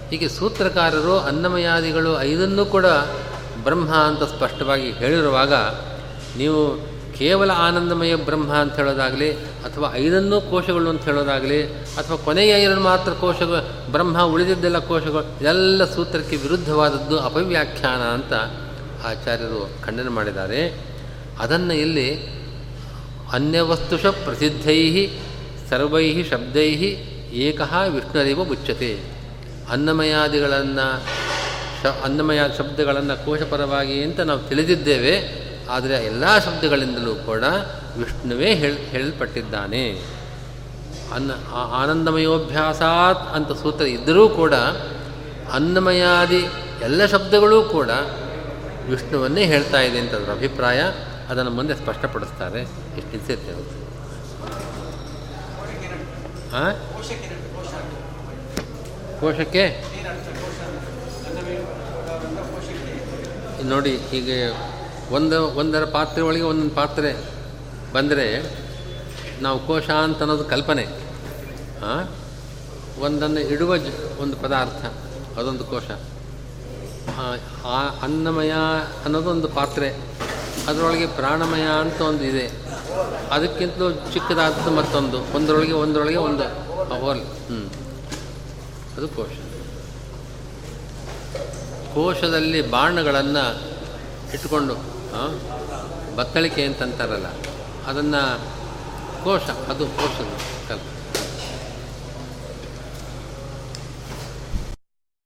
ಹೀಗೆ ಸೂತ್ರಕಾರರು ಅನ್ನಮಯಾದಿಗಳು ಐದನ್ನೂ ಕೂಡ ಬ್ರಹ್ಮ ಅಂತ ಸ್ಪಷ್ಟವಾಗಿ ಹೇಳಿರುವಾಗ, ನೀವು ಕೇವಲ ಆನಂದಮಯ ಬ್ರಹ್ಮ ಅಂತ ಹೇಳೋದಾಗಲಿ, ಅಥವಾ ಐದನ್ನೂ ಕೋಶಗಳು ಅಂತ ಹೇಳೋದಾಗಲಿ, ಅಥವಾ ಕೊನೆಯ ಎರಡು ಮಾತ್ರ ಕೋಶಗಳು, ಬ್ರಹ್ಮ ಉಳಿದಿದ್ದೆಲ್ಲ ಕೋಶಗಳು, ಇದೆಲ್ಲ ಸೂತ್ರಕ್ಕೆ ವಿರುದ್ಧವಾದದ್ದು ಅಪವ್ಯಾಖ್ಯಾನ ಅಂತ ಆಚಾರ್ಯರು ಖಂಡನೆ ಮಾಡಿದ್ದಾರೆ. ಅದನ್ನು ಇಲ್ಲಿ ಅನ್ಯವಸ್ತುಷ ಪ್ರಸಿದ್ಧೈ ಸರ್ವೈ ಶಬ್ದೈ ಏಕಃ ವಿಷ್ಣುರೇವ ಮುಚ್ಚತೆ ಅನ್ನಮಯಾದಿಗಳನ್ನು ಶ, ಅನ್ನಮಯ ಶಬ್ದಗಳನ್ನು ಕೋಶಪರವಾಗಿ ಅಂತ ನಾವು ತಿಳಿದಿದ್ದೇವೆ. ಆದರೆ ಎಲ್ಲ ಶಬ್ದಗಳಿಂದಲೂ ಕೂಡ ವಿಷ್ಣುವೇ ಹೇಳ್, ಹೇಳಲ್ಪಟ್ಟಿದ್ದಾನೆ. ಅನ್ನ ಆನಂದಮಯೋಭ್ಯಾಸಾತ್ ಅಂತ ಸೂತ್ರ ಇದ್ದರೂ ಕೂಡ ಅನ್ನಮಯಾದಿ ಎಲ್ಲ ಶಬ್ದಗಳೂ ಕೂಡ ವಿಷ್ಣುವನ್ನೇ ಹೇಳ್ತಾ ಇದೆ ಅಂತ ಅದರ ಅಭಿಪ್ರಾಯ, ಅದನ್ನು ಮುಂದೆ ಸ್ಪಷ್ಟಪಡಿಸ್ತಾರೆ. ಎಷ್ಟು ನಿಲ್ಸುತ್ತೆ ಅವರು ಹಾಂ ಕೋಶಕ್ಕೆ? ನೋಡಿ, ಹೀಗೆ ಒಂದು, ಒಂದರ ಪಾತ್ರೆ ಒಳಗೆ ಒಂದೊಂದು ಪಾತ್ರೆ ಬಂದರೆ ನಾವು ಕೋಶ ಅಂತ ಅನ್ನೋದು ಕಲ್ಪನೆ. ಹಾಂ ಒಂದನ್ನು ಇಡುವ ಒಂದು ಪದಾರ್ಥ, ಅದೊಂದು ಕೋಶ. ಆ ಅನ್ನಮಯ ಅನ್ನೋದೊಂದು ಪಾತ್ರೆ. ಅದರೊಳಗೆ ಪ್ರಾಣಮಯ ಅಂತ ಒಂದು ಇದೆ. ಅದಕ್ಕಿಂತಲೂ ಚಿಕ್ಕದಾದ ಮತ್ತೊಂದು. ಒಂದರೊಳಗೆ ಒಂದರೊಳಗೆ ಒಂದು. ಹೋಲ್. ಹ್ಞೂ ಅದು ಕೋಶ. ಕೋಶದಲ್ಲಿ ಬಾಣಗಳನ್ನು ಇಟ್ಕೊಂಡು ಬತ್ತಳಿಕೆ ಅಂತಂತಾರಲ್ಲ, ಅದನ್ನು ಕೋಶ, ಅದು ಕೋಶದ ಕಲ್ಪ.